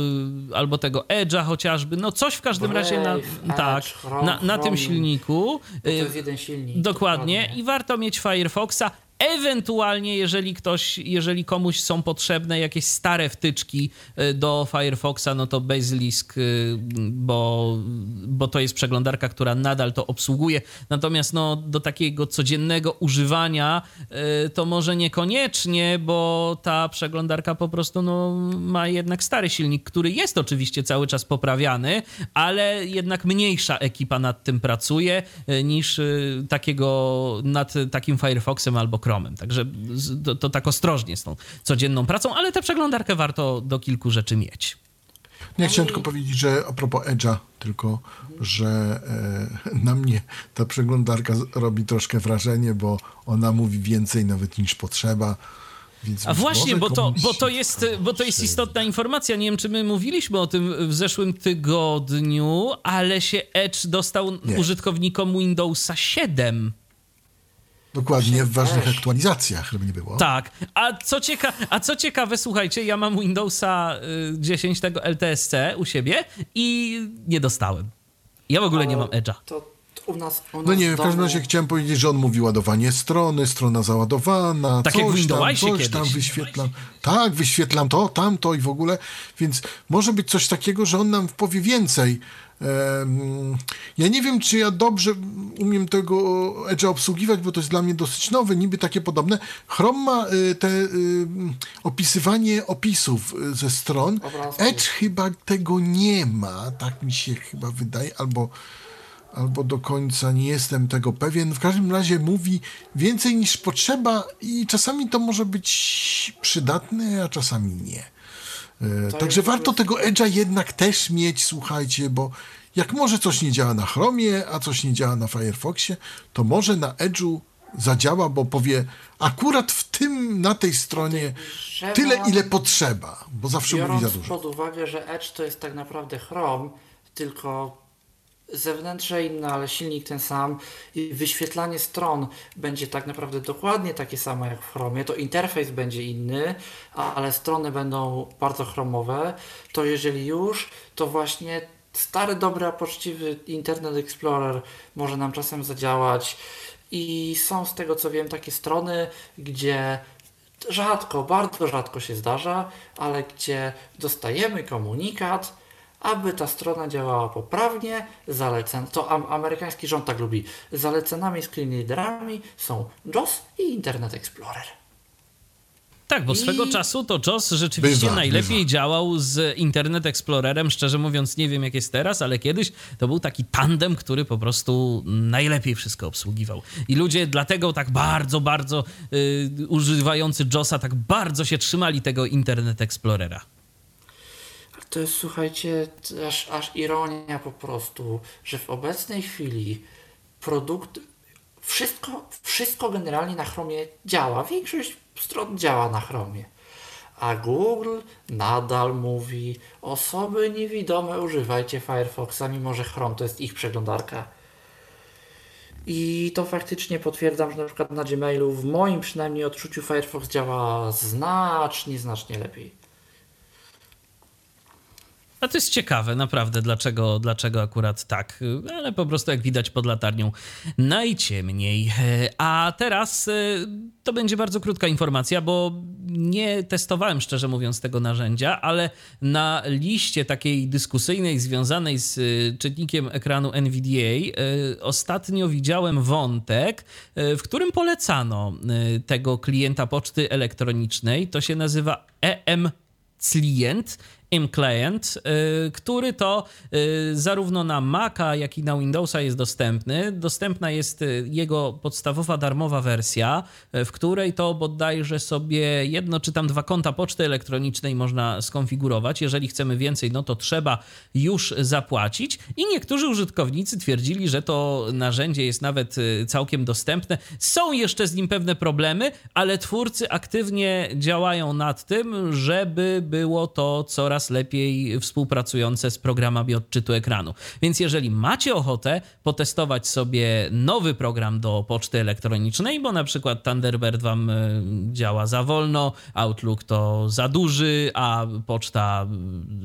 y, albo tego Edge'a chociażby. No coś w każdym razie na,
Brave,
tak,
Edge, Chrome,
na, na tym silniku.
To jest jeden silnik.
Dokładnie. I warto mieć Firefoxa. Ewentualnie, jeżeli ktoś, jeżeli komuś są potrzebne jakieś stare wtyczki y, do Firefoxa, no to Basilisk, y, bo, bo to jest przeglądarka, która nadal to obsługuje. Natomiast no, do takiego codziennego używania y, to może niekoniecznie, bo ta przeglądarka po prostu no, ma jednak stary silnik, który jest oczywiście cały czas poprawiany, ale jednak mniejsza ekipa nad tym pracuje niż takiego nad takim Firefoxem albo Chromem. Także to, to tak ostrożnie z tą codzienną pracą, ale tę przeglądarkę warto do kilku rzeczy mieć.
Ja chciałem tylko powiedzieć, że a propos Edge'a, tylko, że e, na mnie ta przeglądarka robi troszkę wrażenie, bo ona mówi więcej nawet niż potrzeba. Więc
A właśnie, bo to, bo, to jest, bo to jest istotna informacja. Nie wiem, czy my mówiliśmy o tym w zeszłym tygodniu, ale się Edge dostał
Nie.
użytkownikom Windowsa 7.
Dokładnie w ważnych
Też.
aktualizacjach, żeby nie było.
Tak. A co, cieka a co ciekawe, słuchajcie, ja mam Windowsa y, 10 tego LTSC u siebie i nie dostałem. Ja w ogóle nie mam Edge'a.
To u nas, u nas
No nie wiem, w każdym
domu-
razie chciałem powiedzieć, że on mówi ładowanie strony, strona załadowana,
Tak
coś tam, coś tam wyświetlam. Tak, wyświetlam to, tamto i w ogóle, więc może być coś takiego, że on nam powie więcej. Ja nie wiem, czy ja dobrze umiem tego Edge'a obsługiwać, bo to jest dla mnie dosyć nowe, niby takie podobne. Chrome ma y, te y, opisywanie opisów y, ze stron.
Obrazków.
Edge chyba tego nie ma, tak mi się chyba wydaje, albo albo do końca nie jestem tego pewien. W każdym razie mówi więcej niż potrzeba i czasami to może być przydatne, a czasami nie. E,
To
Także warto tego Edge'a jednak też mieć, słuchajcie, bo jak może coś nie działa na Chromie, a coś nie działa na Firefoxie, to może na Edge'u zadziała, bo powie akurat w tym, na tej stronie
Drzewa-
tyle, ile potrzeba, bo zawsze mówi za dużo.
pod uwagę, że Edge to jest tak naprawdę Chrome, tylko zewnętrze inne, ale silnik ten sam. I wyświetlanie stron będzie tak naprawdę dokładnie takie samo jak w Chromie, to interfejs będzie inny, ale strony będą bardzo chromowe, to jeżeli już, to właśnie stary, dobry, a poczciwy Internet Explorer może nam czasem zadziałać. I są z tego co wiem takie strony, gdzie rzadko, bardzo rzadko się zdarza, ale gdzie dostajemy komunikat, aby ta strona działała poprawnie, zalecen, to amerykański rząd tak lubi, zalecenami screenreaderami są JOS i Internet Explorer.
Tak, bo
I-
swego czasu to JOS rzeczywiście
Bywa,
najlepiej
bywa.
działał z Internet Explorerem. Szczerze mówiąc, nie wiem jak jest teraz, ale kiedyś to był taki tandem, który po prostu najlepiej wszystko obsługiwał. I ludzie dlatego tak bardzo, bardzo y, używający JOSa tak bardzo się trzymali tego Internet Explorera.
To jest, słuchajcie, aż, aż ironia po prostu, że w obecnej chwili produkt, wszystko, wszystko generalnie na Chromie działa. Większość stron działa na Chromie. A Google nadal mówi, osoby niewidome używajcie Firefoxa, mimo że Chrome to jest ich przeglądarka. I to faktycznie potwierdzam, że na przykład na Gmailu w moim przynajmniej odczuciu Firefox działa znacznie, znacznie lepiej.
A to jest ciekawe, naprawdę, dlaczego, dlaczego akurat tak. Ale po prostu, jak widać, pod latarnią najciemniej. E, A teraz e, to będzie bardzo krótka informacja, bo nie testowałem, szczerze mówiąc, tego narzędzia, ale na liście takiej dyskusyjnej związanej z e, czytnikiem ekranu NVDA ostatnio widziałem wątek, w którym polecano tego klienta poczty elektronicznej. To się nazywa EM Client, M-Client, y, który to y, zarówno na Maca, jak i na Windowsa jest dostępny. Dostępna jest y, jego podstawowa darmowa wersja, w której to bodajże sobie jedno czy tam dwa konta poczty elektronicznej można skonfigurować. Jeżeli chcemy więcej, no to trzeba już zapłacić. I niektórzy użytkownicy twierdzili, że to narzędzie jest nawet całkiem dostępne. Są jeszcze z nim pewne problemy, ale twórcy aktywnie działają nad tym, żeby było to coraz lepiej współpracujące z programami odczytu ekranu. Więc jeżeli macie ochotę potestować sobie nowy program do poczty elektronicznej, bo na przykład Thunderbird wam y, działa za wolno, Outlook to za duży, a poczta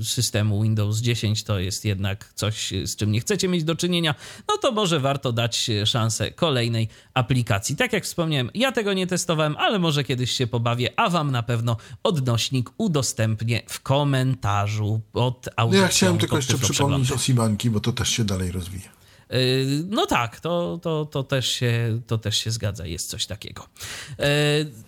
systemu Windows 10 to jest jednak coś, z czym nie chcecie mieć do czynienia, no to może warto dać szansę kolejnej aplikacji. Tak jak wspomniałem, ja tego nie testowałem, ale może kiedyś się pobawię, a wam na pewno odnośnik udostępnię w komentarzu pod
No
audycją.
ja chciałem tylko jeszcze przypomnieć o Sibanki, bo to też się dalej rozwija.
Yy, No tak, to, to, to, też się, to też się zgadza, jest coś takiego. Yy,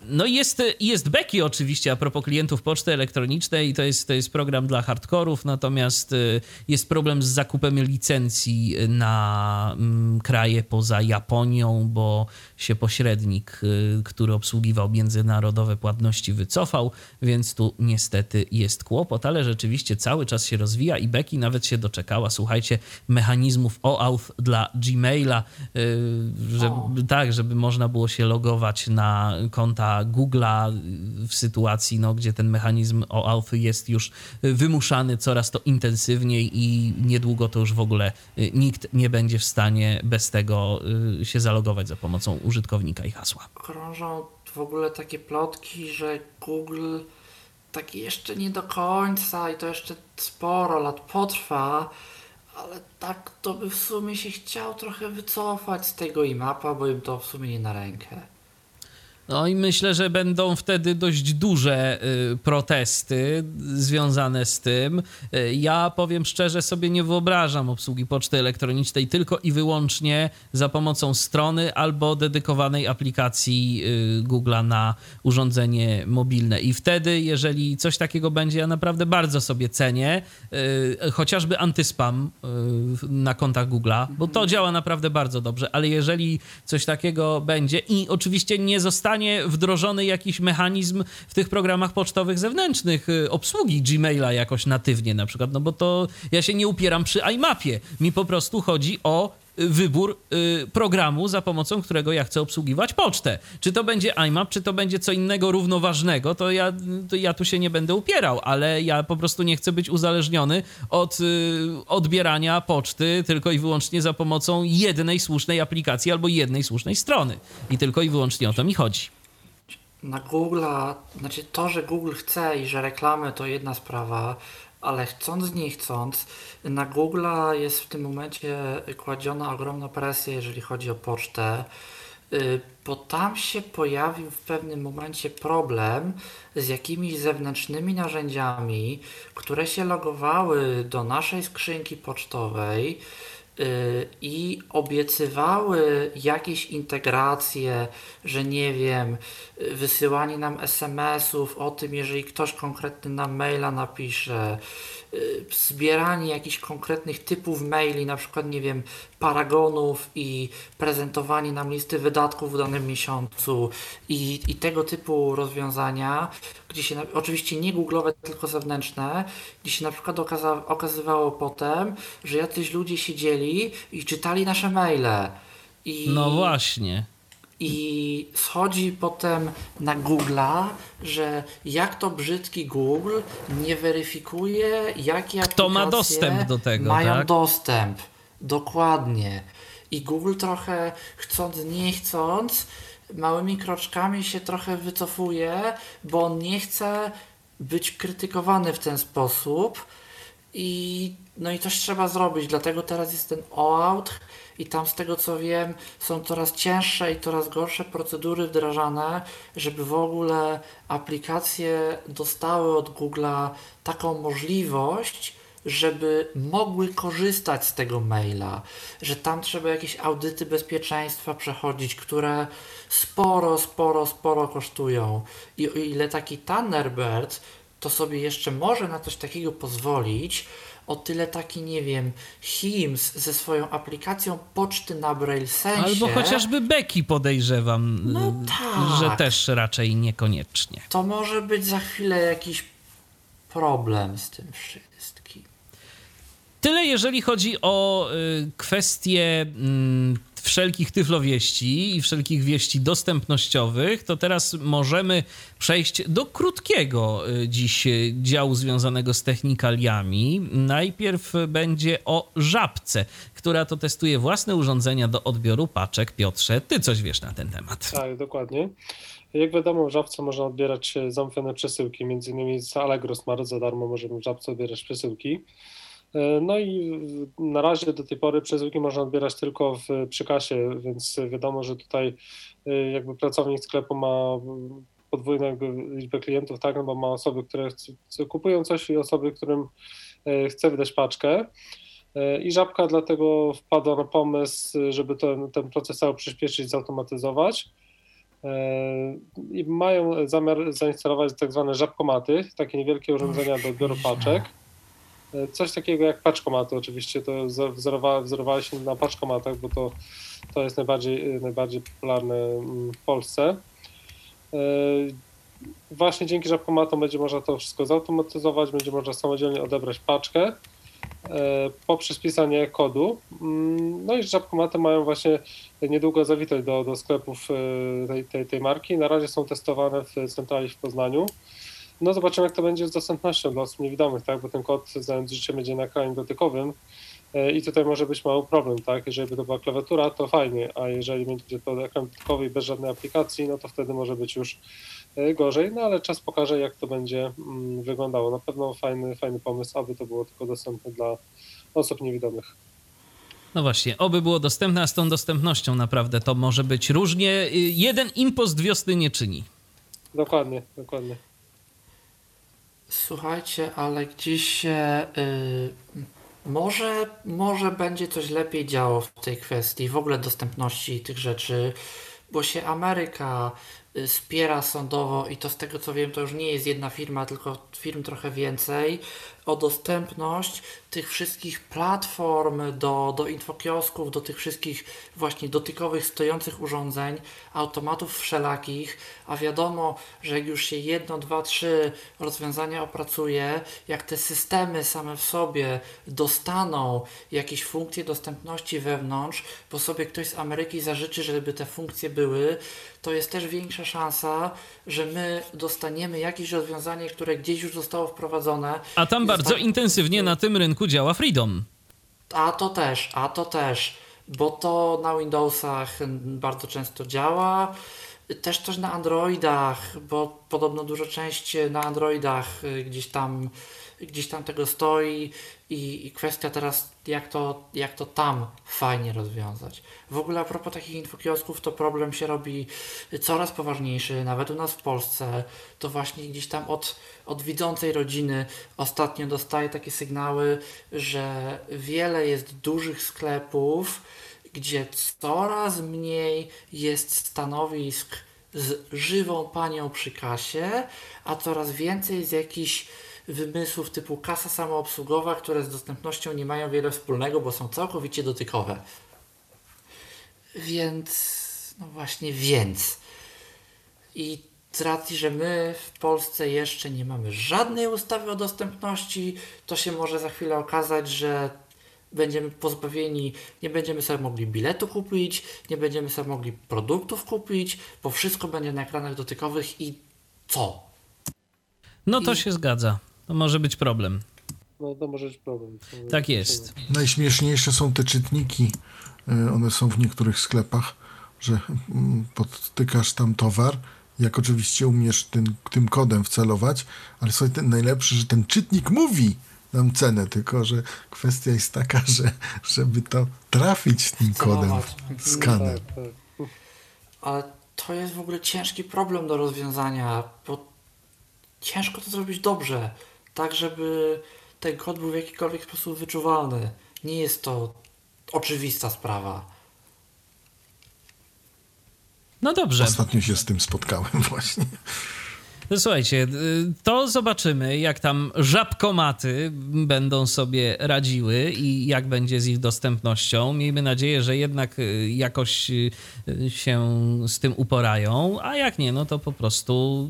No i jest, jest Becky oczywiście a propos klientów poczty elektronicznej, to jest, to jest program dla hardkorów, natomiast yy, jest problem z zakupem licencji na mm, kraje poza Japonią, bo się pośrednik, yy, który obsługiwał międzynarodowe płatności wycofał, więc tu niestety jest kłopot, ale rzeczywiście cały czas się rozwija i Becky nawet się doczekała, słuchajcie, mechanizmów OAuth dla Gmaila, yy, żeby,
O.
tak, żeby można było się logować na konta Google'a yy, w sytuacji, no, gdzie ten mechanizm OAuth jest już wymuszany coraz to intensywniej i niedługo to już w ogóle nikt nie będzie w stanie bez tego się zalogować za pomocą użytkownika i hasła.
krążą w ogóle takie plotki, że Google tak jeszcze nie do końca i to jeszcze sporo lat potrwa, ale tak to by w sumie się chciał trochę wycofać z tego IMAP-a, bo im to w sumie nie na rękę.
No i myślę, że będą wtedy dość duże y, protesty związane z tym. Y, Ja powiem szczerze, sobie nie wyobrażam obsługi poczty elektronicznej tylko i wyłącznie za pomocą strony albo dedykowanej aplikacji y, Google'a na urządzenie mobilne. I wtedy, jeżeli coś takiego będzie, ja naprawdę bardzo sobie cenię, chociażby antyspam na kontach Google'a, bo to działa naprawdę bardzo dobrze, ale jeżeli coś takiego będzie i oczywiście nie zostanie wdrożony jakiś mechanizm w tych programach pocztowych zewnętrznych y, obsługi Gmaila jakoś natywnie na przykład, no bo to ja się nie upieram przy iMapie. Mi po prostu chodzi o wybór y, programu, za pomocą którego ja chcę obsługiwać pocztę. Czy to będzie IMAP, czy to będzie co innego równoważnego, to ja, to ja tu się nie będę upierał, ale ja po prostu nie chcę być uzależniony od y, odbierania poczty tylko i wyłącznie za pomocą jednej słusznej aplikacji albo jednej słusznej strony. I tylko i wyłącznie o to mi chodzi
na Google'a, znaczy to, że Google chce i że reklamy to jedna sprawa, ale chcąc nie chcąc, na Google'a jest w tym momencie kładziona ogromna presja, jeżeli chodzi o pocztę, y, bo tam się pojawił w pewnym momencie problem z jakimiś zewnętrznymi narzędziami, które się logowały do naszej skrzynki pocztowej i obiecywały jakieś integracje, że nie wiem, wysyłanie nam SMS-ów o tym, jeżeli ktoś konkretny nam maila napisze, Y, zbieranie jakichś konkretnych typów maili, na przykład, nie wiem, paragonów i prezentowanie nam listy wydatków w danym miesiącu i, i tego typu rozwiązania, gdzie się, oczywiście nie googlowe, tylko zewnętrzne, gdzie się na przykład okaza, okazywało potem, że jacyś ludzie siedzieli i czytali nasze maile. I,
no właśnie
i schodzi potem na Google'a, że jak to brzydki Google nie weryfikuje, jakie
Kto ma dostęp do tego,
mają
tak?
dostęp. Dokładnie. I Google trochę chcąc, nie chcąc, małymi kroczkami się trochę wycofuje, bo on nie chce być krytykowany w ten sposób. I no i coś trzeba zrobić, dlatego teraz jest ten all-out i tam z tego co wiem są coraz cięższe i coraz gorsze procedury wdrażane, żeby w ogóle aplikacje dostały od Google'a taką możliwość, żeby mogły korzystać z tego maila, że tam trzeba jakieś audyty bezpieczeństwa przechodzić, które sporo, sporo, sporo kosztują. I o ile taki Thunderbird to sobie jeszcze może na coś takiego pozwolić, o tyle taki, nie wiem, HIMS ze swoją aplikacją poczty na Braille Sensie...
Albo chociażby Becky podejrzewam, no tak. że też raczej niekoniecznie.
To może być za chwilę jakiś problem z tym wszystkim.
Tyle jeżeli chodzi o y, kwestie y, wszelkich tyflowieści i wszelkich wieści dostępnościowych, to teraz możemy przejść do krótkiego y, dziś działu związanego z technikaliami. Najpierw będzie o żabce, która to testuje własne urządzenia do odbioru paczek. Piotrze, ty coś wiesz na ten temat.
Tak, dokładnie. Jak wiadomo, w Żabce można odbierać zamówione przesyłki, między innymi z Allegro Smart za darmo możemy w Żabce odbierać przesyłki. E, no i na razie do tej pory przesyłki można odbierać tylko w, przy kasie, więc wiadomo, że tutaj e, jakby pracownik sklepu ma podwójną liczbę klientów, tak, no bo ma osoby, które kupują coś i osoby, którym e, chce wydać paczkę. I Żabka dlatego wpadła na pomysł, żeby ten, ten proces cały przyspieszyć, zautomatyzować. I mają zamiar zainstalować tak zwane żabkomaty, takie niewielkie urządzenia do odbioru paczek. Coś takiego jak paczkomaty oczywiście, to wzorowa, wzorowali się na paczkomatach, bo to, to jest najbardziej, najbardziej popularne mm, w Polsce. E, właśnie dzięki żabkomatom będzie można to wszystko zautomatyzować, będzie można samodzielnie odebrać paczkę e, poprzez pisanie kodu. Mm, no i żabkomaty mają właśnie niedługo zawitać do, do sklepów e, tej, tej, tej marki. Na razie są testowane w centrali w Poznaniu. No zobaczymy, jak to będzie z dostępnością dla osób niewidomych, tak? bo ten kod, znając życie, będzie na ekranie dotykowym e, i tutaj może być mały problem, tak? Jeżeli by to była klawiatura, to fajnie, a jeżeli będzie to ekran dotykowy i bez żadnej aplikacji, no to wtedy może być już e, gorzej, no ale czas pokaże, jak to będzie mm, wyglądało. Na pewno fajny, fajny pomysł, aby to było tylko dostępne dla osób niewidomych.
No właśnie, oby było dostępne, a z tą dostępnością naprawdę to może być różnie. Y, jeden impost wiosny nie czyni.
Dokładnie, dokładnie.
Słuchajcie, ale gdzieś się y, może, może będzie coś lepiej działo w tej kwestii, w ogóle dostępności tych rzeczy, bo się Ameryka y, spiera sądowo i to z tego co wiem to już nie jest jedna firma, tylko firm trochę więcej, o dostępność tych wszystkich platform do, do infokiosków, do tych wszystkich właśnie dotykowych stojących urządzeń, automatów wszelakich, a wiadomo, że jak już się jedno, dwa, trzy rozwiązania opracuje, jak te systemy same w sobie dostaną jakieś funkcje dostępności wewnątrz, bo sobie ktoś z Ameryki zażyczy, żeby te funkcje były, to jest też większa szansa, że my dostaniemy jakieś rozwiązanie, które gdzieś już zostało wprowadzone.
A tam bardzo tak... intensywnie na tym rynku działa Freedom.
A to też, a to też, bo to na Windowsach bardzo często działa. Też też na Androidach, bo podobno dużo częściej na Androidach y, gdzieś tam gdzieś tam tego stoi i, i, kwestia teraz, jak to, jak to tam fajnie rozwiązać. W ogóle a propos takich infokiosków, to problem się robi coraz poważniejszy, nawet u nas w Polsce. To właśnie gdzieś tam od, od widzącej rodziny ostatnio dostaję takie sygnały, że wiele jest dużych sklepów, gdzie coraz mniej jest stanowisk z żywą panią przy kasie, a coraz więcej z jakichś wymysłów typu kasa samoobsługowa, które z dostępnością nie mają wiele wspólnego, bo są całkowicie dotykowe. Więc, no właśnie, więc. I z racji, że my w Polsce jeszcze nie mamy żadnej ustawy o dostępności, to się może za chwilę okazać, że będziemy pozbawieni, nie będziemy sobie mogli biletu kupić, nie będziemy sobie mogli produktów kupić, bo wszystko będzie na ekranach dotykowych i co?
No to I... się zgadza. To może być problem.
No to może być problem.
tak jest.
Najśmieszniejsze są te czytniki. E, one są w niektórych sklepach, że mm, podtykasz tam towar, jak oczywiście umiesz tym, tym kodem wcelować, ale sobie ten najlepszy, że ten czytnik mówi nam cenę, tylko że kwestia jest taka, że żeby to trafić tym kodem skaner. Tak, tak.
Ale to jest w ogóle ciężki problem do rozwiązania, bo ciężko to zrobić dobrze tak żeby ten kod był w jakikolwiek sposób wyczuwalny. Nie jest to oczywista sprawa.
No dobrze.
Ostatnio się z tym spotkałem <laughs> właśnie.
No słuchajcie, y, to zobaczymy, jak tam żabkomaty będą sobie radziły i jak będzie z ich dostępnością. Miejmy nadzieję, że jednak y, jakoś y, się z tym uporają, a jak nie, no to po prostu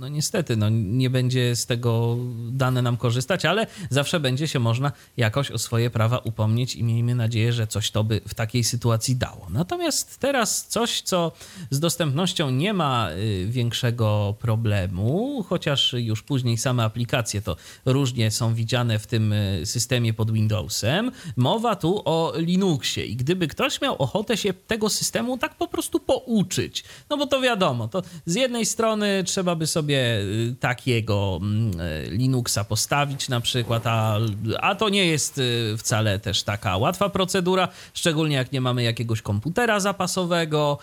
no niestety, no nie będzie z tego dane nam korzystać, ale zawsze będzie się można jakoś o swoje prawa upomnieć i miejmy nadzieję, że coś to by w takiej sytuacji dało. Natomiast teraz coś, co z dostępnością nie ma y, większego problemu, chociaż już później same aplikacje to różnie są widziane w tym y, systemie pod Windowsem. Mowa tu o Linuxie i gdyby ktoś miał ochotę się tego systemu tak po prostu pouczyć, no bo to wiadomo, to z jednej strony trzeba by sobie sobie y, takiego mm, y, Linuxa postawić na przykład, a, a to nie jest y, wcale też taka łatwa procedura, szczególnie jak nie mamy jakiegoś komputera zapasowego,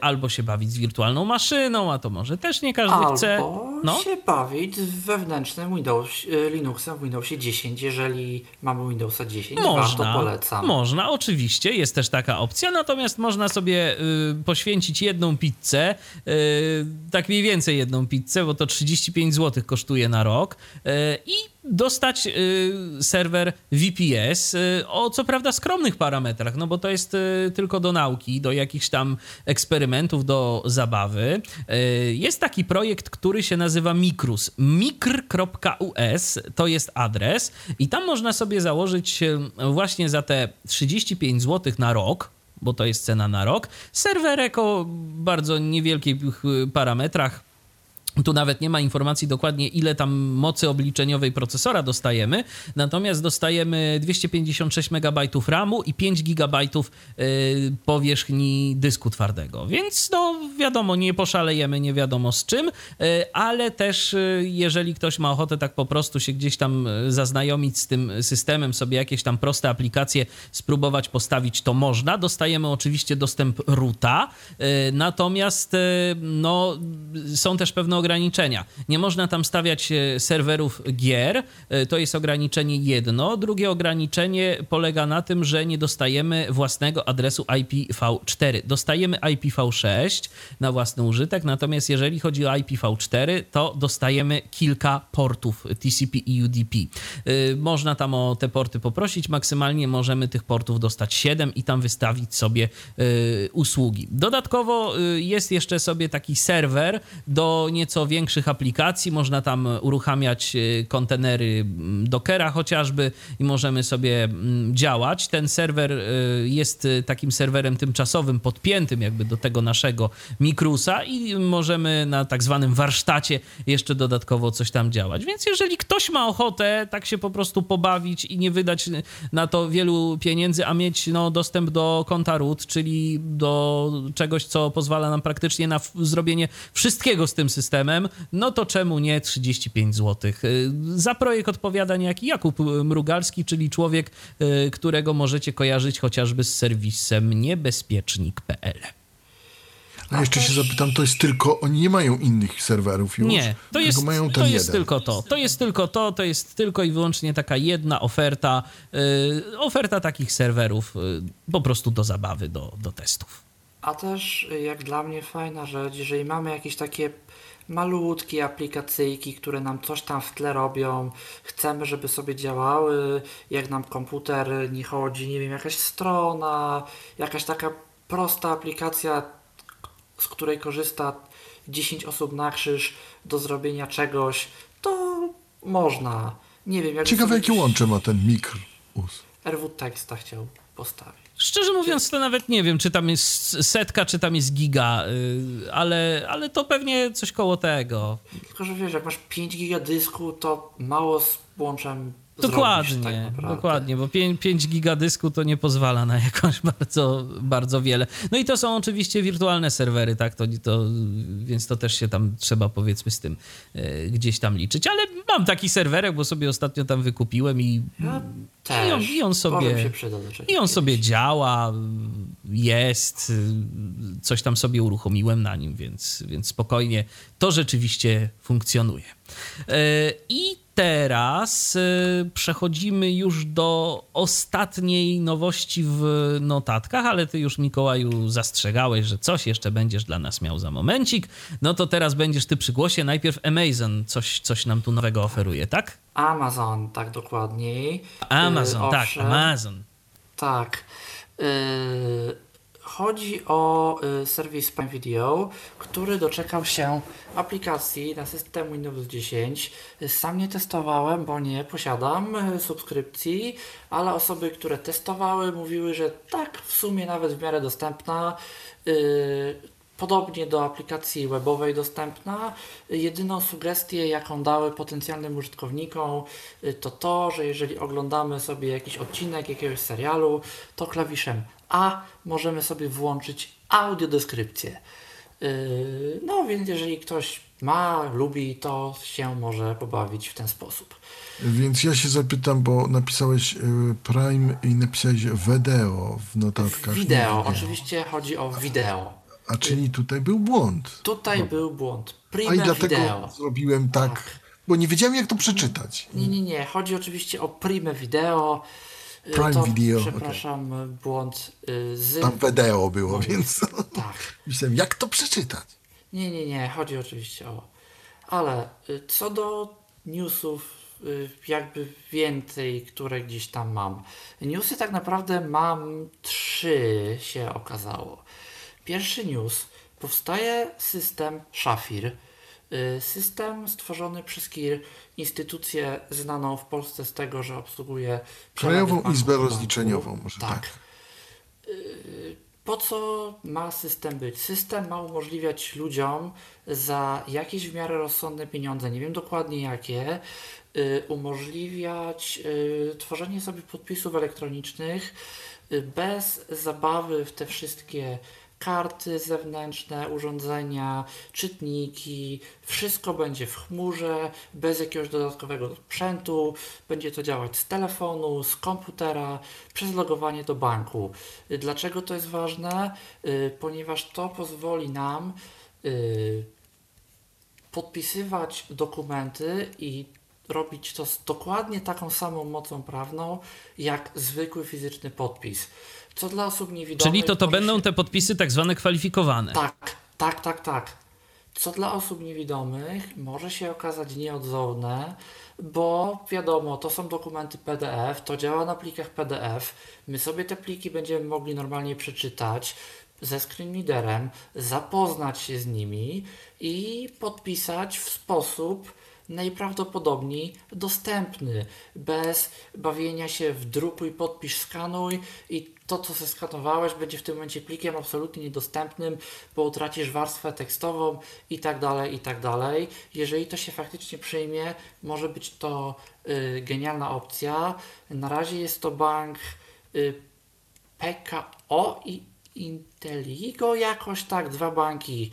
albo się bawić z wirtualną maszyną, a to może też nie każdy
albo
chce.
No. się bawić z wewnętrznym Windows, Linuxem w Windowsie 10, jeżeli mamy Windowsa 10, można, to polecam.
Można, oczywiście, jest też taka opcja, natomiast można sobie y, poświęcić jedną pizzę, y, tak mniej więcej jedną pizzę, bo to 35 zł kosztuje na rok e, i dostać y, serwer VPS y, o co prawda skromnych parametrach, no bo to jest tylko do nauki, do jakichś tam eksperymentów, do zabawy. Jest taki projekt, który się nazywa Mikrus. mikr.us to jest adres i tam można sobie założyć właśnie za te 35 zł na rok, bo to jest cena na rok, serwerek o bardzo niewielkich parametrach, tu nawet nie ma informacji dokładnie, ile tam mocy obliczeniowej procesora dostajemy, natomiast dostajemy 256 MB RAMu i 5 GB y, powierzchni dysku twardego. Więc no wiadomo, nie poszalejemy, nie wiadomo z czym, y, ale też y, jeżeli ktoś ma ochotę tak po prostu się gdzieś tam zaznajomić z tym systemem, sobie jakieś tam proste aplikacje spróbować postawić, to można. Dostajemy oczywiście dostęp roota, natomiast no są też pewne ograniczenia. Nie można tam stawiać e, serwerów gier, e, to jest ograniczenie jedno. Drugie ograniczenie polega na tym, że nie dostajemy własnego adresu IPv4. Dostajemy IPv6 na własny użytek. Natomiast jeżeli chodzi o IPv4, to dostajemy kilka portów TCP i UDP. Y, można tam o te porty poprosić, maksymalnie możemy tych portów dostać 7 i tam wystawić sobie usługi. Dodatkowo jest jeszcze sobie taki serwer do nieco większych aplikacji. Można tam uruchamiać kontenery mm, Dockera chociażby i możemy sobie działać. Ten serwer jest takim serwerem tymczasowym, podpiętym jakby do tego naszego Mikrusa i możemy na tak zwanym warsztacie jeszcze dodatkowo coś tam działać. Więc jeżeli ktoś ma ochotę tak się po prostu pobawić i nie wydać na to wielu pieniędzy, a mieć no, dostęp do konta root, czyli do czegoś, co pozwala nam praktycznie na zrobienie wszystkiego z tym systemem, no to czemu nie 35 zł? Za projekt odpowiada niejaki Jakub Mrugalski, czyli człowiek, y, którego możecie kojarzyć chociażby z serwisem niebezpiecznik.pl.
A jeszcze się zapytam, to jest tylko, oni nie mają innych serwerów już?
Nie, to jest,
mają
to jest tylko to. To jest tylko to, to jest tylko i wyłącznie taka jedna oferta, yy, oferta takich serwerów yy, po prostu do zabawy, do, do testów.
A też y, jak dla mnie fajna rzecz, jeżeli mamy jakieś takie malutkie aplikacyjki, które nam coś tam w tle robią, chcemy, żeby sobie działały, jak nam komputer nie chodzi, nie wiem, jakaś strona, jakaś taka prosta aplikacja z której korzysta 10 osób na krzyż do zrobienia czegoś, to można. Nie wiem, jak.
Ciekawe, jakie łącze ma ten mikr.
RW Texta chciał postawić.
Szczerze mówiąc, to nawet nie wiem, czy tam jest setka, czy tam jest giga, y, ale, ale to pewnie coś koło tego.
Tylko, że wiesz, jak masz 5 giga dysku, to mało z łączem
Dokładnie,
tak
dokładnie, bo 5, 5 giga dysku to nie pozwala na <laughs> jakąś bardzo, bardzo wiele. No i to są oczywiście wirtualne serwery, tak, to, to, więc to też się tam trzeba powiedzmy z tym e, gdzieś tam liczyć, ale mam taki serwerek, bo sobie ostatnio tam wykupiłem i,
ja i,
on, i on sobie i on sobie działa, jest, coś tam sobie uruchomiłem na nim, więc, więc spokojnie to rzeczywiście funkcjonuje. E, I teraz y, przechodzimy już do ostatniej nowości w notatkach, ale ty już Mikołaju zastrzegałeś, że coś jeszcze będziesz dla nas miał za momencik. No to teraz będziesz ty przy głosie. Najpierw Amazon coś, coś nam tu nowego oferuje, tak?
Amazon, tak dokładniej.
Amazon, tak, Amazon.
Tak. Yy, Chodzi o y, serwis Prime Video, który doczekał się aplikacji na system Windows 10. Sam nie testowałem, bo nie posiadam y, subskrypcji, ale osoby, które testowały, mówiły, że tak, w sumie nawet w miarę dostępna. Y, podobnie do aplikacji webowej dostępna. Jedyną sugestię, jaką dały potencjalnym użytkownikom, to to, że jeżeli oglądamy sobie jakiś odcinek jakiegoś serialu, to klawiszem a możemy sobie włączyć audiodeskrypcję. Yy, no więc jeżeli ktoś ma, lubi, to się może pobawić w ten sposób.
Więc ja się zapytam, bo napisałeś y, Prime i napisałeś wideo w notatkach.
Wideo, oczywiście chodzi o wideo.
A czyli tutaj był błąd.
Tutaj no. był błąd.
Prime A i dlatego video. zrobiłem tak, tak, bo nie wiedziałem jak to przeczytać.
Nie, nie, nie. Chodzi oczywiście o Prime Video.
Prime to, Video.
Przepraszam, okay. błąd y, z.
Tam wideo było, więc.
Tak. <laughs>
Myślałem, jak to przeczytać?
Nie, nie, nie. Chodzi oczywiście o. Ale y, co do newsów, y, jakby więcej, które gdzieś tam mam. Newsy tak naprawdę mam trzy, się okazało. Pierwszy news. Powstaje system Shafir Y, system stworzony przez KIR, instytucję znaną w Polsce z tego, że obsługuje
Krajową Izbę Rozliczeniową, może tak. tak.
Y, po co ma system być? System ma umożliwiać ludziom za jakieś w miarę rozsądne pieniądze, nie wiem dokładnie jakie, y, umożliwiać tworzenie sobie podpisów elektronicznych bez zabawy w te wszystkie karty zewnętrzne, urządzenia, czytniki, wszystko będzie w chmurze, bez jakiegoś dodatkowego sprzętu. Będzie to działać z telefonu, z komputera, przez logowanie do banku. Dlaczego to jest ważne? Y, ponieważ to pozwoli nam y, podpisywać dokumenty i robić to z dokładnie taką samą mocą prawną, jak zwykły fizyczny podpis. Co dla osób niewidomych...
Czyli to to będą te podpisy tak zwane kwalifikowane.
Tak, Tak, tak, tak. Co dla osób niewidomych może się okazać nieodzowne, bo wiadomo, to są dokumenty PDF, to działa na plikach PDF. My sobie te pliki będziemy mogli normalnie przeczytać ze screenreaderem, zapoznać się z nimi i podpisać w sposób najprawdopodobniej dostępny, bez bawienia się w drukuj, podpisz, skanuj i to, co zeskanowałeś, będzie w tym momencie plikiem absolutnie niedostępnym, bo utracisz warstwę tekstową i tak dalej, i tak dalej. Jeżeli to się faktycznie przyjmie, może być to y, genialna opcja. Na razie jest to bank y, PKO i Inteligo jakoś tak, dwa banki,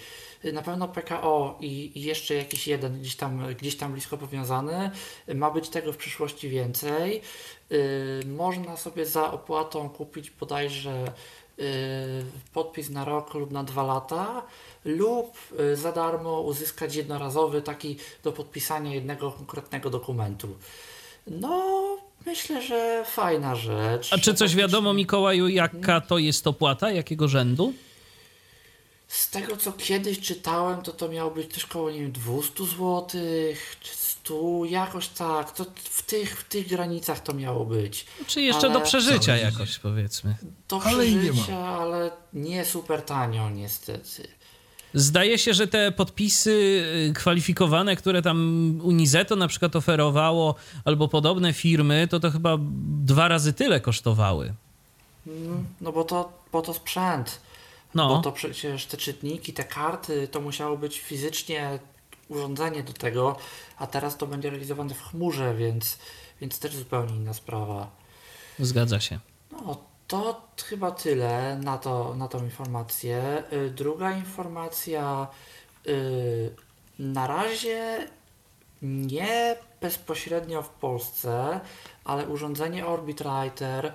na pewno PKO i i jeszcze jakiś jeden gdzieś tam, gdzieś tam blisko powiązany. Ma być tego w przyszłości więcej. Yy, można sobie za opłatą kupić bodajże yy, podpis na rok lub na dwa lata lub yy, za darmo uzyskać jednorazowy taki do podpisania jednego konkretnego dokumentu. No, myślę, że fajna rzecz.
A czy coś wiadomo, Mikołaju, jaka to jest opłata, jakiego rzędu?
Z tego co kiedyś czytałem, to to miało być też koło nie wiem, 200 zł, czy 100, jakoś tak. To w tych, w tych granicach to miało być.
Czy jeszcze
Ale-
do przeżycia jakoś, powiedzmy.
Do
Ale i nie ma.
przeżycia, ale nie super tanio niestety.
Zdaje się, że te podpisy y, kwalifikowane, które tam Unizeto na przykład oferowało, albo podobne firmy, to to chyba dwa razy tyle kosztowały.
Mm, No bo to, bo to sprzęt.
No.
Bo to przecież te czytniki, te karty, to musiało być fizycznie urządzenie do tego, a teraz to będzie realizowane w chmurze, więc, więc też zupełnie inna sprawa.
Zgadza się.
No, to chyba tyle na, to, na tą informację. Y, Druga informacja. y, Na razie nie bezpośrednio w Polsce, ale urządzenie Orbit Writer,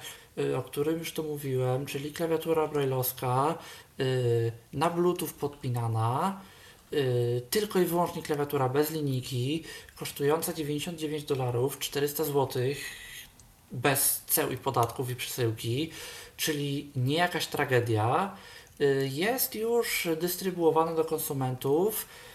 o którym już tu mówiłem, czyli klawiatura brailleowska, y, na Bluetooth podpinana, y, tylko i wyłącznie klawiatura bez linijki, kosztująca 99 dolarów, 400 złotych bez ceł i podatków i przesyłki, czyli nie jakaś tragedia, y, jest już dystrybuowane do konsumentów, y,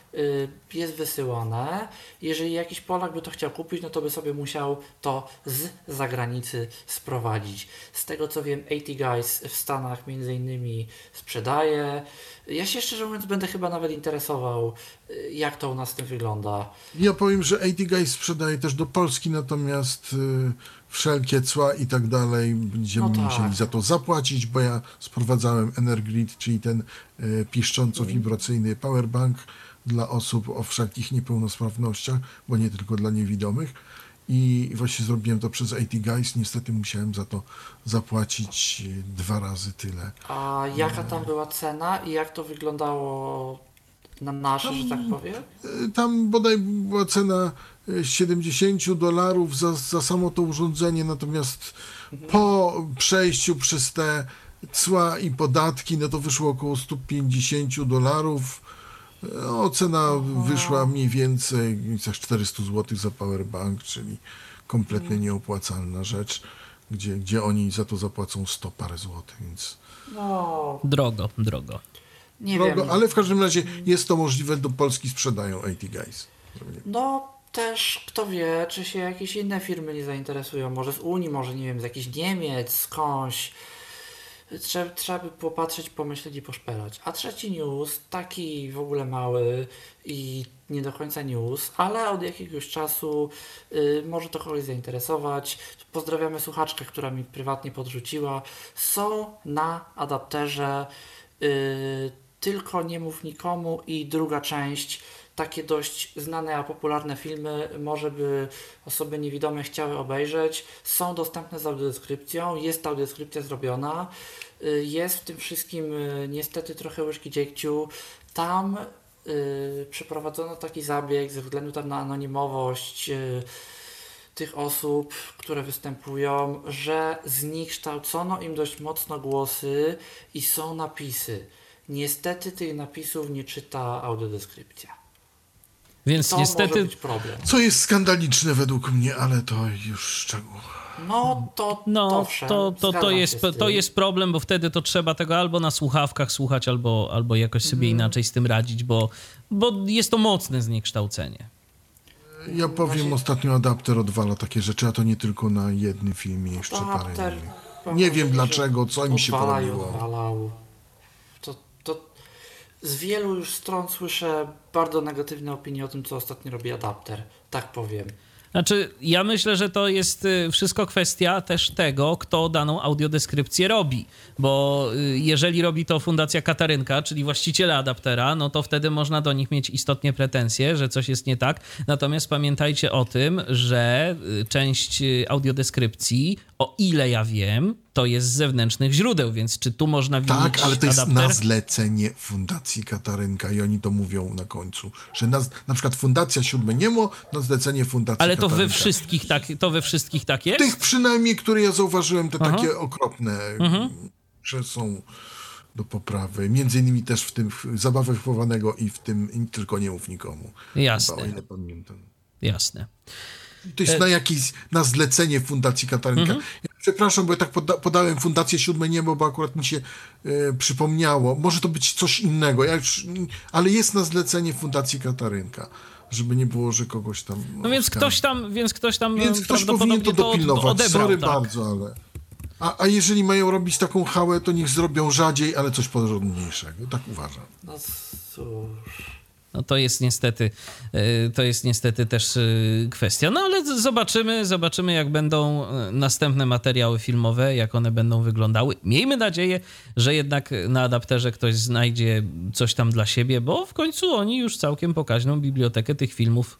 jest wysyłane. Jeżeli jakiś Polak by to chciał kupić, no to by sobie musiał to z zagranicy sprowadzić. Z tego co wiem, 80 Guys w Stanach między innymi sprzedaje. Ja się szczerze mówiąc będę chyba nawet interesował, y, jak to u nas z tym wygląda.
Ja powiem, że AT Guys sprzedaje też do Polski, natomiast y, wszelkie cła i tak dalej będziemy
No tak.
musieli za to zapłacić, bo ja sprowadzałem Energrid, czyli ten y, piszcząco-wibracyjny powerbank dla osób o wszelkich niepełnosprawnościach, bo nie tylko dla niewidomych. I właśnie zrobiłem to przez AT Guys. Niestety musiałem za to zapłacić y, dwa razy tyle.
A jaka tam była cena i jak to wyglądało na nasze, że tak powiem?
Y, Tam bodaj była cena y, 70 dolarów za, za samo to urządzenie, natomiast po przejściu przez te cła i podatki, no to wyszło około 150 dolarów. No, cena wyszła mniej więcej za 400 zł za powerbank, czyli kompletnie nieopłacalna rzecz, gdzie, gdzie oni za to zapłacą 100 parę złotych, więc
No,
Drogo, drogo.
nie
drogo,
wiem.
ale w każdym razie jest to możliwe, do Polski sprzedają AT Guys.
No, też kto wie, czy się jakieś inne firmy nie zainteresują. Może z Unii, może nie wiem, z jakichś Niemiec, skądś. Trzeba, trzeba by popatrzeć, pomyśleć i poszperać. A trzeci news, taki w ogóle mały i nie do końca news, ale od jakiegoś czasu y, może to kogoś zainteresować. Pozdrawiamy słuchaczkę, która mi prywatnie podrzuciła. Są na adapterze y, Tylko nie mów nikomu i druga część. Takie dość znane, a popularne filmy, może by osoby niewidome chciały obejrzeć. Są dostępne z audiodeskrypcją, jest audiodeskrypcja zrobiona. Y, Jest w tym wszystkim y, niestety trochę łyżki dziegciu. Tam y, przeprowadzono taki zabieg ze względu tam na anonimowość y, tych osób, które występują, że zniekształcono im dość mocno głosy i są napisy. Niestety tych napisów nie czyta audiodeskrypcja.
Więc
To
niestety
może być problem.
Co jest skandaliczne według mnie, ale to już szczegół.
No to,
No, to, to, to, jest, to jest problem, bo wtedy to trzeba tego albo na słuchawkach słuchać, albo, albo jakoś sobie
Mhm.
inaczej z tym radzić, bo, bo jest to mocne zniekształcenie.
Ja powiem, ostatnio adapter odwala takie rzeczy, a to nie tylko na jednym filmie, jeszcze parę
Adapter,
innych.
powiem
Nie wiem dlaczego, co im się
odwalał. To, to z wielu już stron słyszę bardzo negatywne opinie o tym, co ostatnio robi adapter. Tak powiem.
Znaczy, ja myślę, że to jest y, wszystko kwestia też tego, kto daną audiodeskrypcję robi. Bo y, jeżeli robi to Fundacja Katarynka, czyli właściciele adaptera, no to wtedy można do nich mieć istotnie pretensje, że coś jest nie tak. Natomiast pamiętajcie o tym, że y, część audiodeskrypcji, o ile ja wiem, to jest z zewnętrznych źródeł, więc czy tu można winić
Tak, ale to jest
adapter?
na zlecenie Fundacji Katarynka i oni to mówią na końcu, że na, na przykład Fundacja Siódme Niemo na zlecenie Fundacji
Ale to we
Katarynka.
wszystkich tak, to we wszystkich tak jest?
Tych przynajmniej, które ja zauważyłem, te
Aha.
takie okropne,
Mhm.
że są do poprawy. Między innymi też w tym w zabawę chowanego i w tym tylko nie mów nikomu.
Jasne.
Chyba, o ile pamiętam.
Jasne.
To jest
E-
na jakieś, na zlecenie Fundacji Katarynka.
Mhm.
Ja przepraszam, bo ja tak poda podałem Fundację Siódme Niebo, bo akurat mi się e, przypomniało. Może to być coś innego, ja już, ale jest na zlecenie Fundacji Katarynka, żeby nie było, że kogoś tam...
No więc
oskarży.
ktoś tam, więc ktoś tam
Więc ktoś powinien to dopilnować.
odebrał,
Sorry
tak.
bardzo, ale... A, a jeżeli mają robić taką hałę, to niech zrobią rzadziej, ale coś porządniejszego. Tak uważam.
No cóż.
No to jest niestety, y, to jest niestety też y, kwestia. No ale zobaczymy, zobaczymy jak będą y, następne materiały filmowe, jak one będą wyglądały. Miejmy nadzieję, że jednak na adapterze ktoś znajdzie coś tam dla siebie, bo w końcu oni już całkiem pokaźną bibliotekę tych filmów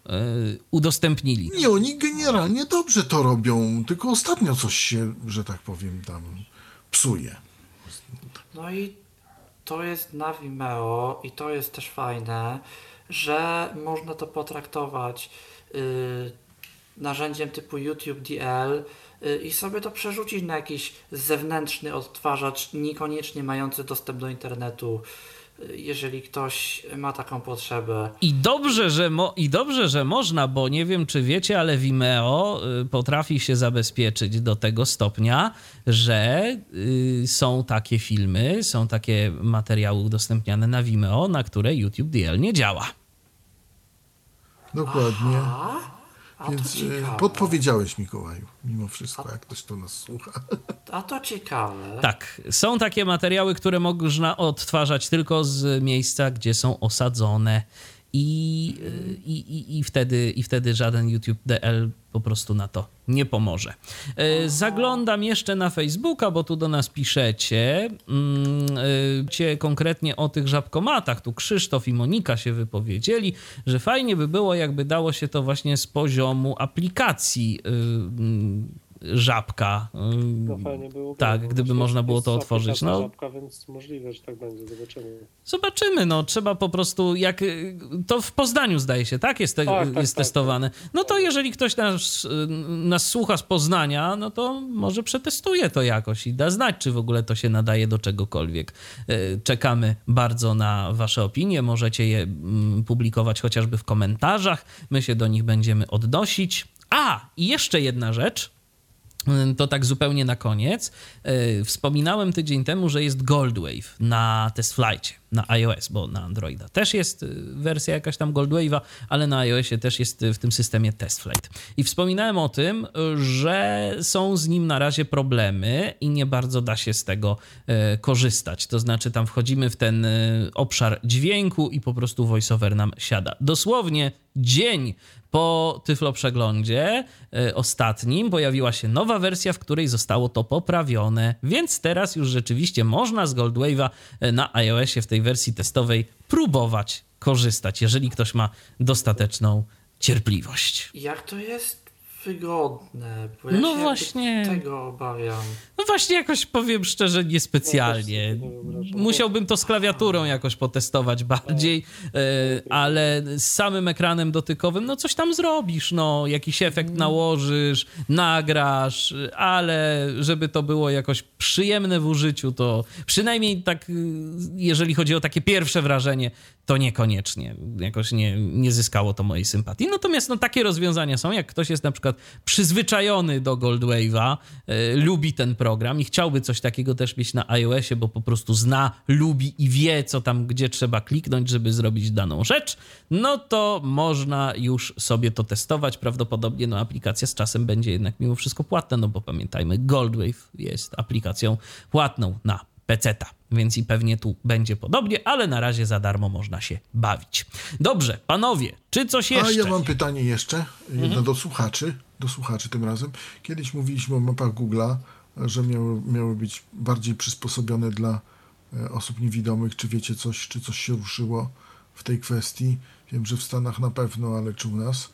udostępnili.
Nie, oni generalnie dobrze to robią, tylko ostatnio coś się, że tak powiem, tam psuje.
No i to jest na Vimeo i to jest też fajne, że można to potraktować y, narzędziem typu YouTube DL y, i sobie to przerzucić na jakiś zewnętrzny odtwarzacz, niekoniecznie mający dostęp do internetu, jeżeli ktoś ma taką potrzebę.
I dobrze, że mo- I dobrze, że można, bo nie wiem, czy wiecie, ale Vimeo y, potrafi się zabezpieczyć do tego stopnia, że y, są takie filmy, są takie materiały udostępniane na Vimeo, na które YouTube DL nie działa.
Dokładnie.
A? A
Więc
to
e, podpowiedziałeś Mikołaju, mimo wszystko, jak ktoś to nas słucha. <laughs>
A to ciekawe.
Tak, są takie materiały, które można odtwarzać tylko z miejsca, gdzie są osadzone. I, y, i, i, i, wtedy, I wtedy żaden YouTube DL po prostu na to nie pomoże. E, Zaglądam jeszcze na Facebooka, bo tu do nas piszecie. Mm, y, Cię konkretnie o tych żabkomatach. Tu Krzysztof i Monika się wypowiedzieli, że fajnie by było, jakby dało się to właśnie z poziomu aplikacji y, mm, żabka. y,
No fajnie było.
tak, gdyby można było to otworzyć. No,
Żabka, więc możliwe, że tak będzie. Zobaczymy.
Zobaczymy, no trzeba po prostu, jak to w Poznaniu zdaje się, tak? Jest, te,
Tak, tak,
jest
tak,
testowane. No to jeżeli ktoś nas, nas słucha z Poznania, no to może przetestuje to jakoś i da znać, czy w ogóle to się nadaje do czegokolwiek. Y, Czekamy bardzo na Wasze opinie. Możecie je mm, publikować chociażby w komentarzach. My się do nich będziemy odnosić. A, i jeszcze jedna rzecz. To tak zupełnie na koniec. Yy, Wspominałem tydzień temu, że jest Goldwave na TestFlightie, na iOS, bo na Androida też jest yy, wersja jakaś tam Goldwave'a, ale na iOSie też jest yy, w tym systemie TestFlight. I wspominałem o tym, że są z nim na razie problemy i nie bardzo da się z tego yy, korzystać. To znaczy tam wchodzimy w ten obszar dźwięku i po prostu voiceover nam siada. Dosłownie dzień po Tyflo przeglądzie y, ostatnim pojawiła się nowa wersja, w której zostało to poprawione, więc teraz już rzeczywiście można z Goldwave'a y, na iOSie w tej wersji testowej próbować korzystać, jeżeli ktoś ma dostateczną cierpliwość.
Jak to jest wygodne, bo ja
No
się
właśnie.
tego obawiam.
No właśnie jakoś powiem szczerze niespecjalnie. Musiałbym to z klawiaturą jakoś potestować bardziej, e, ale z samym ekranem dotykowym, no coś tam zrobisz, no jakiś efekt nałożysz, nagrasz, ale żeby to było jakoś przyjemne w użyciu, to przynajmniej tak, y, jeżeli chodzi o takie pierwsze wrażenie, to niekoniecznie. Jakoś nie, nie zyskało to mojej sympatii. Natomiast no takie rozwiązania są, jak ktoś jest na przykład przykład przyzwyczajony do Goldwave'a, e, lubi ten program i chciałby coś takiego też mieć na iOSie, bo po prostu zna, lubi i wie, co tam, gdzie trzeba kliknąć, żeby zrobić daną rzecz, no to można już sobie to testować. Prawdopodobnie no, aplikacja z czasem będzie jednak mimo wszystko płatna, no bo pamiętajmy, Goldwave jest aplikacją płatną na PC-ta, więc i pewnie tu będzie podobnie, ale na razie za darmo można się bawić. Dobrze, panowie, czy coś jeszcze?
A ja mam pytanie jeszcze, jedno do słuchaczy, do słuchaczy tym razem. Kiedyś mówiliśmy o mapach Google'a, że miały, miały być bardziej przysposobione dla e, osób niewidomych. Czy wiecie coś, czy coś się ruszyło w tej kwestii? Wiem, że w Stanach na pewno, ale czy u nas?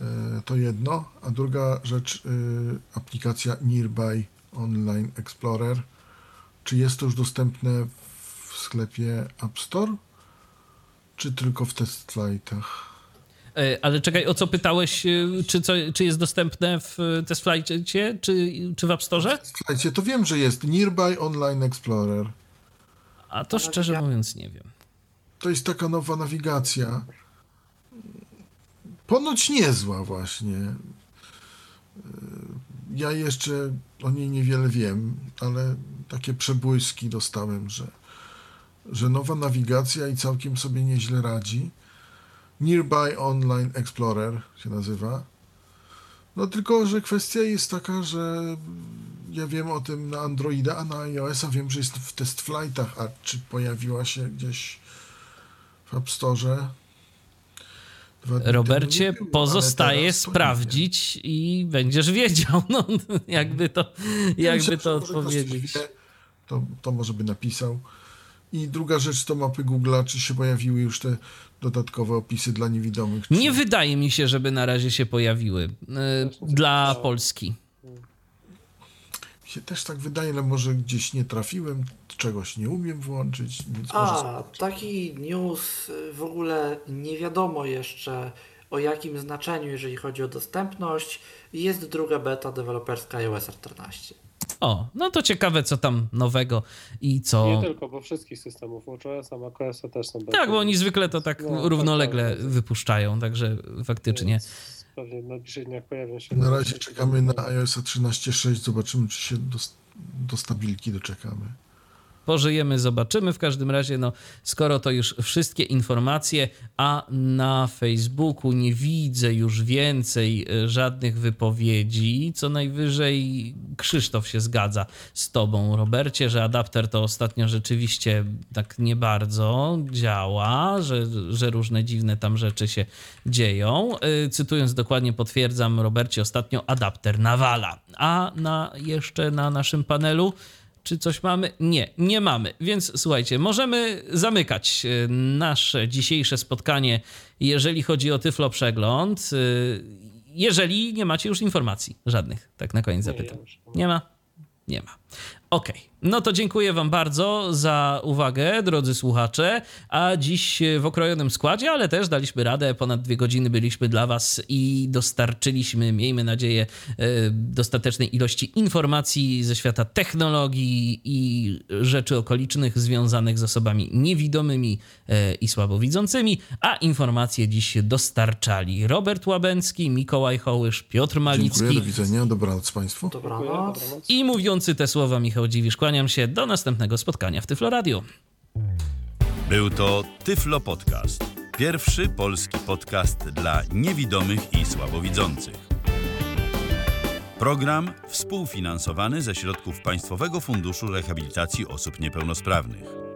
E, To jedno. A druga rzecz, e, aplikacja Nearby Online Explorer. Czy jest to już dostępne w sklepie App Store? Czy tylko w test flightach?
E, Ale czekaj, o co pytałeś? e, Czy, co, czy jest dostępne w TestFlightie, czy, czy w App Store?
Słuchajcie, to wiem, że jest Nearby Online Explorer.
A to szczerze mówiąc nie wiem.
To jest taka nowa nawigacja. Ponoć niezła właśnie. Ja jeszcze o niej niewiele wiem, ale takie przebłyski dostałem, że, że nowa nawigacja i całkiem sobie nieźle radzi. Nearby Online Explorer się nazywa. No tylko, że kwestia jest taka, że ja wiem o tym na Androida, a na iOS-a wiem, że jest w test flightach, a czy pojawiła się gdzieś w App Store?
Robercie, pozostaje sprawdzić i będziesz wiedział, <laughs> no jakby to, jakby to odpowiedzieć.
wie, To, to może by napisał. I druga rzecz to mapy Google'a, czy się pojawiły już te dodatkowe opisy dla niewidomych? Czy...
Nie wydaje mi się, żeby na razie się pojawiły e, dla Polski.
Mi się też tak wydaje, ale może gdzieś nie trafiłem, czegoś nie umiem włączyć, więc może...
A, taki news y, w ogóle nie wiadomo jeszcze o jakim znaczeniu, jeżeli chodzi o dostępność. Jest druga beta deweloperska iOS 14.
O, no to ciekawe, co tam nowego i co.
Nie tylko, bo wszystkich systemów WatchOS, a macOS też są
Tak, bo oni zwykle to tak
No,
równolegle
tak, tak.
wypuszczają, także faktycznie.
Więc Pewnie najbliższych dniach pojawią się.
Na razie czekamy na iOS 13.6, zobaczymy, czy się do, do stabilki doczekamy.
Pożyjemy, zobaczymy. W każdym razie, no, skoro to już wszystkie informacje, a na Facebooku nie widzę już więcej e, żadnych wypowiedzi, co najwyżej Krzysztof się zgadza z tobą, Robercie, że adapter to ostatnio rzeczywiście tak nie bardzo działa, że, że różne dziwne tam rzeczy się dzieją. E, Cytując dokładnie, potwierdzam, Robercie, ostatnio adapter nawala. A na, jeszcze na naszym panelu czy coś mamy? Nie, nie mamy. Więc słuchajcie, możemy zamykać e, nasze dzisiejsze spotkanie, jeżeli chodzi o Tyflo Przegląd. e, Jeżeli nie macie już informacji żadnych, tak na koniec
Nie,
zapytam. Nie ma? Nie ma. Okej, no to dziękuję Wam bardzo za uwagę, drodzy słuchacze. A dziś w okrojonym składzie, ale też daliśmy radę. Ponad dwie godziny byliśmy dla Was i dostarczyliśmy, miejmy nadzieję, e, dostatecznej ilości informacji ze świata technologii i rzeczy okolicznych związanych z osobami niewidomymi e, i słabowidzącymi. A informacje dziś dostarczali Robert Łabęcki, Mikołaj Hołysz, Piotr Malicki.
Dziękuję, do widzenia, dobranoc Państwu.
Dobranoc.
I mówiący te słowa Michał Dziwisz, kłaniam się do następnego spotkania w Tyflo Radio.
Był to Tyflo Podcast. Pierwszy polski podcast dla niewidomych i słabowidzących. Program współfinansowany ze środków Państwowego Funduszu Rehabilitacji Osób Niepełnosprawnych.